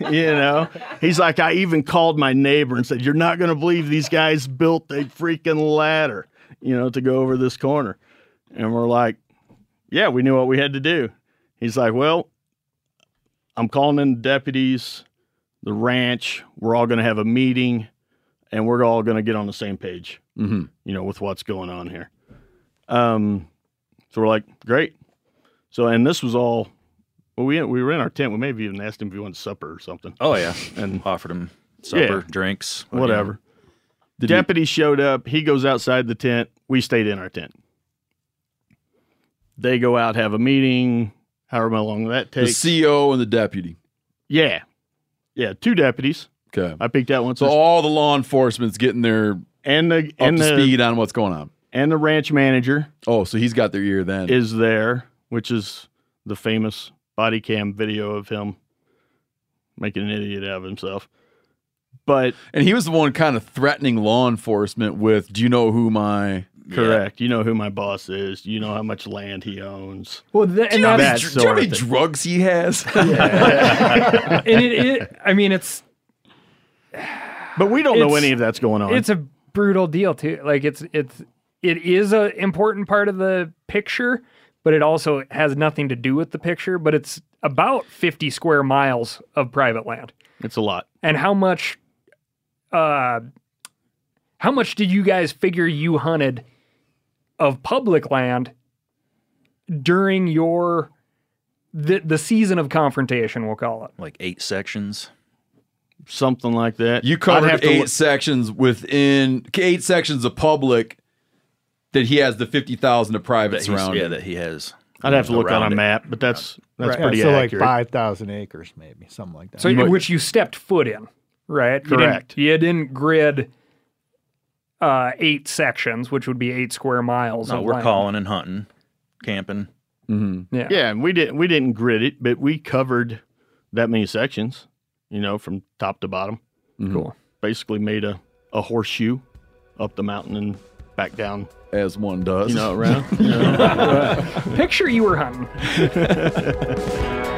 Speaker 4: you know, he's like, "I even called my neighbor and said, you're not going to believe these guys built a freaking ladder, you know, to go over this corner." And we're like, "Yeah, we knew what we had to do." He's like, "Well, I'm calling in the deputies, the ranch. We're all going to have a meeting, and we're all going to get on the same page,
Speaker 1: Mm-hmm.
Speaker 4: you know, with what's going on here." Um, so we're like, "Great." So, and this was all. Well, we we were in our tent. We maybe even asked him if he wanted supper or something.
Speaker 10: Oh yeah,
Speaker 4: and
Speaker 10: offered him supper,
Speaker 4: Yeah.
Speaker 10: drinks,
Speaker 4: whatever. The
Speaker 1: Did he-
Speaker 4: deputy showed up. He goes outside the tent. We stayed in our tent. They go out, have a meeting, however long that takes. The.
Speaker 1: CO and the deputy.
Speaker 4: yeah, yeah, two deputies.
Speaker 1: Okay.
Speaker 4: I picked out one.
Speaker 1: So all the law enforcement's getting their
Speaker 4: and the
Speaker 1: up
Speaker 4: and
Speaker 1: to
Speaker 4: the
Speaker 1: speed on what's going on.
Speaker 4: and the ranch manager
Speaker 1: Oh, so he's got their ear then.
Speaker 4: is there, which is the famous body cam video of him making an idiot out of himself. But
Speaker 1: and he was the one kind of threatening law enforcement with, "Do you know who my
Speaker 4: correct, you know who my boss is. You know how much land he owns.
Speaker 7: Well, th-
Speaker 1: Do
Speaker 7: and
Speaker 1: you know how many, dr- do you know how
Speaker 4: sort
Speaker 1: many
Speaker 4: of thing.
Speaker 1: drugs he has?
Speaker 7: and it, it, I mean, it's
Speaker 4: But we don't know any of that's going on.
Speaker 7: it's a brutal deal too. Like it's it's it is a important part of the picture, but it also has nothing to do with the picture. But it's about fifty square miles of private land.
Speaker 4: It's a lot.
Speaker 7: And how much, uh, how much did you guys figure you hunted of public land during your the the season of confrontation? We'll call it.
Speaker 10: like eight sections.
Speaker 4: Something like that.
Speaker 1: You
Speaker 4: I'd
Speaker 1: covered
Speaker 4: have to
Speaker 1: eight
Speaker 4: look-
Speaker 1: sections within eight sections of public that he has the fifty thousand of private
Speaker 10: That
Speaker 1: surrounding.
Speaker 10: yeah, that he has.
Speaker 4: I'd have to look on
Speaker 10: around
Speaker 4: a
Speaker 10: it.
Speaker 4: map, but that's that's
Speaker 8: Yeah,
Speaker 4: pretty
Speaker 8: so like
Speaker 4: accurate.
Speaker 8: five thousand acres, maybe something like that.
Speaker 7: So which you stepped foot in, right? You didn't-
Speaker 4: Correct.
Speaker 7: You didn't, grid uh, eight sections, which would be eight square miles.
Speaker 10: No,
Speaker 7: of
Speaker 10: we're
Speaker 7: land.
Speaker 10: calling and hunting, camping.
Speaker 1: Mm-hmm.
Speaker 7: Yeah.
Speaker 4: Yeah, and we didn't we didn't grid it, but we covered that many sections, you know, from top to bottom.
Speaker 7: Cool.
Speaker 4: Basically made a, a horseshoe up the mountain and back down,
Speaker 1: as one does.
Speaker 4: you know, around. you know.
Speaker 7: Picture you were hunting.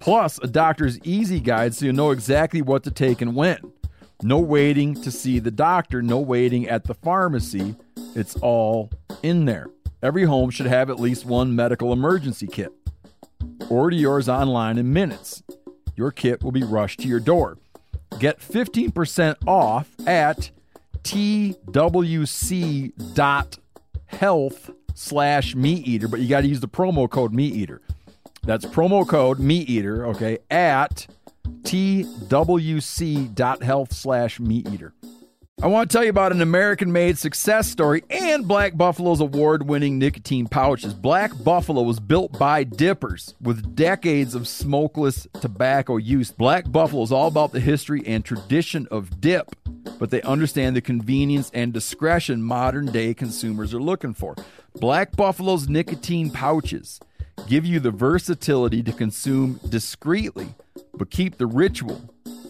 Speaker 1: plus a doctor's easy guide so you know exactly what to take and when. No waiting to see the doctor, no waiting at the pharmacy. It's all in there. Every home should have at least one medical emergency kit. Order yours online in minutes. Your kit will be rushed to your door. Get 15% off at twc.health slash meat eater, but you got to use the promo code meat eater. That's promo code meat eater, okay, at twc.health slash meat eater. I want to tell you about an American made success story and Black Buffalo's award winning nicotine pouches. Black Buffalo was built by dippers with decades of smokeless tobacco use. Black Buffalo is all about the history and tradition of dip, but they understand the convenience and discretion modern day consumers are looking for. Black Buffalo's nicotine pouches give you the versatility to consume discreetly, but keep the ritual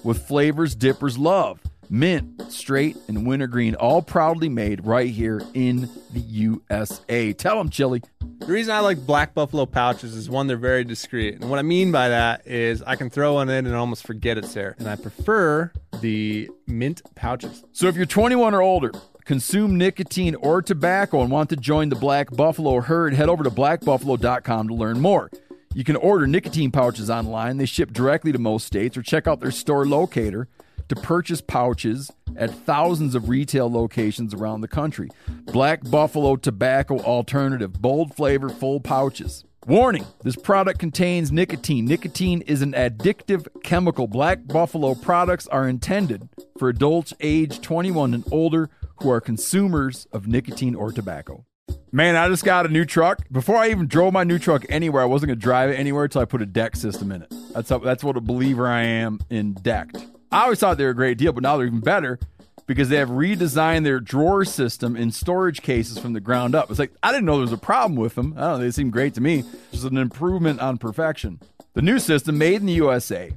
Speaker 1: with flavors dippers love mint, straight, and wintergreen, all proudly made right here in the USA. Tell them, Chili.
Speaker 12: The reason I like Black Buffalo pouches is one, they're very discreet. And what I mean by that is I can throw one in and almost forget it's there. And I prefer the mint pouches.
Speaker 1: So if you're 21 or older, consume nicotine or tobacco and want to join the Black Buffalo herd, head over to blackbuffalo.com to learn more. You can order nicotine pouches online. They ship directly to most states or check out their store locator to purchase pouches at thousands of retail locations around the country. Black Buffalo Tobacco Alternative, bold flavor, full pouches. Warning this product contains nicotine. Nicotine is an addictive chemical. Black Buffalo products are intended for adults age 21 and older who are consumers of nicotine or tobacco. Man, I just got a new truck. Before I even drove my new truck anywhere, I wasn't going to drive it anywhere until I put a deck system in it. That's how, that's what a believer I am in decked. I always thought they were a great deal, but now they're even better because they have redesigned their drawer system and storage cases from the ground up. It's like I didn't know there was a problem with them. I don't know, they seem great to me. Just an improvement on perfection. The new system, made in the USA,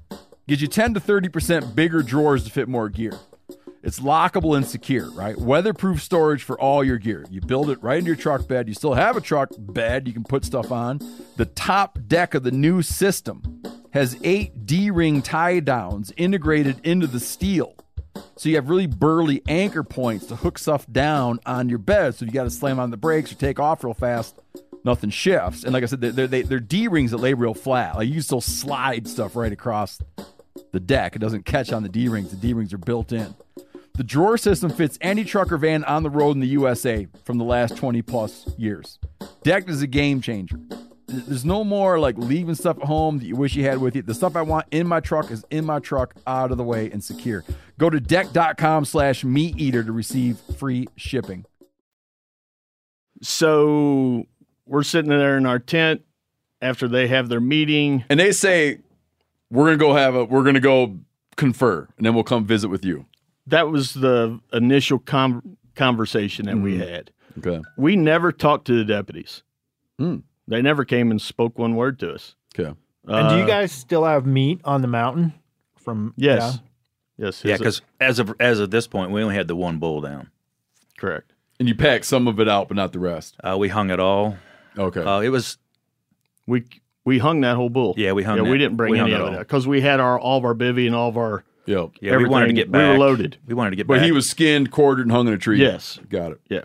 Speaker 1: gives you 10 to 30% bigger drawers to fit more gear. It's lockable and secure, right? Weatherproof storage for all your gear. You build it right into your truck bed. You still have a truck bed you can put stuff on. The top deck of the new system has eight D ring tie downs integrated into the steel. So you have really burly anchor points to hook stuff down on your bed. So you got to slam on the brakes or take off real fast. Nothing shifts. And like I said, they're, they're, they're D rings that lay real flat. Like you still slide stuff right across the deck. It doesn't catch on the D rings. The D rings are built in. The drawer system fits any truck or van on the road in the USA from the last 20 plus years. Decked is a game changer. There's no more like leaving stuff at home that you wish you had with you. The stuff I want in my truck is in my truck, out of the way, and secure. Go to decked.com slash meat eater to receive free shipping.
Speaker 4: So we're sitting there in our tent after they have their meeting.
Speaker 1: And they say, We're gonna go have a we're gonna go confer, and then we'll come visit with you.
Speaker 4: That was the initial com- conversation that we
Speaker 1: Mhm.
Speaker 4: had.
Speaker 1: Okay.
Speaker 4: We never talked to the deputies.
Speaker 1: Hmm.
Speaker 4: They never came and spoke one word to us.
Speaker 1: Okay.
Speaker 8: And do you
Speaker 4: Uh,
Speaker 8: guys still have meat on the mountain? From
Speaker 4: Yes. Yes.
Speaker 10: Yeah, because as of as of this point, we only had the one bull down.
Speaker 4: correct.
Speaker 1: And you packed some of it out, but not the rest.
Speaker 10: Uh, we hung it all.
Speaker 1: Okay.
Speaker 10: Uh, it was
Speaker 4: We we hung that whole bull.
Speaker 10: yeah, we hung.
Speaker 4: yeah,
Speaker 10: that-
Speaker 4: we didn't bring
Speaker 10: we
Speaker 4: any
Speaker 10: it
Speaker 4: of
Speaker 10: all.
Speaker 4: it because we had our all of our bivy and all of our
Speaker 1: Yep.
Speaker 10: Yeah, we wanted to
Speaker 4: everything.
Speaker 10: get
Speaker 4: We were loaded.
Speaker 10: We wanted to get
Speaker 1: But
Speaker 10: back.
Speaker 1: But he was skinned, quartered, and hung in a tree.
Speaker 4: Yes.
Speaker 1: Got it.
Speaker 4: Yeah.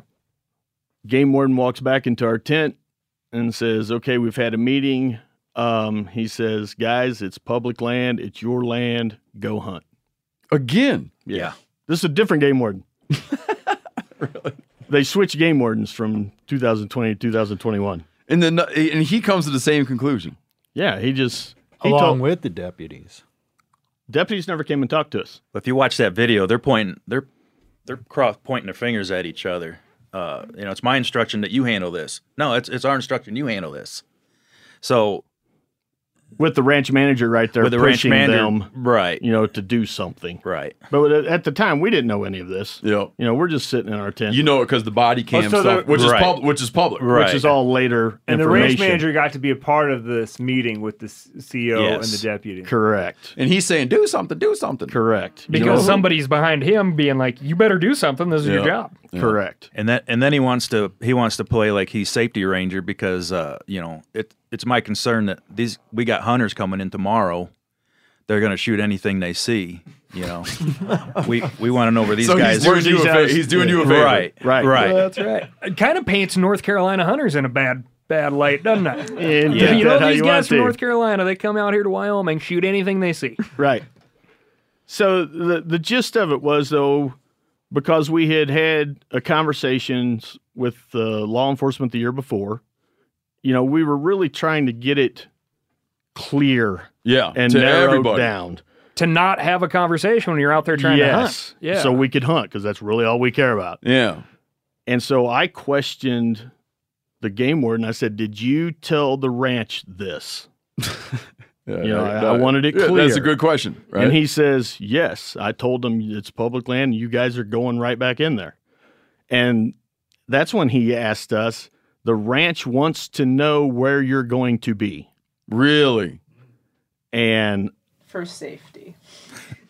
Speaker 4: Game warden walks back into our tent and says, "Okay, we've had a meeting." Um, he says, "Guys, it's public land. It's your land. Go hunt."
Speaker 1: Again.
Speaker 10: Yeah.
Speaker 4: This is a different game warden. Really? They switched game wardens from 2020 to 2021.
Speaker 1: And then and he comes to the same conclusion.
Speaker 4: Yeah, he just he
Speaker 8: along
Speaker 4: told
Speaker 8: with the deputies.
Speaker 4: Deputies never came and talked to us.
Speaker 10: If you watch that video, they're pointing they're they're cross pointing their fingers at each other. Uh, you know, it's my instruction that you handle this. No, it's it's our instruction you handle this. So
Speaker 4: With the ranch manager right there
Speaker 10: with the ranch
Speaker 4: pushing
Speaker 10: manager,
Speaker 4: them,
Speaker 10: right,
Speaker 4: you know, to do something.
Speaker 10: right.
Speaker 4: But at- at the time, we didn't know any of this.
Speaker 1: Yep.
Speaker 4: You know, we're just sitting in our tent.
Speaker 1: You know it because the body cam
Speaker 8: Oh, so
Speaker 1: stuff,
Speaker 8: the-
Speaker 1: which is public, which is public.
Speaker 10: Right.
Speaker 4: which is all later
Speaker 5: And the ranch manager got to be a part of this meeting with the s- CEO and the deputy.
Speaker 4: Correct.
Speaker 1: And he's saying, "Do something, do something."
Speaker 4: Correct.
Speaker 7: because
Speaker 1: know?
Speaker 7: somebody's behind him being like, "You better do something. This is your job."
Speaker 1: Yeah.
Speaker 4: Correct.
Speaker 10: And that and then he wants to he wants to play like he's safety ranger because uh, you know it it's my concern that these we got hunters coming in tomorrow they're going to shoot anything they see. You know, we we want to know where these
Speaker 1: So he's
Speaker 10: guys.
Speaker 1: doing you a fa- he's doing you a favor.
Speaker 10: Right,
Speaker 4: Right.
Speaker 10: right.
Speaker 7: That's right. It kind of paints North Carolina hunters in a bad bad light, doesn't it?
Speaker 4: And
Speaker 7: Yeah. You know these
Speaker 4: you
Speaker 7: guys from
Speaker 4: to.
Speaker 7: North Carolina, they come out here to Wyoming, shoot anything they see.
Speaker 4: Right. So the the gist of it was though, because we had had a conversations with uh, law enforcement the year before, you know, we were really trying to get it clear
Speaker 1: Yeah,
Speaker 4: and
Speaker 1: to
Speaker 4: narrowed
Speaker 1: everybody.
Speaker 4: down.
Speaker 7: To not have a conversation when you're out there trying to hunt. Yeah.
Speaker 4: So we could hunt because that's really all we care about.
Speaker 1: Yeah.
Speaker 4: And so I questioned the game warden. I said, "Did you tell the ranch this?"
Speaker 1: Yeah,
Speaker 4: You know,
Speaker 1: yeah,
Speaker 4: I- I wanted it
Speaker 1: Yeah,
Speaker 4: clear.
Speaker 1: That's a good question, right?
Speaker 4: And he says, Yes. I told him it's public land. You guys are going right back in there. And that's when he asked us, The ranch wants to know where you're going to be.
Speaker 1: really,
Speaker 4: And
Speaker 9: For safety.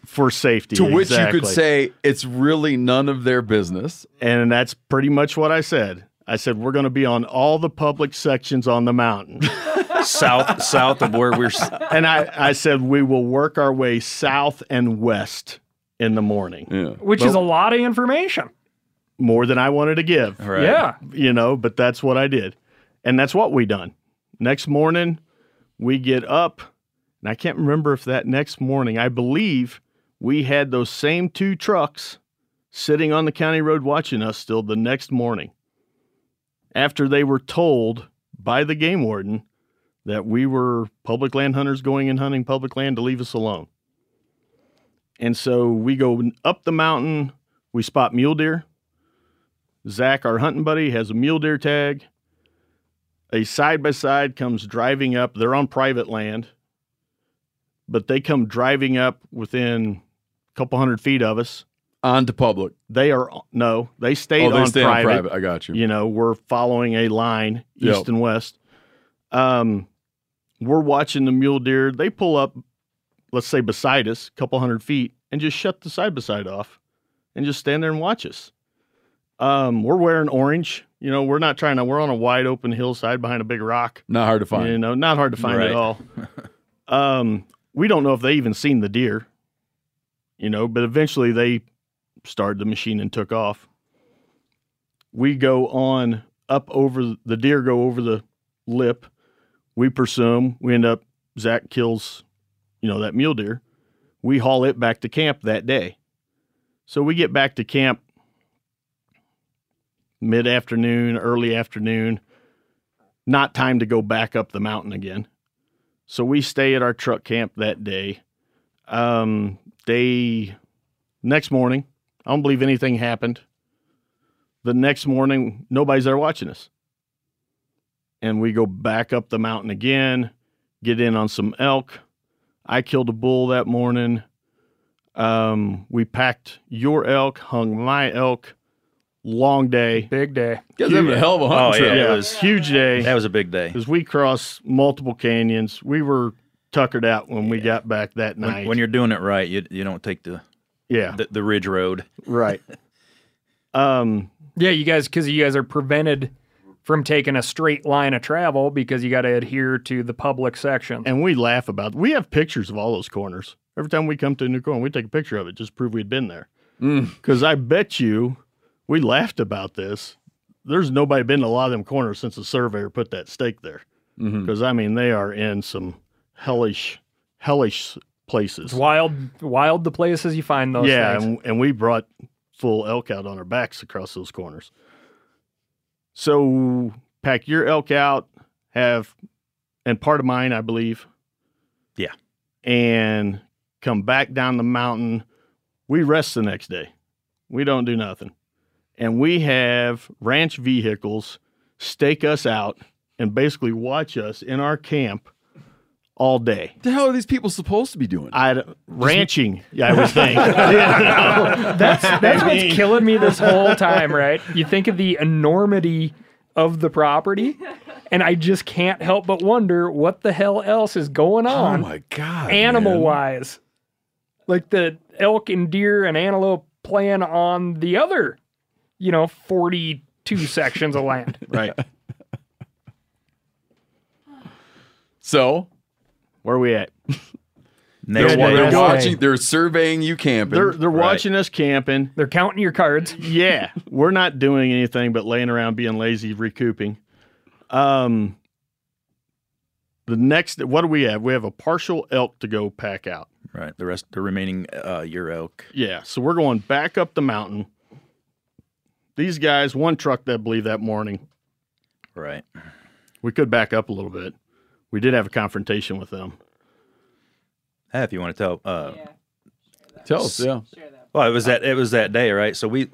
Speaker 4: for safety.
Speaker 1: to which you could say it's really none of their business.
Speaker 4: And that's pretty much what I said. I said, We're going to be on all the public sections on the mountain.
Speaker 10: south south of where we're.
Speaker 4: and I, I said, We will work our way south and west in the morning.
Speaker 1: Yeah.
Speaker 7: Which is a lot of information.
Speaker 4: More than I wanted to give.
Speaker 10: Right.
Speaker 7: Yeah.
Speaker 4: you know, but that's what I did. And that's what we done. Next morning, we get up, and I can't remember if that next morning, I believe we had those same two trucks sitting on the county road watching us still the next morning. After they were told by the game warden that we were public land hunters going and hunting public land to leave us alone. And so we go up the mountain, we spot mule deer. Zach, our hunting buddy, has a mule deer tag. A side by side comes driving up. They're on private land, but they come driving up within a couple hundred feet of us.
Speaker 1: On to public.
Speaker 4: They are no, they stayed
Speaker 1: Oh, they
Speaker 4: on,
Speaker 1: stay on
Speaker 4: private.
Speaker 1: private. I got you.
Speaker 4: You know, we're following a line
Speaker 1: Yep.
Speaker 4: east and west. Um, we're watching the mule deer. They pull up, let's say beside us, a couple hundred feet, and just shut the side by side off, and just stand there and watch us. Um, we're wearing orange. You know, we're not trying to. We're on a wide open hillside behind a big rock.
Speaker 1: Not hard to find.
Speaker 4: You know, not hard to find
Speaker 10: Right.
Speaker 4: at all. um, we don't know if they even seen the deer. You know, but eventually they started the machine and took off. We go on up over the deer, go over the lip. We pursue. We end up. Zach kills, you know, that mule deer. We haul it back to camp that day. So we get back to camp mid afternoon, early afternoon. Not time to go back up the mountain again. So we stay at our truck camp that day. Um, they next morning, I don't believe anything happened. The next morning, nobody's there watching us. And we go back up the mountain again, get in on some elk. I killed a bull that morning. Um, we packed your elk, hung my elk. Long day.
Speaker 7: Big day.
Speaker 1: You guys having a hell of a
Speaker 10: Oh
Speaker 1: hunting
Speaker 10: yeah,
Speaker 1: trip.
Speaker 10: it was
Speaker 4: Huge day.
Speaker 10: that was a big day.
Speaker 4: Because we crossed multiple canyons. We were tuckered out when we got back that night.
Speaker 10: When, when you're doing it right, you you don't take the
Speaker 4: yeah,
Speaker 10: the, the ridge road.
Speaker 4: right. Um,
Speaker 7: Yeah, you guys, because you guys are prevented from taking a straight line of travel because you got to adhere to the public section.
Speaker 4: and we laugh about. It. We have pictures of all those corners. Every time we come to a new corner, we take a picture of it just to prove we'd been there. Because I bet you, we laughed about this. There's nobody been to a lot of them corners since the surveyor put that stake there. Mm-hmm. Because I mean, they are in some hellish, hellish places.
Speaker 7: It's wild, wild the places you find those
Speaker 4: yeah, and, and we brought full elk out on our backs across those corners. So pack your elk out, have, and part of mine, I believe.
Speaker 10: Yeah.
Speaker 4: And come back down the mountain. We rest the next day. We don't do nothing. And we have ranch vehicles stake us out and basically watch us in our camp all day.
Speaker 1: What the hell are these people supposed to be doing?
Speaker 4: I don't- ranching, yeah, I would think. You know?
Speaker 7: That's that's what's killing me this whole time, right? You think of the enormity of the property, and I just can't help but wonder what the hell else is going
Speaker 1: oh
Speaker 7: on.
Speaker 1: oh my god,
Speaker 7: animal
Speaker 1: man.
Speaker 7: wise. Like the elk and deer and antelope playing on the other, you know, 42 sections of land.
Speaker 4: right.
Speaker 1: So
Speaker 4: Where are we at?
Speaker 1: They're,
Speaker 4: Yeah,
Speaker 1: wa-
Speaker 4: they
Speaker 1: they're watching. They're surveying you camping.
Speaker 4: They're they're watching us camping.
Speaker 7: They're counting your cards.
Speaker 4: Yeah, we're not doing anything but laying around being lazy, recouping. Um, the next, what do we have? We have a partial elk to go pack out.
Speaker 10: Right. The rest, the remaining uh, year elk.
Speaker 4: Yeah, so we're going back up the mountain. These guys, one truck that believe that morning.
Speaker 10: Right.
Speaker 4: We could back up a little bit. We did have a confrontation with them.
Speaker 10: Hey, if you want to tell, uh,
Speaker 1: Tell us, yeah.
Speaker 10: Well, it was that it was that day, right? So we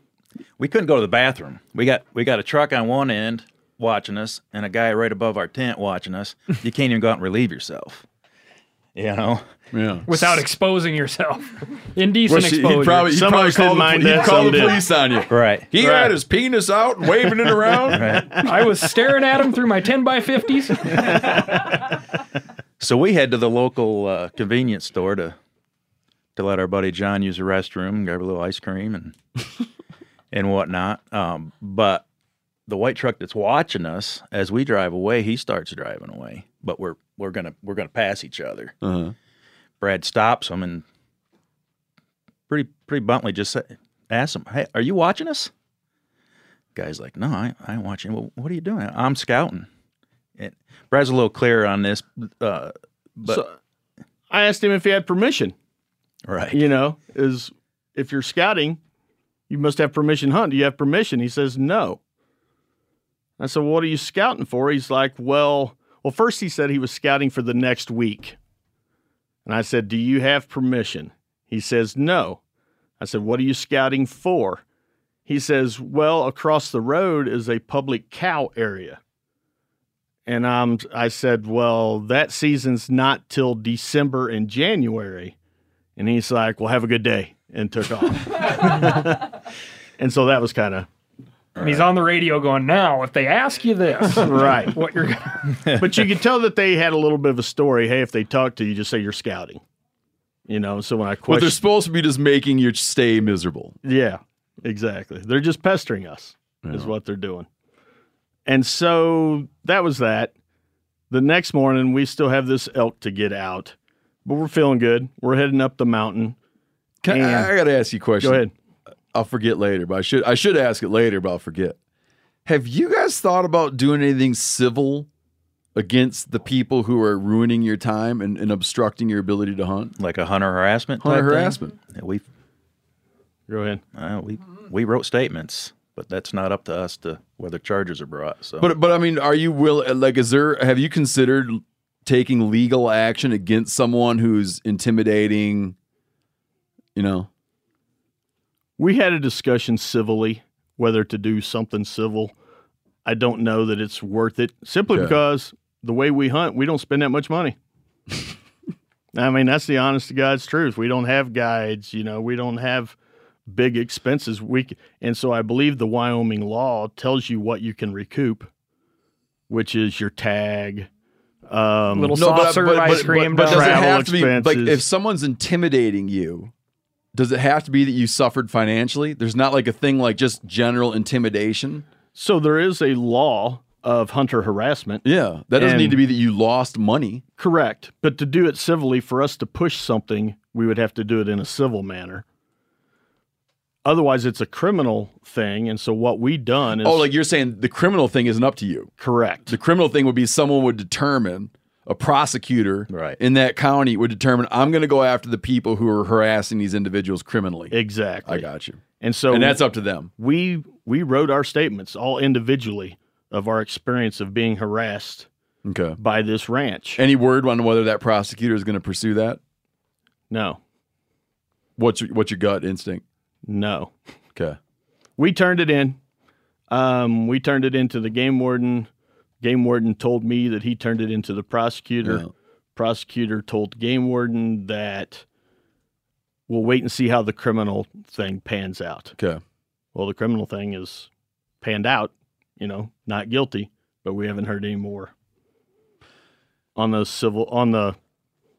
Speaker 10: we couldn't go to the bathroom. We got we got a truck on one end watching us, and a guy right above our tent watching us. You can't even go out and relieve yourself. You know.
Speaker 1: Yeah.
Speaker 7: Without exposing yourself. Indecent
Speaker 1: Well, she-
Speaker 7: exposure.
Speaker 1: He'd probably, he'd
Speaker 4: Some
Speaker 1: probably
Speaker 4: of us
Speaker 1: call,
Speaker 4: didn't
Speaker 1: the,
Speaker 4: mind
Speaker 1: he'd
Speaker 4: that,
Speaker 1: call
Speaker 4: some
Speaker 1: the
Speaker 4: did.
Speaker 1: police on you.
Speaker 10: Right.
Speaker 1: He
Speaker 4: Right.
Speaker 1: had his penis out and waving it around.
Speaker 7: I was staring at him through my 10 by 50s.
Speaker 10: So we head to the local uh, convenience store to to let our buddy John use the restroom, grab a little ice cream and and whatnot. Um, but the white truck that's watching us as we drive away, he starts driving away. But we're we're gonna we're gonna pass each other.
Speaker 1: Uh-huh.
Speaker 10: Brad stops him and pretty pretty bluntly just say, asks him, "Hey, are you watching us?" Guy's like, "No, I, I ain't watching. Well, what are you doing? I'm scouting." And Brad's a little clearer on this, uh, but
Speaker 4: so I asked him if he had permission.
Speaker 10: right,
Speaker 4: You know, is if you're scouting, you must have permission hunt. Do you have permission? He says no. I said, well, what are you scouting for? He's like, well, well, first he said he was scouting for the next week. And I said, do you have permission? He says, no. I said, what are you scouting for? He says, well, across the road is a public cow area. And um, I said, well, that season's not till December and January. And he's like, well, have a good day, and took off. and so that was kind of
Speaker 7: And he's on the radio going, now, if they ask you this,
Speaker 4: right.
Speaker 7: what you're going
Speaker 4: but you could tell that they had a little bit of a story. Hey, if they talk to you, just say you're scouting. You know, so when I question.
Speaker 1: But they're supposed to be just making you stay miserable.
Speaker 4: yeah, exactly. They're just pestering us, is what they're doing. And so that was that. The next morning, we still have this elk to get out, but we're feeling good. We're heading up the mountain.
Speaker 1: Can, I, I got to ask you a question.
Speaker 4: Go ahead.
Speaker 1: I'll forget later, but I should I should ask it later, but I'll forget. Have you guys thought about doing anything civil against the people who are ruining your time and, and obstructing your ability to hunt?
Speaker 10: like a hunter harassment.
Speaker 1: Hunter
Speaker 10: type thing?
Speaker 1: harassment.
Speaker 10: Yeah, we
Speaker 4: Go ahead.
Speaker 10: uh, we we wrote statements, but that's not up to us to whether charges are brought. So,
Speaker 1: But but I mean, are you will like is there have you considered taking legal action against someone who's intimidating, you know?
Speaker 4: We had a discussion civilly whether to do something civil. I don't know that it's worth it simply
Speaker 1: Okay.
Speaker 4: because the way we hunt, we don't spend that much money. I mean, that's the honest to God's truth. We don't have guides, you know, we don't have big expenses. We and so I believe the Wyoming law tells you what you can recoup, which is your tag, um,
Speaker 7: Little soft serve ice cream.
Speaker 1: But,
Speaker 7: down
Speaker 1: does it
Speaker 4: Travel
Speaker 1: have to be like if someone's intimidating you? Does it have to be that you suffered financially? There's not like a thing like just general intimidation.
Speaker 4: So there is a law of hunter harassment.
Speaker 1: Yeah, that doesn't
Speaker 4: And-
Speaker 1: need to be that you lost money.
Speaker 4: Correct. But to do it civilly, for us to push something, we would have to do it in a civil manner. Otherwise, it's a criminal thing. And so what we done is
Speaker 1: Oh, like you're saying the criminal thing isn't up to you.
Speaker 4: correct.
Speaker 1: The criminal thing would be someone would determine a prosecutor
Speaker 10: Right.
Speaker 1: in that county would determine I'm going to go after the people who are harassing these individuals criminally.
Speaker 4: exactly.
Speaker 1: I got you.
Speaker 4: And so
Speaker 1: and that's up to them.
Speaker 4: we we wrote our statements all individually of our experience of being harassed
Speaker 1: Okay.
Speaker 4: by this ranch.
Speaker 1: Any word on whether that prosecutor is going to pursue that?
Speaker 4: no,
Speaker 1: What's your, what's your gut instinct?
Speaker 4: no.
Speaker 1: Okay.
Speaker 4: We turned it in. Um, we turned it into the game warden. Game warden told me that he turned it into the prosecutor.
Speaker 1: Yeah.
Speaker 4: Prosecutor told game warden that we'll wait and see how the criminal thing pans out.
Speaker 1: Okay.
Speaker 4: Well, the criminal thing is panned out, you know, not guilty, but we haven't heard any more on the civil on the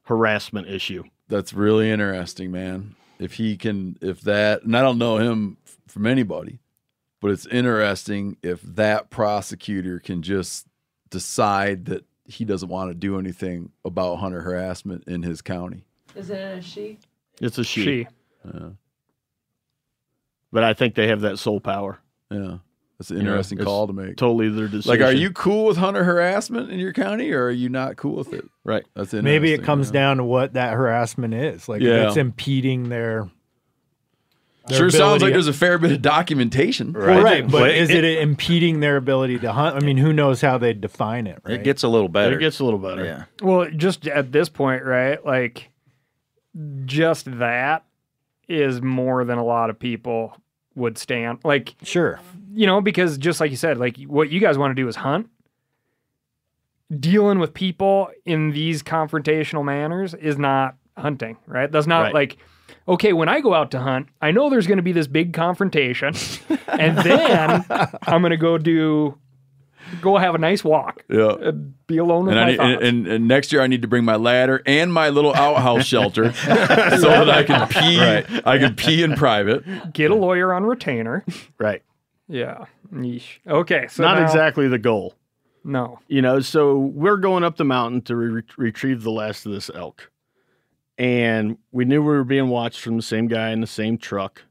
Speaker 4: harassment issue.
Speaker 1: That's really interesting, man. If he can, if that, and I don't know him from anybody, but it's interesting if that prosecutor can just decide that he doesn't want to do anything about hunter harassment in his county.
Speaker 9: Is it a she?
Speaker 4: It's a she.
Speaker 7: She.
Speaker 4: But I think they have that sole power.
Speaker 1: Yeah. That's an
Speaker 4: You know,
Speaker 1: interesting
Speaker 4: it's
Speaker 1: call to make.
Speaker 4: Totally their decision.
Speaker 1: Like, are you cool with hunter harassment in your county, or are you not cool with it?
Speaker 4: right?
Speaker 1: That's
Speaker 8: Maybe it comes
Speaker 1: yeah.
Speaker 8: down to what that harassment is. Like
Speaker 1: Yeah.
Speaker 8: if it's impeding their. Their
Speaker 1: Sure sounds like there's a fair bit of documentation.
Speaker 8: Well, right, but
Speaker 10: But
Speaker 8: is
Speaker 10: it-
Speaker 8: it, impeding their ability to hunt? I mean, who knows how they define it? Right?
Speaker 10: It gets a little better.
Speaker 4: It gets a little better.
Speaker 10: yeah.
Speaker 7: Well, just at this point, right? Like, just that is more than a lot of people would stand. Like,
Speaker 8: sure.
Speaker 7: you know, because just like you said, like what you guys want to do is hunt. Dealing with people in these confrontational manners is not hunting, right? That's not
Speaker 4: Right.
Speaker 7: like, okay, when I go out to hunt, I know there's going to be this big confrontation, and then I'm going to go do, go have a nice walk,
Speaker 1: Yeah.
Speaker 7: uh, be alone with
Speaker 1: And, I
Speaker 7: my
Speaker 1: need,
Speaker 7: thoughts.
Speaker 1: and, and, and next year I need to bring my ladder and my little outhouse shelter so that I can pee. I can pee in private.
Speaker 7: Get a lawyer on retainer.
Speaker 4: Right.
Speaker 7: Yeah. Yeesh. Okay. So
Speaker 4: Not
Speaker 7: now-
Speaker 4: exactly the goal.
Speaker 7: No.
Speaker 4: You know, so we're going up the mountain to re- retrieve the last of this elk. And we knew we were being watched from the same guy in the same truck.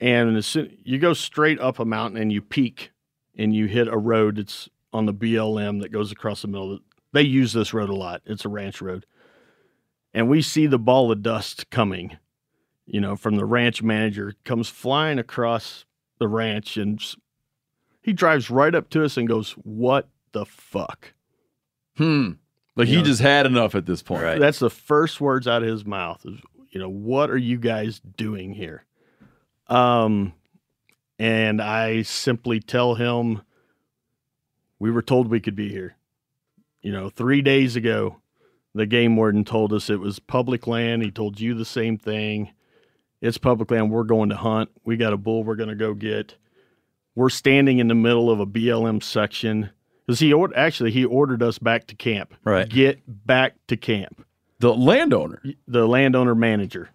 Speaker 4: And as soon, you go straight up a mountain and you peak and you hit a road that's on the BLM that goes across the middle. They use this road a lot. It's a ranch road. And we see the ball of dust coming, you know, from the ranch manager comes flying across the ranch and he drives right up to us and goes, "What the fuck?"
Speaker 1: Hmm. Like
Speaker 4: You
Speaker 1: he
Speaker 4: know,
Speaker 1: just had enough at this point.
Speaker 4: That's the first words out of his mouth. Is you know, what are you guys doing here? Um, and I simply tell him, we were told we could be here. You know, three days ago, the game warden told us it was public land. He told you the same thing. It's public land. We're going to hunt. We got a bull we're going to go get. We're standing in the middle of a BLM section because he or- actually he ordered us back to camp.
Speaker 10: Right.
Speaker 4: Get back to camp.
Speaker 1: The landowner,
Speaker 4: the landowner manager,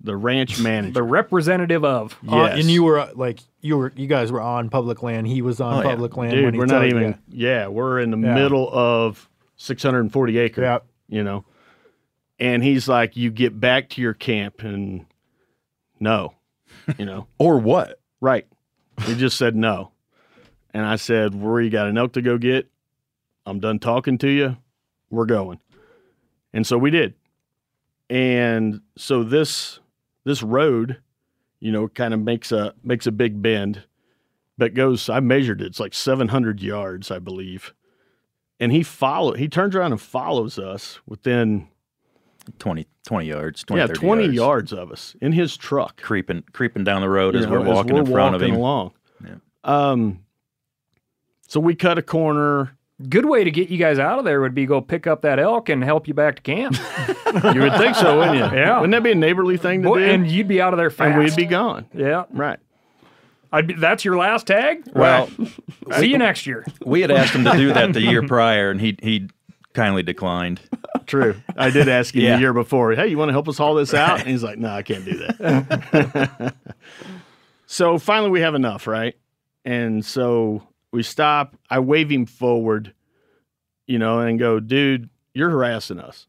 Speaker 4: the ranch manager,
Speaker 7: the representative of.
Speaker 8: Uh,
Speaker 4: Yes.
Speaker 8: and you were uh, like you were you guys were on public land. He was on
Speaker 4: Oh, yeah.
Speaker 8: public land.
Speaker 4: Dude,
Speaker 8: when he
Speaker 4: we're not even.
Speaker 8: you.
Speaker 4: Yeah, we're in the
Speaker 8: Yeah.
Speaker 4: middle of 640 acre.
Speaker 8: Yeah.
Speaker 4: You know, and he's like, "You get back to your camp," and no, you know,
Speaker 1: or what?
Speaker 4: Right. He just said no, and I said, "Where you got an elk to go get? I'm done talking to you. We're going." And so we did. And so this this road, you know, kind of makes a makes a big bend, but goes. I measured it. It's like 700 yards, I believe. And he follow. He turns around and follows us within
Speaker 10: 20, 20 yards. 20,
Speaker 4: yeah 20
Speaker 10: yards.
Speaker 4: yards. of us in his truck,
Speaker 10: creeping creeping down the road
Speaker 4: you
Speaker 10: as
Speaker 4: know,
Speaker 10: we're walking in front of him.
Speaker 4: along.
Speaker 10: Yeah.
Speaker 4: Um. So we cut a corner.
Speaker 7: Good way to get you guys out of there would be go pick up that elk and help you back to camp.
Speaker 4: You would think so, wouldn't you?
Speaker 7: Yeah.
Speaker 4: Wouldn't that be a neighborly thing to
Speaker 7: Boy,
Speaker 4: do?
Speaker 7: and you'd be out of there fast.
Speaker 4: And we'd be gone.
Speaker 7: Yeah.
Speaker 4: Right.
Speaker 7: I'd be, that's your last tag?
Speaker 10: Well,
Speaker 7: Right. see you next year.
Speaker 10: We had asked him to do that the year prior, and he he kindly declined.
Speaker 4: True. I did ask him
Speaker 10: Yeah.
Speaker 4: the year before, hey, you want to help us haul this out? And he's like, no, I can't do that. so finally we have enough, right? And so we stop. I wave him forward, you know, and go, dude, you're harassing us.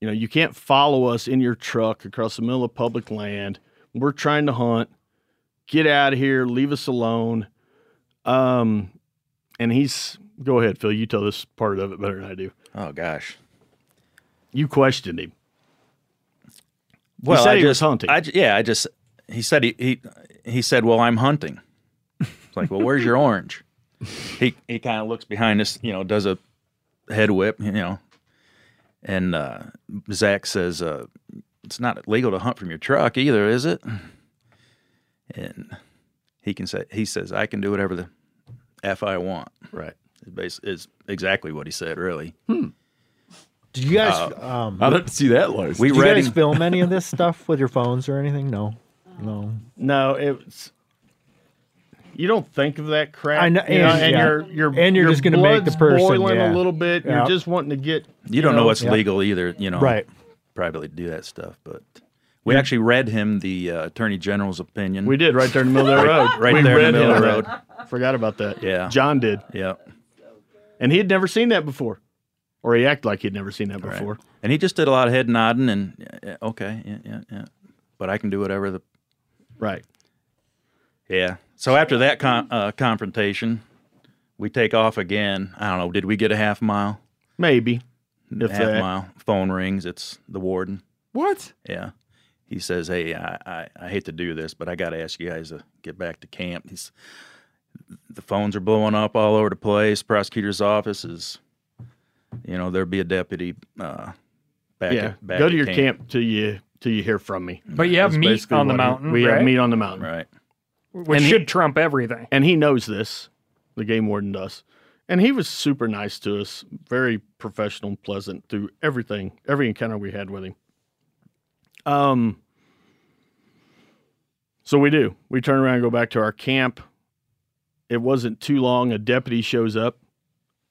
Speaker 4: You know, you can't follow us in your truck across the middle of public land. We're trying to hunt. Get out of here. Leave us alone. Um, and he's go ahead, Phil. You tell this part of it better than I do.
Speaker 10: Oh gosh.
Speaker 4: You questioned him.
Speaker 10: Well,
Speaker 4: he said
Speaker 10: I
Speaker 4: he was
Speaker 10: just,
Speaker 4: hunting.
Speaker 10: I, yeah, I just he said he he he said, "Well, I'm hunting." It's like, "Well, where's your orange?" He he kind of looks behind us, you know, does a head whip, you know, and uh, Zach says, uh, "It's not legal to hunt from your truck either, is it?" And he can say he says, "I can do whatever the f I want."
Speaker 4: Right.
Speaker 10: Is, is exactly what he said. Really.
Speaker 8: Did you guys?
Speaker 10: Uh,
Speaker 8: um,
Speaker 1: I didn't see that, Lois.
Speaker 10: We
Speaker 8: did you guys
Speaker 10: him-
Speaker 8: film any of this stuff with your phones or anything? No, no.
Speaker 4: No, it's you don't think of that crap.
Speaker 8: I know-
Speaker 4: you know,
Speaker 8: and-
Speaker 4: and
Speaker 8: yeah.
Speaker 4: you're you're
Speaker 8: And you're
Speaker 4: your
Speaker 8: just gonna make the
Speaker 4: blood's
Speaker 8: person,
Speaker 4: boiling
Speaker 8: yeah.
Speaker 4: a little bit.
Speaker 8: Yeah.
Speaker 4: You're just wanting to get.
Speaker 10: You don't know, what's
Speaker 8: yeah.
Speaker 10: legal either, you know.
Speaker 8: Right.
Speaker 10: Privately do that stuff, but we actually read him the uh, attorney general's opinion.
Speaker 4: We did right there in the middle of the road.
Speaker 10: right
Speaker 4: we
Speaker 10: there in the middle of the road.
Speaker 4: Forgot about that.
Speaker 10: Yeah.
Speaker 4: John did,
Speaker 10: Yeah.
Speaker 4: and he had never seen that before. or he acted like he'd never seen that before.
Speaker 10: And he just did a lot of head nodding and yeah, yeah, okay, yeah, yeah, yeah. But I can do whatever the
Speaker 4: Right.
Speaker 10: Yeah. So after that con- uh, confrontation, we take off again. I don't know. Did we get a half mile?
Speaker 4: Maybe. If
Speaker 10: half
Speaker 4: that.
Speaker 10: mile. Phone rings. It's the warden.
Speaker 1: What?
Speaker 10: Yeah. He says, "Hey, I, I, I hate to do this, but I got to ask you guys to get back to camp. He's, the phones are blowing up all over the place. Prosecutor's office is, you know, there'll be a deputy uh, back.
Speaker 4: yeah.
Speaker 10: at, back
Speaker 4: Go to
Speaker 10: at
Speaker 4: your camp. till you till you hear from me.
Speaker 7: But you have
Speaker 4: That's
Speaker 7: meat on the mountain,
Speaker 4: We
Speaker 7: right?
Speaker 4: have meat on the mountain.
Speaker 10: Right.
Speaker 7: Which
Speaker 4: And he-
Speaker 7: should trump everything.
Speaker 4: And he knows this. The game warden does. And he was super nice to us, very professional and pleasant through everything, every encounter we had with him. Um so we do. We turn around and go back to our camp. It wasn't too long. A deputy shows up,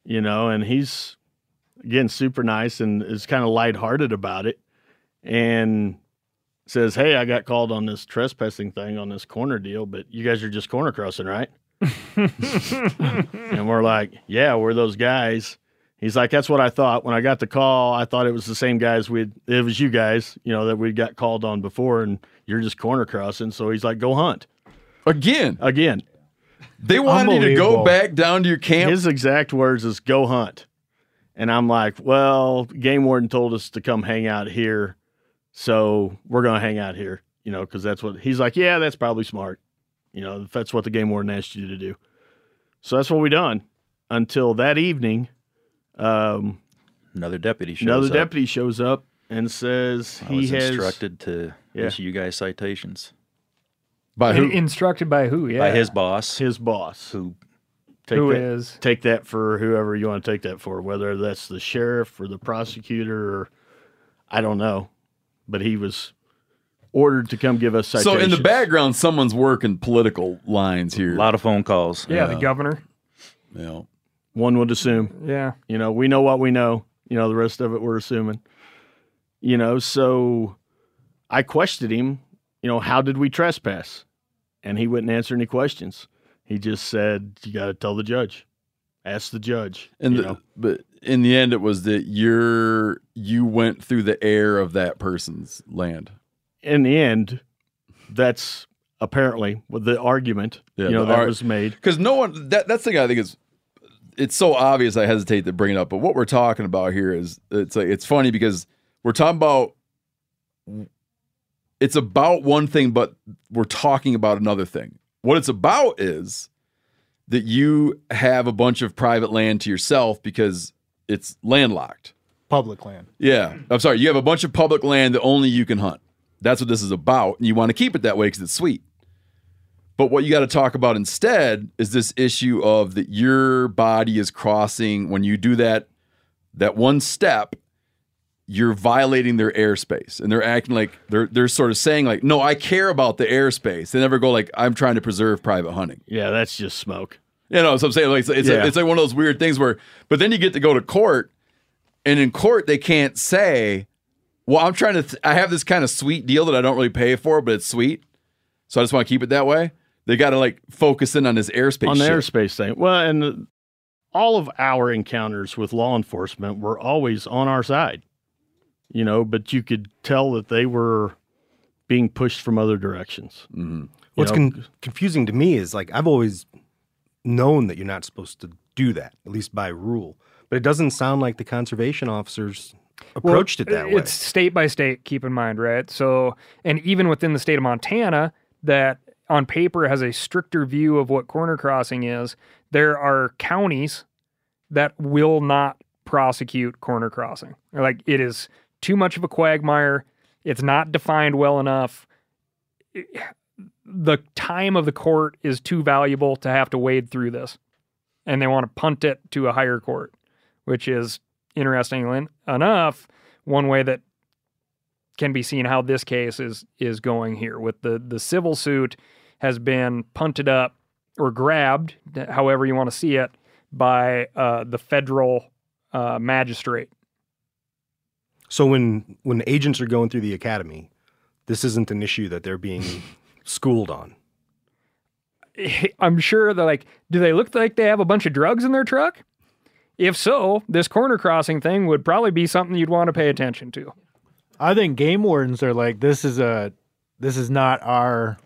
Speaker 4: you know, and he's again super nice and is kind of lighthearted about it. And says, Hey, I got called on this trespassing thing on this corner deal, but you guys are just corner crossing, right? and we're like, Yeah, we're those guys. He's like, That's what I thought. When I got the call, I thought it was the same guys we'd it was you guys, you know, that we got called on before, and you're just corner crossing. So he's like, Go hunt.
Speaker 1: Again.
Speaker 4: Again.
Speaker 1: They wanted you to go back down to your camp.
Speaker 4: His exact words is go hunt. And I'm like, well, game warden told us to come hang out here. So we're going to hang out here, you know, because that's what he's like, yeah, that's probably smart. You know, that's what the game warden asked you to do. So that's what we done until that evening. Um,
Speaker 10: Another deputy shows
Speaker 4: another
Speaker 10: up.
Speaker 4: deputy shows up and says
Speaker 10: I
Speaker 4: he
Speaker 10: was
Speaker 4: has
Speaker 10: instructed to
Speaker 4: Yeah.
Speaker 10: issue you guys citations
Speaker 1: By
Speaker 7: In- instructed by who? Yeah.
Speaker 10: by his boss.
Speaker 4: his boss.
Speaker 10: Who
Speaker 4: Take
Speaker 7: Who
Speaker 4: that,
Speaker 7: is?
Speaker 4: take that for whoever you want to take that for, whether that's the sheriff or the prosecutor or I don't know. But he was ordered to come give us
Speaker 1: so in the background, someone's working political lines here.
Speaker 10: a lot of phone calls.
Speaker 7: Yeah, the governor.
Speaker 1: Yeah.
Speaker 4: one would assume.
Speaker 7: Yeah.
Speaker 4: You know, we know what we know. You know, the rest of it we're assuming. You know, so I questioned him, you know, how did we trespass? And he wouldn't answer any questions. He just said, You gotta tell the judge. Ask the judge.
Speaker 1: And
Speaker 4: you
Speaker 1: the,
Speaker 4: know.
Speaker 1: but in the end, it was that you're you went through the air of that person's land.
Speaker 4: in the end, that's apparently what the argument
Speaker 1: Yeah,
Speaker 4: you know that
Speaker 1: ar-
Speaker 4: was made.
Speaker 1: Because no one that that's the thing I think is it's so obvious I hesitate to bring it up, but what we're talking about here is it's like it's funny because we're talking about it's about one thing, but we're talking about another thing. What it's about is that you have a bunch of private land to yourself because it's landlocked.
Speaker 8: Public land.
Speaker 1: Yeah. I'm sorry. You have a bunch of public land that only you can hunt. That's what this is about. And you want to keep it that way because it's sweet. But what you got to talk about instead is this issue of that your body is crossing when you do that that one step, you're violating their airspace. And they're acting like they're they're sort of saying like, no, I care about the airspace. They never go like, I'm trying to preserve private hunting.
Speaker 4: Yeah, that's just smoke.
Speaker 1: You know, so I'm saying like it's it's,
Speaker 4: Yeah.
Speaker 1: it's like one of those weird things where, but then you get to go to court, and in court they can't say, "Well, I'm trying to. Th- I have this kind of sweet deal that I don't really pay for, but it's sweet, so I just want to keep it that way." They got to like focus in on this airspace.
Speaker 4: on the
Speaker 1: shit.
Speaker 4: airspace thing. Well, and the, all of our encounters with law enforcement were always on our side, you know, but you could tell that they were being pushed from other directions.
Speaker 1: Mm-hmm.
Speaker 6: What's con- confusing to me is like I've always known that you're not supposed to do that, at least by rule. But it doesn't sound like the conservation officers
Speaker 7: Well,
Speaker 6: approached it that way.
Speaker 7: It's state by state, keep in mind, right? So, and even within the state of Montana, that on paper has a stricter view of what corner crossing is, there are counties that will not prosecute corner crossing. Like, it is too much of a quagmire. It's not defined well enough. The time of the court is too valuable to have to wade through this. And they want to punt it to a higher court, which is interestingly enough one way that can be seen how this case is is going here with the the civil suit has been punted up or grabbed however you want to see it by uh, the federal uh, magistrate
Speaker 6: so when when agents are going through the academy, this isn't an issue that they're being schooled on.
Speaker 7: i'm sure they're like do they look like they have a bunch of drugs in their truck If so, this corner crossing thing would probably be something you'd want to pay attention to.
Speaker 8: I think game wardens are like this is a this is not our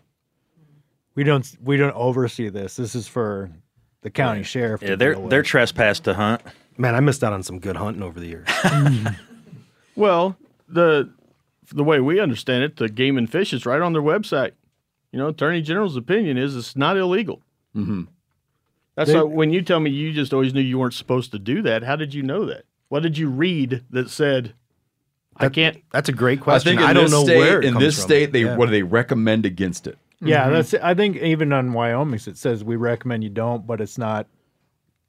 Speaker 8: we don't we don't oversee this. This is for the county sheriff.
Speaker 10: Yeah, they're they're trespass to hunt.
Speaker 6: Man, I missed out on some good hunting over the years.
Speaker 4: Well, the the way we understand it, the game and fish is right on their website. You know, Attorney General's opinion is it's not illegal.
Speaker 1: Mm-hmm.
Speaker 4: That's
Speaker 8: They-
Speaker 4: why when you tell me you just always knew you weren't supposed to do that. How did you know that? What did you read that said I can't?
Speaker 6: That's a great
Speaker 1: I
Speaker 6: question.
Speaker 1: think
Speaker 6: I don't know
Speaker 1: state,
Speaker 6: where it
Speaker 1: in
Speaker 6: comes
Speaker 1: this
Speaker 6: from.
Speaker 1: state, they
Speaker 6: Yeah.
Speaker 1: what do they recommend against it?
Speaker 8: Yeah, that's I think even on Wyoming's it says we recommend you don't, but it's not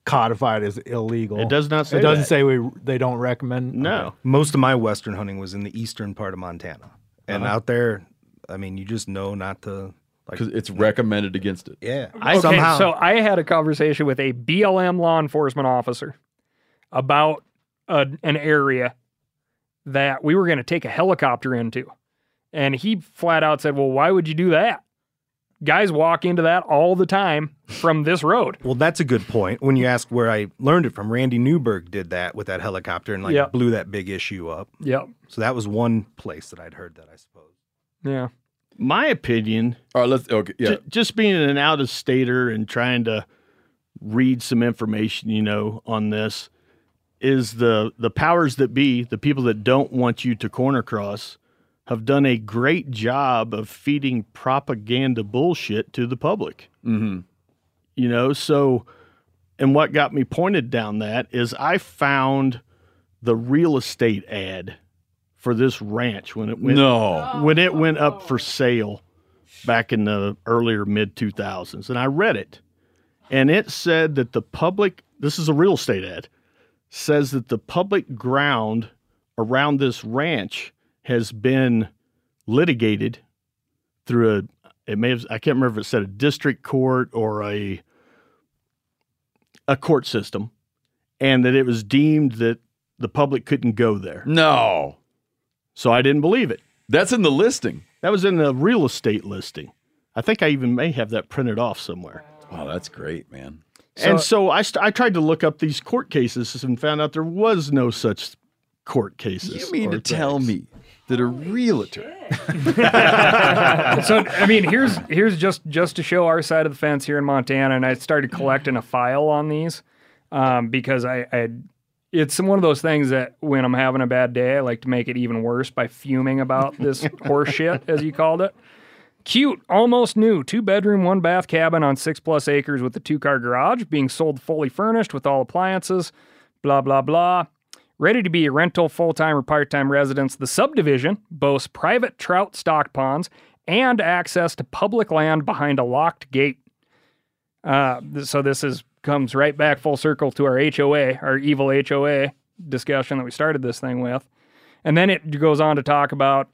Speaker 8: codified as illegal.
Speaker 4: It does not say
Speaker 8: It doesn't
Speaker 4: that.
Speaker 8: say we they don't recommend.
Speaker 4: No.
Speaker 6: Most of my western hunting was in the eastern part of Montana, and
Speaker 1: Uh-huh.
Speaker 6: out there, I mean, you just know not to like.
Speaker 1: Because it's recommended against it.
Speaker 6: Yeah,
Speaker 7: Okay,
Speaker 6: somehow.
Speaker 7: so I had a conversation with a BLM law enforcement officer about a, an area that we were going to take a helicopter into. And he flat out said, Well, why would you do that? Guys walk into that all the time from this road.
Speaker 6: Well, that's a good point. When you ask where I learned it from, Randy Newberg did that with that helicopter and like
Speaker 7: Yep.
Speaker 6: blew that big issue up.
Speaker 7: Yep.
Speaker 6: So that was one place that I'd heard that, I suppose.
Speaker 7: Yeah.
Speaker 4: My opinion,
Speaker 1: All right, let's okay. Yeah,
Speaker 4: ju- just being an out of stater and trying to read some information, you know, on this is the the powers that be, the people that don't want you to corner cross, have done a great job of feeding propaganda bullshit to the public.
Speaker 1: mm-hmm.
Speaker 4: You know, so and what got me pointed down that is I found the real estate ad for this ranch when it went
Speaker 1: no.
Speaker 4: when it went up for oh. sale back in the earlier mid 2000s and I read it and it said that the public this is a real estate ad says that the public ground around this ranch has been litigated through a it may have I can't remember if it said a district court or a a court system and that it was deemed that the public couldn't go there.
Speaker 1: No.
Speaker 4: So I didn't believe it.
Speaker 1: That's in the listing.
Speaker 4: That was in the real estate listing. I think I even may have that printed off somewhere.
Speaker 1: Wow, that's great, man.
Speaker 4: and so I, st- I tried to look up these court cases and found out there was no such court cases.
Speaker 1: You mean
Speaker 4: or
Speaker 1: to tell me that a realtor?
Speaker 7: so I mean, here's here's just just to show our side of the fence here in Montana, and I started collecting a file on these um, because I, I it's one of those things that when I'm having a bad day, I like to make it even worse by fuming about this horse shit, as you called it. Cute, almost new, two bedroom, one bath cabin on six plus acres with a two car garage, being sold fully furnished with all appliances, blah, blah, blah. Ready to be a rental, full time, or part time residence, the subdivision boasts private trout stock ponds and access to public land behind a locked gate. Uh, so this is comes right back full circle to our HOA, our evil HOA discussion that we started this thing with. And then it goes on to talk about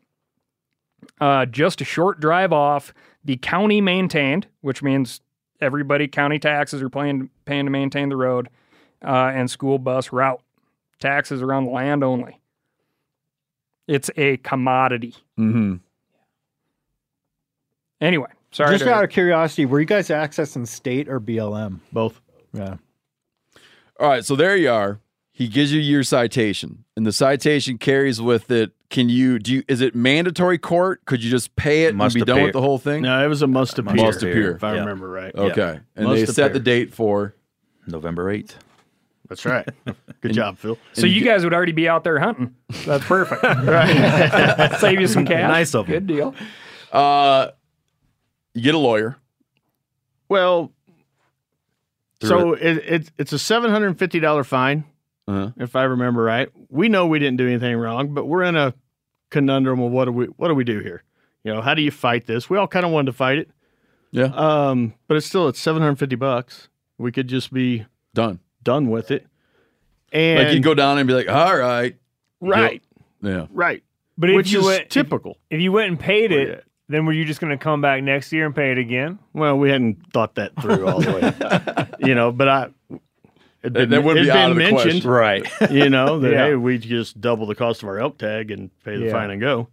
Speaker 7: uh, just a short drive off, the county maintained, which means everybody county taxes are paying paying to maintain the road, uh, and school bus route. Taxes are on the land only. It's a commodity.
Speaker 1: Mm-hmm.
Speaker 7: Anyway, sorry.
Speaker 8: Just
Speaker 7: to-
Speaker 8: out of curiosity, were you guys accessing state or BLM?
Speaker 4: Both.
Speaker 8: Yeah.
Speaker 1: All right, so there you are. He gives you your citation, and the citation carries with it. Can you do? You, is it mandatory court? Could you just pay it
Speaker 10: Must
Speaker 1: and be done with the whole thing?
Speaker 4: No, it was a must appear.
Speaker 1: Must appear.
Speaker 4: If I
Speaker 10: Yeah.
Speaker 4: remember right.
Speaker 1: Okay, and
Speaker 4: Must
Speaker 1: they set the date for.
Speaker 10: November 8th.
Speaker 4: That's right. Good job, Phil.
Speaker 7: so you guys would already be out there hunting. That's perfect. right. Save you some cash.
Speaker 6: Nice of 'em.
Speaker 7: Good deal.
Speaker 1: Uh, you get a lawyer.
Speaker 4: Well,
Speaker 1: Through
Speaker 4: so it, it, it's a $750 fine,
Speaker 1: Uh-huh.
Speaker 4: if I remember right. We know we didn't do anything wrong, but we're in a conundrum of what do we what do we do here? You know, how do you fight this? We all kind of wanted to fight it.
Speaker 1: Yeah,
Speaker 4: Um, but it's still it's 750 bucks. We could just be
Speaker 1: done.
Speaker 4: done with it. And
Speaker 1: Like you can go down and be like, all right,
Speaker 4: right,
Speaker 1: yeah.
Speaker 4: right.
Speaker 5: But if
Speaker 4: Which
Speaker 5: you
Speaker 4: is
Speaker 5: went,
Speaker 4: typical.
Speaker 5: If, you went and paid
Speaker 4: Oh,
Speaker 5: it,
Speaker 4: yeah.
Speaker 5: Then were you just going to come back next year and pay it again?
Speaker 4: Well, we hadn't thought that through all the way, you know. But I, it
Speaker 1: That- that wouldn't
Speaker 4: it'd
Speaker 1: be out of the
Speaker 4: mentioned,
Speaker 1: question.
Speaker 10: Right.
Speaker 4: you know, that
Speaker 5: Yeah.
Speaker 4: hey, we just double the cost of our elk tag and pay the
Speaker 5: Yeah.
Speaker 4: fine and go,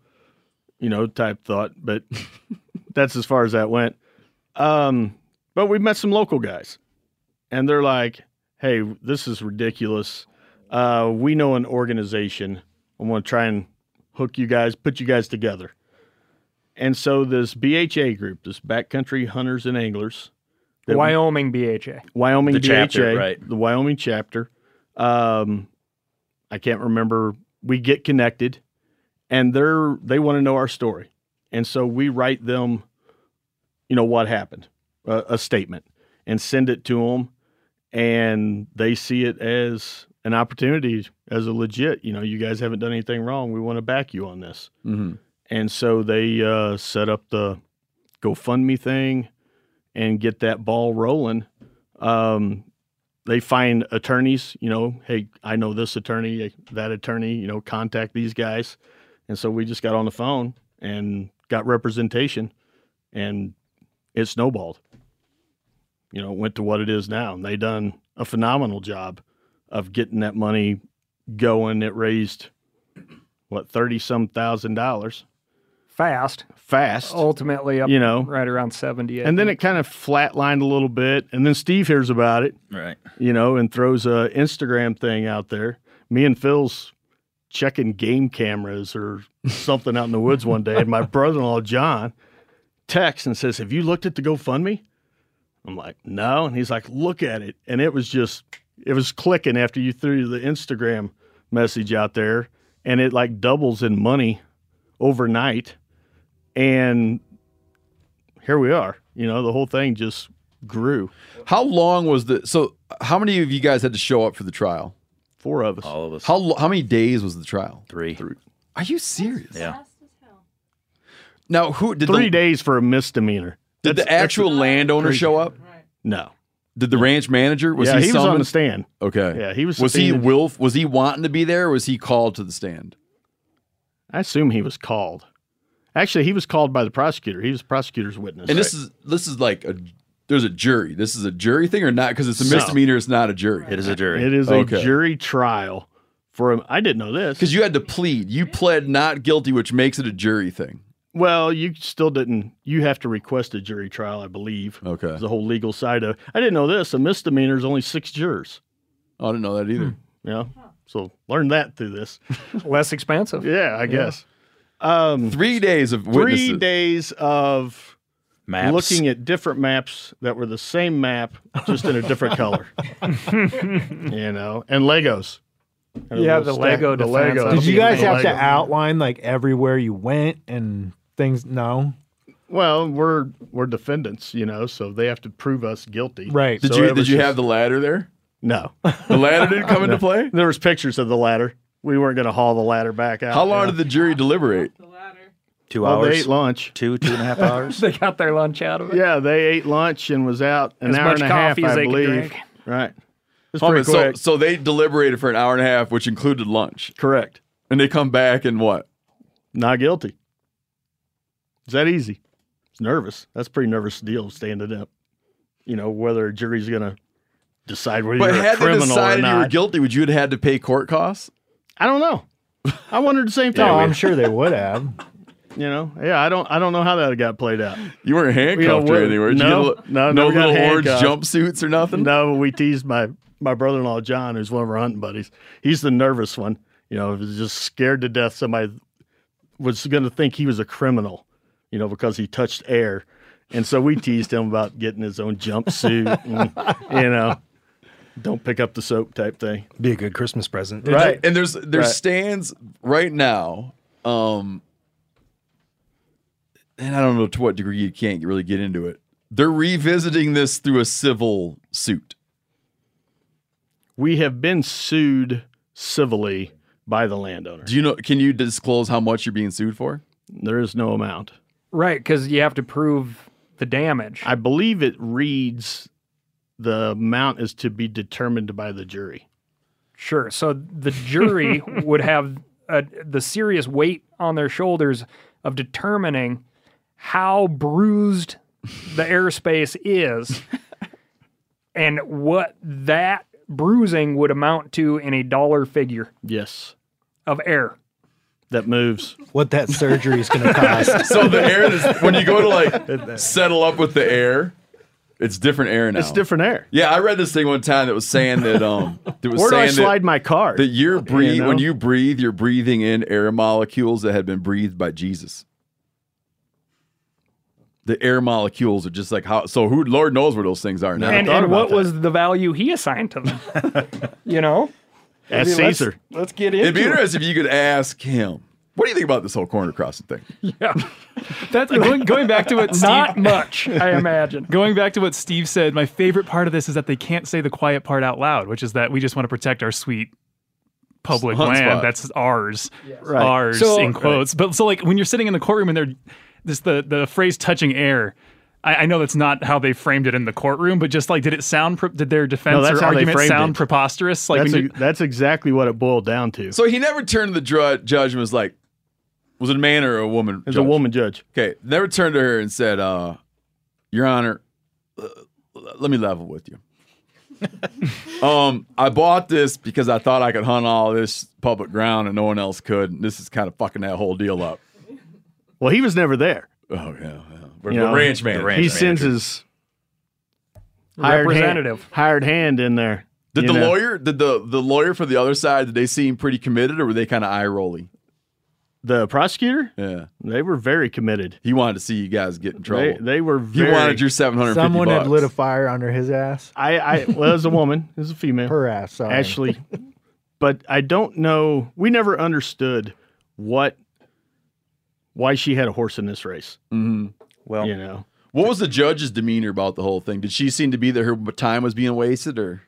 Speaker 4: you know, type thought. But that's as far as that went. Um, but we met some local guys, and they're like, hey, this is ridiculous. Uh, we know an organization. I want to try and hook you guys, put you guys together. And so this BHA group, this Backcountry Hunters and Anglers, that-
Speaker 7: Wyoming BHA.
Speaker 4: Wyoming
Speaker 10: The
Speaker 4: BHA,
Speaker 10: chapter, right.
Speaker 4: the Wyoming chapter. Um, I can't remember. We get connected, and they're they want to know our story, and so we write them, you know, what happened, a, a statement, and send it to them, and they see it as an opportunity, as a legit. You know, you guys haven't done anything wrong. We want to back you on this.
Speaker 1: Mhm.
Speaker 4: And so they uh, set up the GoFundMe thing and get that ball rolling. Um, they find attorneys, you know, hey, I know this attorney, that attorney, you know, contact these guys. And so we just got on the phone and got representation and it snowballed. You know, went to what it is now. And they done a phenomenal job of getting that money going. It raised what, thirty some thousand dollars
Speaker 7: Fast.
Speaker 4: fast.
Speaker 7: Ultimately up
Speaker 4: You know.
Speaker 7: right around 70. I
Speaker 4: and then it kind of flatlined a little bit. And then Steve hears about it,
Speaker 10: Right.
Speaker 4: you know, and throws a Instagram thing out there. Me and Phil's checking game cameras or something out in the woods one day, and my brother-in-law John texts and says, "Have you looked at the GoFundMe?" I'm like, "No," and he's like, "Look at it," and it was just, it was clicking after you threw the Instagram message out there, and it like doubles in money overnight, and here we are. You know, the whole thing just grew.
Speaker 1: How long was the so? How many of you guys had to show up for the trial?
Speaker 4: Four of us.
Speaker 10: All of us.
Speaker 1: How how many days was the trial?
Speaker 10: Three.
Speaker 1: Are you serious?
Speaker 10: Yeah.
Speaker 1: Now, who did
Speaker 4: Three
Speaker 1: the,
Speaker 4: days for a misdemeanor.
Speaker 1: did
Speaker 4: That's-
Speaker 1: the actual landowner
Speaker 4: crazy.
Speaker 1: show up?
Speaker 4: No.
Speaker 1: Did the ranch manager was
Speaker 4: yeah,
Speaker 1: he,
Speaker 4: he, was on the stand.
Speaker 1: Okay.
Speaker 4: Yeah, he was
Speaker 1: Was he
Speaker 4: subpoenaed.
Speaker 1: Was he wanting to be there? or Was he called to the stand?
Speaker 4: I assume he was called. Actually, he was called by the prosecutor. He was the prosecutor's witness.
Speaker 1: And this is this is like a there's a jury. This is a jury thing or not? Because it's a
Speaker 4: No.
Speaker 1: misdemeanor. It's not a jury.
Speaker 10: It is a jury.
Speaker 4: it is
Speaker 1: Okay.
Speaker 4: a jury trial for him. I didn't know this.
Speaker 1: Because you had to plead. You pled not guilty, which makes it a jury thing.
Speaker 4: Well, you still didn't. You have to request a jury trial, I believe.
Speaker 1: Okay.
Speaker 4: The whole legal side of. I didn't know this. A misdemeanor is only six jurors.
Speaker 1: Oh, I didn't know that either. Hmm.
Speaker 4: You know, so learn that through this.
Speaker 7: less expensive.
Speaker 4: Yeah, I guess. Um,
Speaker 1: Three days of
Speaker 4: three
Speaker 1: witnesses.
Speaker 4: days of
Speaker 10: Maps.
Speaker 4: looking at different maps that were the same map, just in a different color. you know, and Legos. And
Speaker 7: Yeah,
Speaker 4: little
Speaker 7: the Lego
Speaker 4: the
Speaker 7: defense.
Speaker 4: Legos.
Speaker 8: Did you guys have to outline like everywhere you went and things? No,
Speaker 4: Well, we're we're defendants, you know, so they have to prove us guilty.
Speaker 8: right.
Speaker 1: Did
Speaker 4: So
Speaker 1: you did
Speaker 4: was
Speaker 1: you
Speaker 4: just-
Speaker 1: have the ladder there?
Speaker 4: No,
Speaker 1: The ladder didn't come into play.
Speaker 4: there was pictures of the ladder. We weren't going to haul the ladder back out.
Speaker 1: How long
Speaker 4: you
Speaker 1: did the jury deliberate?
Speaker 10: Two
Speaker 4: know. Well, they
Speaker 10: hours.
Speaker 4: ate lunch.
Speaker 10: Two, two and a half hours.
Speaker 7: They got their lunch out of it.
Speaker 4: Yeah, they ate lunch and was out an
Speaker 7: As
Speaker 4: hour
Speaker 7: much
Speaker 4: and a half,
Speaker 7: coffee as
Speaker 4: I
Speaker 7: they could
Speaker 4: believe.
Speaker 7: drink.
Speaker 4: Right. It's
Speaker 1: Hold
Speaker 4: pretty
Speaker 1: so
Speaker 4: quick.
Speaker 1: so they deliberated for an hour and a half, which included lunch,
Speaker 4: Correct.
Speaker 1: and they come back and what?
Speaker 4: Not guilty. Is that easy? It's nervous. That's a pretty nervous deal standing up. You know, whether a jury's going to decide whether
Speaker 1: But
Speaker 4: you're a criminal or not.
Speaker 1: But had they
Speaker 4: criminal
Speaker 1: decided you were guilty, would you have had to pay court costs?
Speaker 4: I don't know. I wondered the same thing.
Speaker 8: no, I'm sure they would have.
Speaker 4: You know, yeah, I don't, I don't know how that got played out.
Speaker 1: You weren't handcuffed
Speaker 4: You know,
Speaker 1: or
Speaker 4: what-
Speaker 1: anything, were you? Did you
Speaker 4: no,
Speaker 1: get a
Speaker 4: no,
Speaker 1: no
Speaker 4: never got
Speaker 1: little orange
Speaker 4: handcuffed.
Speaker 1: jumpsuits or nothing.
Speaker 4: No, we teased my my brother-in-law John, who's one of our hunting buddies. He's the nervous one. You know, he was just scared to death somebody was going to think he was a criminal. You know, because he touched air, and so we teased him about getting his own jumpsuit. and, you know, don't pick up the soap type thing.
Speaker 6: Be a good Christmas present.
Speaker 4: Right.
Speaker 1: And there's there's
Speaker 4: Right.
Speaker 1: stands right now. Um, and I don't know to what degree you can't really get into it. They're revisiting this through a civil suit.
Speaker 4: We have been sued civilly by the landowner.
Speaker 1: Do you know? Can you disclose how much you're being sued for?
Speaker 4: There is no amount.
Speaker 7: Right, because you have to prove the damage.
Speaker 4: I believe it reads the amount is to be determined by the jury.
Speaker 7: Sure. So the jury would have uh the serious weight on their shoulders of determining how bruised the airspace is and what that bruising would amount to in a dollar figure
Speaker 4: Yes,
Speaker 7: of air.
Speaker 4: that moves.
Speaker 8: What that surgery is going to cost.
Speaker 1: So the air, is, when you go to like settle up with the air, It's different air now.
Speaker 4: It's different air.
Speaker 1: Yeah, I read this thing one time that was saying that um that was
Speaker 4: Where do I
Speaker 1: saying
Speaker 4: slide my card?
Speaker 1: that you're breathe
Speaker 4: You know?
Speaker 1: when you breathe, you're breathing in air molecules that had been breathed by Jesus. The air molecules are just like how so who Lord knows where those things are now.
Speaker 7: and and what was the value he assigned to them? you know,
Speaker 4: As
Speaker 7: I mean, let's-
Speaker 4: Caesar.
Speaker 7: Let's, get into
Speaker 1: It'd be
Speaker 7: into it.
Speaker 1: interesting if you could ask him. What do you think about this whole corner crossing thing?
Speaker 7: Yeah,
Speaker 13: That's going, going back to what Steve,
Speaker 7: not much, I imagine.
Speaker 13: Going back to what Steve said, my favorite part of this is that they can't say the quiet part out loud, which is that we just want to protect our sweet public
Speaker 1: Hunt
Speaker 13: land
Speaker 1: spot.
Speaker 13: that's ours,
Speaker 4: Right.
Speaker 13: ours
Speaker 7: So-
Speaker 13: in quotes. But so like when you're sitting in the courtroom and they're this the the phrase touching air. I, I know that's not how they framed it in the courtroom, but just like, did it sound? Did their defense
Speaker 4: that's
Speaker 13: or argument sound
Speaker 4: it.
Speaker 13: preposterous? Like
Speaker 4: that's, a-
Speaker 13: you,
Speaker 4: that's exactly what it boiled down to.
Speaker 1: So he never turned to the judge and was like, was it a man or a woman?
Speaker 4: As a
Speaker 1: judge?
Speaker 4: woman judge.
Speaker 1: Okay, never turned to her and said, uh, "Your Honor, uh, let me level with you. um, I bought this because I thought I could hunt all this public ground and no one else could. And this is kind of fucking that whole deal up.
Speaker 4: Well, he was never there.
Speaker 1: Oh yeah, yeah. We're,
Speaker 4: You know,
Speaker 1: ranch man.
Speaker 4: he sends his hired
Speaker 7: Representative.
Speaker 4: hand, hired hand in there.
Speaker 1: Did the
Speaker 4: know.
Speaker 1: lawyer? Did the the lawyer for the other side? Did they seem pretty committed, or were they kind of eye rolly?
Speaker 4: The prosecutor?
Speaker 1: Yeah,
Speaker 4: They were very committed.
Speaker 1: he wanted to see you guys get in trouble.
Speaker 4: They, they were
Speaker 1: he wanted your seven hundred fifty
Speaker 8: Someone
Speaker 1: bucks.
Speaker 8: had lit a fire under his ass.
Speaker 4: I, I well, as a woman, as a female,
Speaker 8: Her ass. Sorry.
Speaker 4: Ashley. but I don't know. We never understood what why she had a horse in this race.
Speaker 1: Mhm.
Speaker 10: Well,
Speaker 4: You know,
Speaker 1: What was the judge's demeanor about the whole thing? Did she seem to be that her time was being wasted, or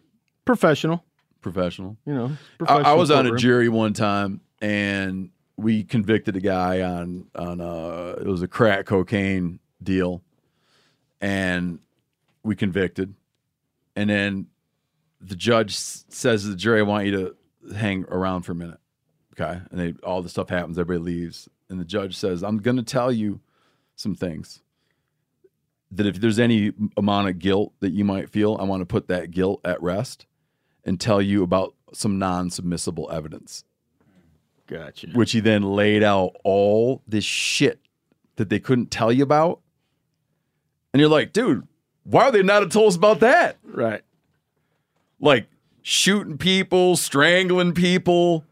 Speaker 4: professional.
Speaker 1: professional?
Speaker 4: You know,
Speaker 1: I, I was on a jury one time, and we convicted a guy on on uh it was a crack cocaine deal, and we convicted, and then the judge says to the jury, "I want you to hang around for a minute." Okay, and they all the stuff happens, everybody leaves, and the judge says, "I'm going to tell you some things." That if there's any amount of guilt that you might feel, I want to put that guilt at rest and tell you about some non-submissible evidence
Speaker 4: Gotcha.
Speaker 1: which he then laid out all this shit that they couldn't tell you about. And you're like dude why are they not have told us about that?
Speaker 4: Right.
Speaker 1: like shooting people strangling people.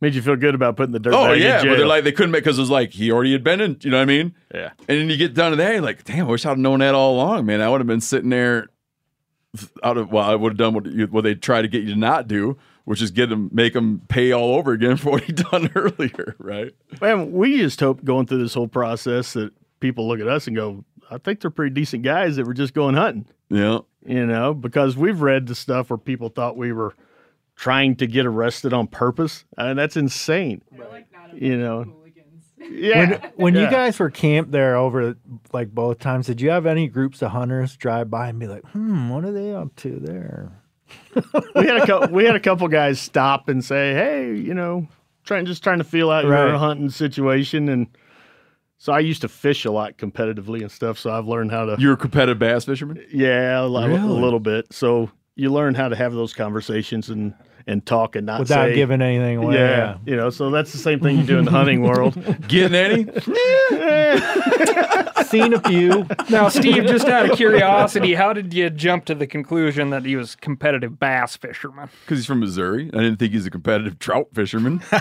Speaker 4: Made you feel good about putting the dirt
Speaker 1: oh yeah but they're like they couldn't make because it was like he already had been in you know what i mean?
Speaker 4: Yeah.
Speaker 1: and then you get down to that you're like damn i wish i'd known that all along man. I would have been sitting there out of well i would have done what, you, what they try to get you to not do which is get them make them pay all over again for what he done earlier right
Speaker 4: Man, we just hope going through this whole process that people look at us and go, I think they're pretty decent guys that were just going hunting.
Speaker 1: yeah
Speaker 4: You know, because we've read the stuff where people thought we were trying to get arrested on purpose. and that's insane. you know. Yeah.
Speaker 8: When, when you guys were camped there over like both times, did you have any groups of hunters drive by and be like, "Hmm, what are they up to there?"
Speaker 4: we had a couple, we had a couple guys stop and say, "Hey, you know, trying just trying to feel out your hunting situation." And so I used to fish a lot competitively and stuff. So I've learned how to.
Speaker 1: You're a competitive bass fisherman?
Speaker 4: Yeah, a, li- a little bit. So you learn how to have those conversations and and talk and not
Speaker 8: Without
Speaker 4: say-
Speaker 8: giving anything away,
Speaker 4: Yeah,
Speaker 8: yeah.
Speaker 4: you know. So that's the same thing you do in the hunting world.
Speaker 1: Getting any?
Speaker 8: Seen a few.
Speaker 7: Now, Steve, just out of curiosity, how did you jump to the conclusion that he was competitive bass fisherman?
Speaker 1: Because he's from Missouri. I didn't think he's a competitive trout fisherman.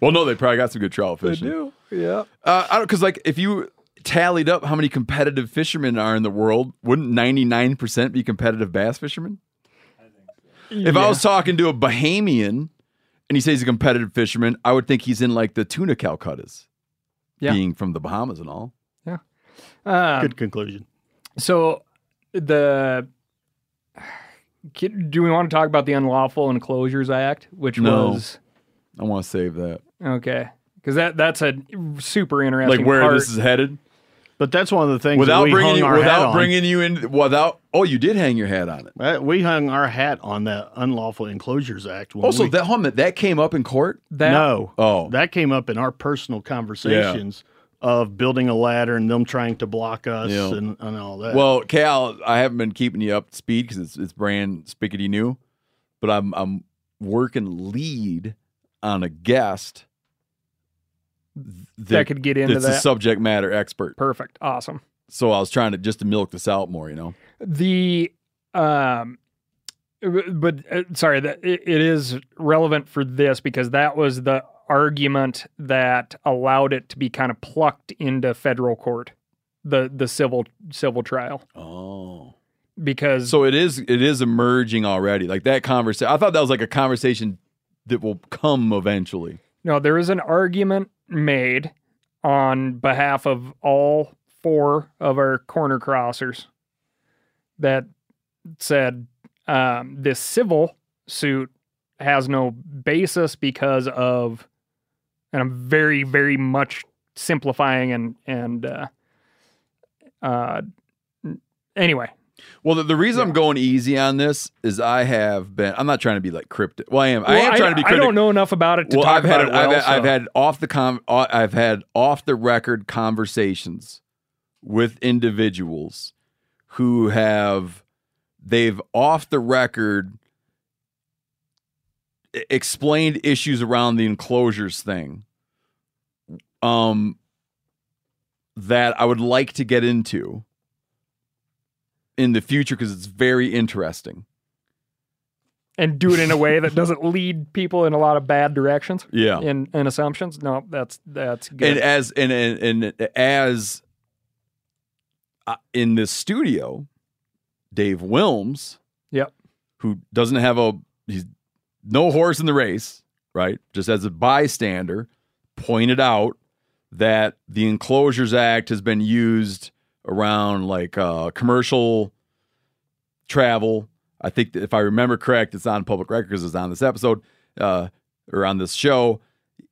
Speaker 1: well, no, they probably got some good trout fishing. They do.
Speaker 7: Yeah.
Speaker 1: Uh, I don't because like if you tallied up how many competitive fishermen are in the world, wouldn't ninety nine percent be competitive bass fishermen? If I was talking to a Bahamian and he says he's a competitive fisherman, I would think he's in like the tuna Calcuttas,
Speaker 7: Yeah.
Speaker 1: being from the Bahamas and all. Yeah.
Speaker 7: Uh,
Speaker 4: Good conclusion.
Speaker 7: So the do we want to talk about the Unlawful Enclosures Act, which
Speaker 1: No.
Speaker 7: was
Speaker 1: I want to save that.
Speaker 7: okay because that that's a super interesting
Speaker 1: Like where
Speaker 7: part.
Speaker 1: this is headed.
Speaker 4: But that's one of the things that
Speaker 1: Without
Speaker 4: we
Speaker 1: bringing
Speaker 4: hung
Speaker 1: you,
Speaker 4: our hat
Speaker 1: without
Speaker 4: on.
Speaker 1: bringing you in, without oh, you did hang your hat on it.
Speaker 4: We hung our hat on the Unlawful Enclosures Act. when oh,
Speaker 1: Also,
Speaker 4: we-
Speaker 1: that hold minute, that came up in court.
Speaker 7: that
Speaker 4: no,
Speaker 1: Oh,
Speaker 4: that came up in our personal conversations of building a ladder and them trying to block us
Speaker 1: Yeah.
Speaker 4: and, and all that.
Speaker 1: Well, Cal, I haven't been keeping you up to speed because it's it's brand spickety new, but I'm I'm working lead on a guest
Speaker 7: that could get into
Speaker 1: that's a
Speaker 7: that.
Speaker 1: subject matter expert.
Speaker 7: Perfect, awesome.
Speaker 1: So I was trying to just to milk this out more, you know.
Speaker 7: The um, but uh, sorry, that it, it is relevant for this because that was the argument that allowed it to be kind of plucked into federal court, the the civil civil trial.
Speaker 1: Oh.
Speaker 7: Because
Speaker 1: So it is it is emerging already. Like that conversation. I thought that was like a conversation that will come eventually.
Speaker 7: No, there is an argument made on behalf of all four of our corner crossers that said um, this civil suit has no basis because of, and I'm very, very much simplifying and and uh, uh, anyway.
Speaker 1: Well, the, the reason I'm going easy on this is I have been. I'm not trying to be like cryptic. Well, I am. I
Speaker 7: Well,
Speaker 1: am trying to be. Cryptic.
Speaker 7: I don't know enough about it to
Speaker 1: well,
Speaker 7: talk
Speaker 1: I've had
Speaker 7: about it.
Speaker 1: I've,
Speaker 7: well,
Speaker 1: had, I've had off the com. uh, I've had off the record conversations with individuals who have they've off the record explained issues around the enclosures thing. Um, that I would like to get into in the future because it's very interesting.
Speaker 7: and do it in a way that doesn't lead people in a lot of bad directions.
Speaker 1: Yeah.
Speaker 7: In in assumptions. No, that's that's good.
Speaker 1: and as and and, and as uh, in this studio, Dave Willms,
Speaker 7: Yep.
Speaker 1: who doesn't have a he's no horse in the race, right? Just as a bystander, pointed out that the Enclosures Act has been used around like uh, commercial travel. I think if I remember correct, it's on public record because it's on this episode uh, or on this show.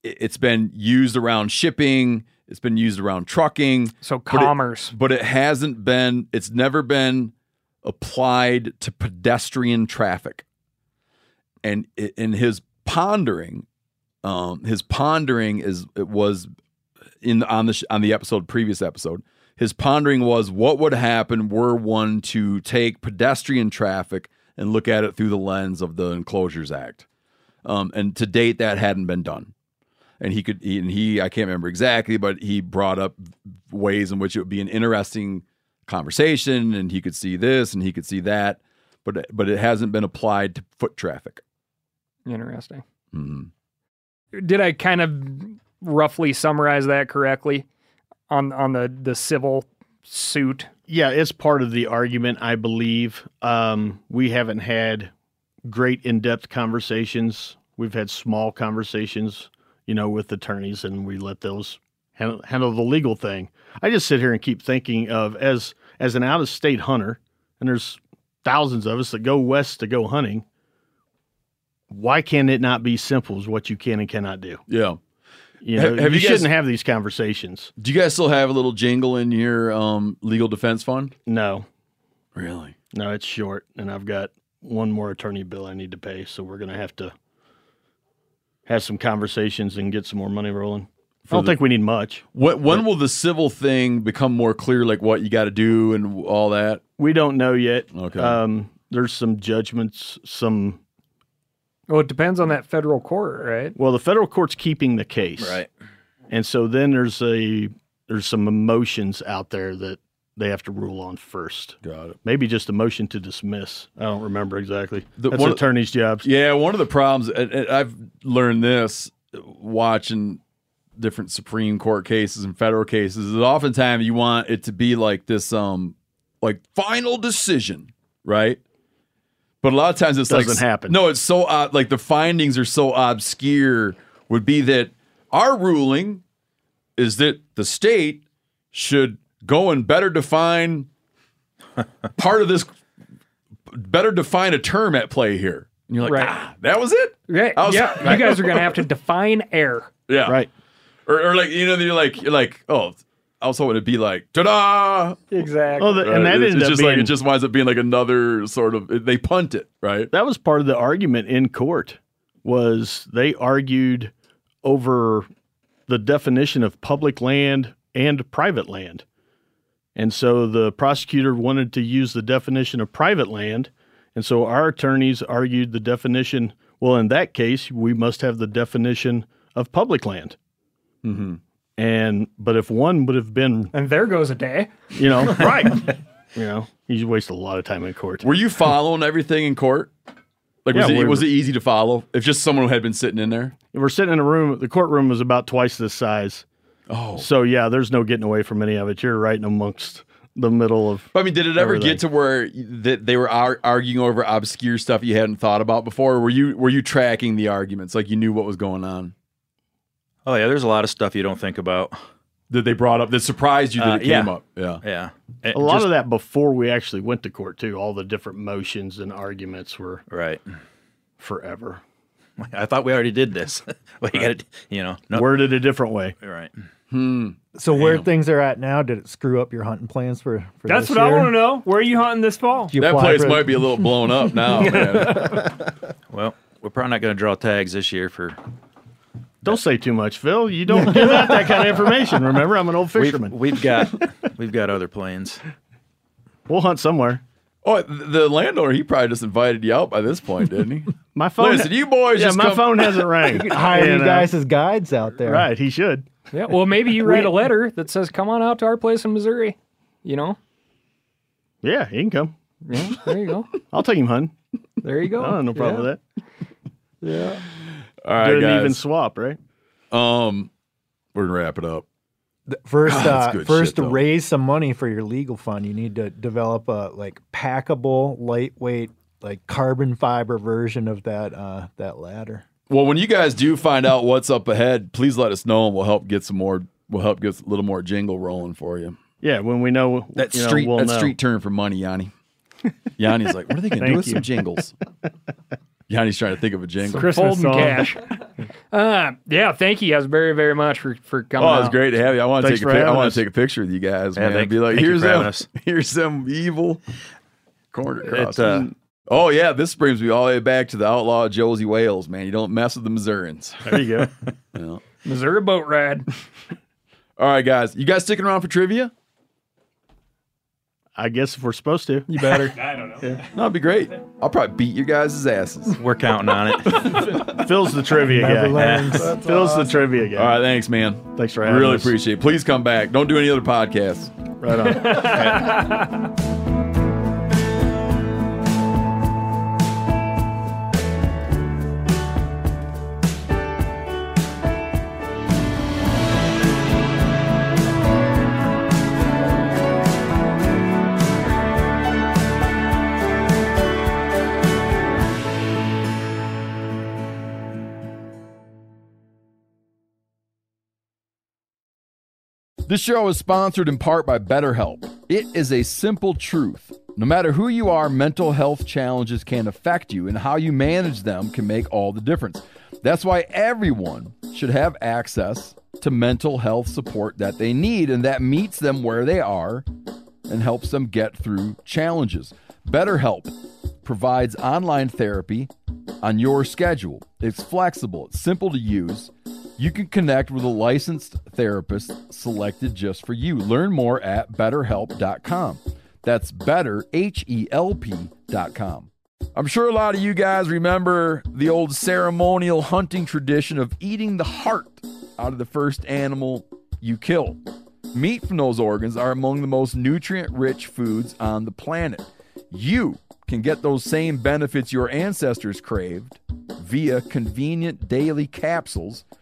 Speaker 1: It's been used around shipping. It's been used around trucking.
Speaker 7: So
Speaker 1: but it-
Speaker 7: commerce.
Speaker 1: but it hasn't been. It's never been applied to pedestrian traffic. And in his pondering, um, his pondering is it was in on the sh- on the episode previous episode. His pondering was what would happen were one to take pedestrian traffic and look at it through the lens of the Enclosures Act. Um, and to date, that hadn't been done. And he could, he, and he, I can't remember exactly, but he brought up ways in which it would be an interesting conversation, and he could see this and he could see that, but but it hasn't been applied to foot traffic.
Speaker 7: Interesting.
Speaker 1: Mhm.
Speaker 7: Did I kind of roughly summarize that correctly on on the the civil suit?
Speaker 4: Yeah, it's part of the argument, I believe. Um, we haven't had great in depth conversations. We've had small conversations, you know, with attorneys, and we let those handle, handle the legal thing. I just sit here and keep thinking of as as an out of state hunter, and there's thousands of us that go west to go hunting. Why can it not be simple as what you can and cannot do?
Speaker 1: Yeah.
Speaker 4: You know,
Speaker 1: Have- have
Speaker 4: you,
Speaker 1: you guys-
Speaker 4: shouldn't have these conversations.
Speaker 1: Do you guys still have a little jingle in your um, legal defense fund?
Speaker 4: No.
Speaker 1: Really?
Speaker 4: No, it's short, and I've got one more attorney bill I need to pay, so we're going to have to have some conversations and get some more money rolling. I don't
Speaker 1: the-
Speaker 4: think we need much.
Speaker 1: What when will the civil thing become more clear, like what you got to do and all that?
Speaker 4: We don't know yet.
Speaker 1: Okay.
Speaker 4: Um, there's some judgments, some.
Speaker 7: Well, it depends on that federal court, right?
Speaker 4: Well, the federal court's keeping the case,
Speaker 10: Right.
Speaker 4: And so then there's a there's some emotions out there that they have to rule on first.
Speaker 1: Got it.
Speaker 4: Maybe just a motion to dismiss. I don't remember exactly.
Speaker 1: The-
Speaker 4: That's
Speaker 1: one of-
Speaker 4: attorneys' jobs.
Speaker 1: Yeah, one of the problems, and, and I've learned this watching different Supreme Court cases and federal cases, is oftentimes you want it to be like this, um, like final decision, right? But a lot of times it's like
Speaker 4: Doesn't happen.
Speaker 1: No, it's so uh, like the findings are so obscure. Would be that our ruling is that the state should go and better define part of this, better define a term at play here. And you're like,
Speaker 7: Right.
Speaker 1: ah, that was it.
Speaker 7: Yeah,
Speaker 1: I was-
Speaker 7: yeah. You guys are gonna have to define air.
Speaker 1: Yeah.
Speaker 4: Right.
Speaker 1: Or, or like you know, you're like you're like, oh, I was hoping it'd be like, ta-da!
Speaker 7: Exactly.
Speaker 4: Oh, the, and
Speaker 1: Right?
Speaker 4: that
Speaker 1: it's,
Speaker 4: ended
Speaker 1: it's
Speaker 4: up
Speaker 1: just
Speaker 4: being
Speaker 1: like it just winds up being like another sort of they punt it, right?
Speaker 4: that was part of the argument in court was they argued over the definition of public land and private land. And so the prosecutor wanted to use the definition of private land. And so our attorneys argued the definition, well, in that case, we must have the definition of public land.
Speaker 1: Mm-hmm.
Speaker 4: And but if one would have been,
Speaker 7: and there goes a day,
Speaker 4: you know, right? you know, you waste a lot of time in court.
Speaker 1: Were you following everything in court? Like, was, it, was it easy to follow? If just someone who had been sitting in there?
Speaker 4: We're sitting in a room. The courtroom was about twice this size.
Speaker 1: Oh,
Speaker 4: so yeah, there's no getting away from any of it. You're right in amongst the middle of.
Speaker 1: But I mean, did it ever
Speaker 4: everything.
Speaker 1: get to where that they were ar- arguing over obscure stuff you hadn't thought about before? Were you were you tracking the arguments like you knew what was going on?
Speaker 10: Oh yeah, there's a lot of stuff you don't think about
Speaker 1: that they brought up that surprised you that
Speaker 10: Uh,
Speaker 1: it came
Speaker 10: yeah.
Speaker 1: up. Yeah,
Speaker 10: yeah.
Speaker 4: A lot of that before we actually went to court too. All the different motions and arguments were
Speaker 10: right
Speaker 4: forever.
Speaker 10: I thought we already did this. well, you got to, you know, no,
Speaker 4: Worded a different way.
Speaker 10: Right.
Speaker 1: Hmm.
Speaker 8: So where things are at now, did it screw up your hunting plans for? for
Speaker 5: That's
Speaker 8: this
Speaker 5: what I want to know. Where are you hunting this fall?
Speaker 1: That place might be a little blown up now, man.
Speaker 10: Well, we're probably not going to draw tags this year for.
Speaker 4: Don't say too much, Phil. You don't give out that kind of information. Remember, I'm an old fisherman.
Speaker 10: We've, we've got we've got other plans.
Speaker 4: We'll hunt somewhere.
Speaker 1: Oh, the landowner, he probably just invited you out by this point, didn't he?
Speaker 4: My phone.
Speaker 1: Listen, you boys
Speaker 4: Yeah,
Speaker 1: just
Speaker 4: my
Speaker 1: come-
Speaker 4: phone hasn't rang.
Speaker 8: Hire you
Speaker 4: And,
Speaker 8: guys as guides out there.
Speaker 4: Right, he should.
Speaker 7: Yeah. Well, maybe you write a letter that says, "Come on out to our place in Missouri." You know.
Speaker 4: Yeah, he can come.
Speaker 7: Yeah. There you go.
Speaker 4: I'll take him hunting.
Speaker 7: There you go.
Speaker 4: I don't have no problem
Speaker 7: Yeah.
Speaker 4: with that.
Speaker 7: Yeah.
Speaker 1: All right,
Speaker 4: Do an
Speaker 1: guys.
Speaker 4: even swap, right?
Speaker 1: Um, we're gonna wrap it up.
Speaker 8: First,
Speaker 1: God,
Speaker 8: uh, first
Speaker 1: shit,
Speaker 8: to raise some money for your legal fund, you need to develop a like packable, lightweight, like carbon fiber version of that uh, that ladder.
Speaker 1: Well, when you guys do find out what's up ahead, please let us know, and we'll help get some more. We'll help get a little more jingle rolling for you.
Speaker 4: Yeah, when we know
Speaker 1: That
Speaker 4: you know,
Speaker 1: street,
Speaker 4: we'll
Speaker 1: that
Speaker 4: know.
Speaker 1: street term for money, Jani. Jani's like, what are they going to do with
Speaker 4: you.
Speaker 1: some jingles? Jani's trying to think of a jingle.
Speaker 7: Folding cash. uh, yeah. Thank you guys very, very much for for coming.
Speaker 1: Oh, it's
Speaker 7: out.
Speaker 1: great to have you. I want to take a pic- I want to take a picture with you guys,
Speaker 10: Yeah,
Speaker 1: man.
Speaker 10: thank-
Speaker 1: be like,
Speaker 10: thank you
Speaker 1: here's
Speaker 10: for
Speaker 1: them,
Speaker 10: us.
Speaker 1: here's some evil corner
Speaker 10: It,
Speaker 1: cross.
Speaker 10: uh,
Speaker 1: oh yeah, this brings me all the way back to the outlaw Josey Wales, man. You don't mess with the Missourians.
Speaker 4: There you go.
Speaker 1: You know.
Speaker 7: Missouri boat ride.
Speaker 1: All right, guys. You guys sticking around for trivia?
Speaker 4: I guess if we're supposed to,
Speaker 7: you better.
Speaker 5: I don't know.
Speaker 1: No, it'd be great. I'll probably beat your guys' asses.
Speaker 10: We're counting on it.
Speaker 4: Phil's the trivia
Speaker 8: Never
Speaker 4: guy.
Speaker 8: learns.
Speaker 4: Yeah. Phil's the trivia guy.
Speaker 1: All right, thanks, man.
Speaker 4: Thanks for having me.
Speaker 1: Really
Speaker 4: us.
Speaker 1: appreciate it. Please come back. Don't do any other podcasts.
Speaker 4: Right on.
Speaker 1: This show is sponsored in part by BetterHelp. It is a simple truth. No matter who you are, mental health challenges can affect you, and how you manage them can make all the difference. That's why everyone should have access to mental health support that they need and that meets them where they are and helps them get through challenges. BetterHelp provides online therapy on your schedule. It's flexible, it's simple to use. You can connect with a licensed therapist selected just for you. Learn more at betterhelp.com. That's better, H E L P.com. I'm sure a lot of you guys remember the old ceremonial hunting tradition of eating the heart out of the first animal you kill. Meat from those organs are among the most nutrient rich foods on the planet. You can get those same benefits your ancestors craved via convenient daily capsules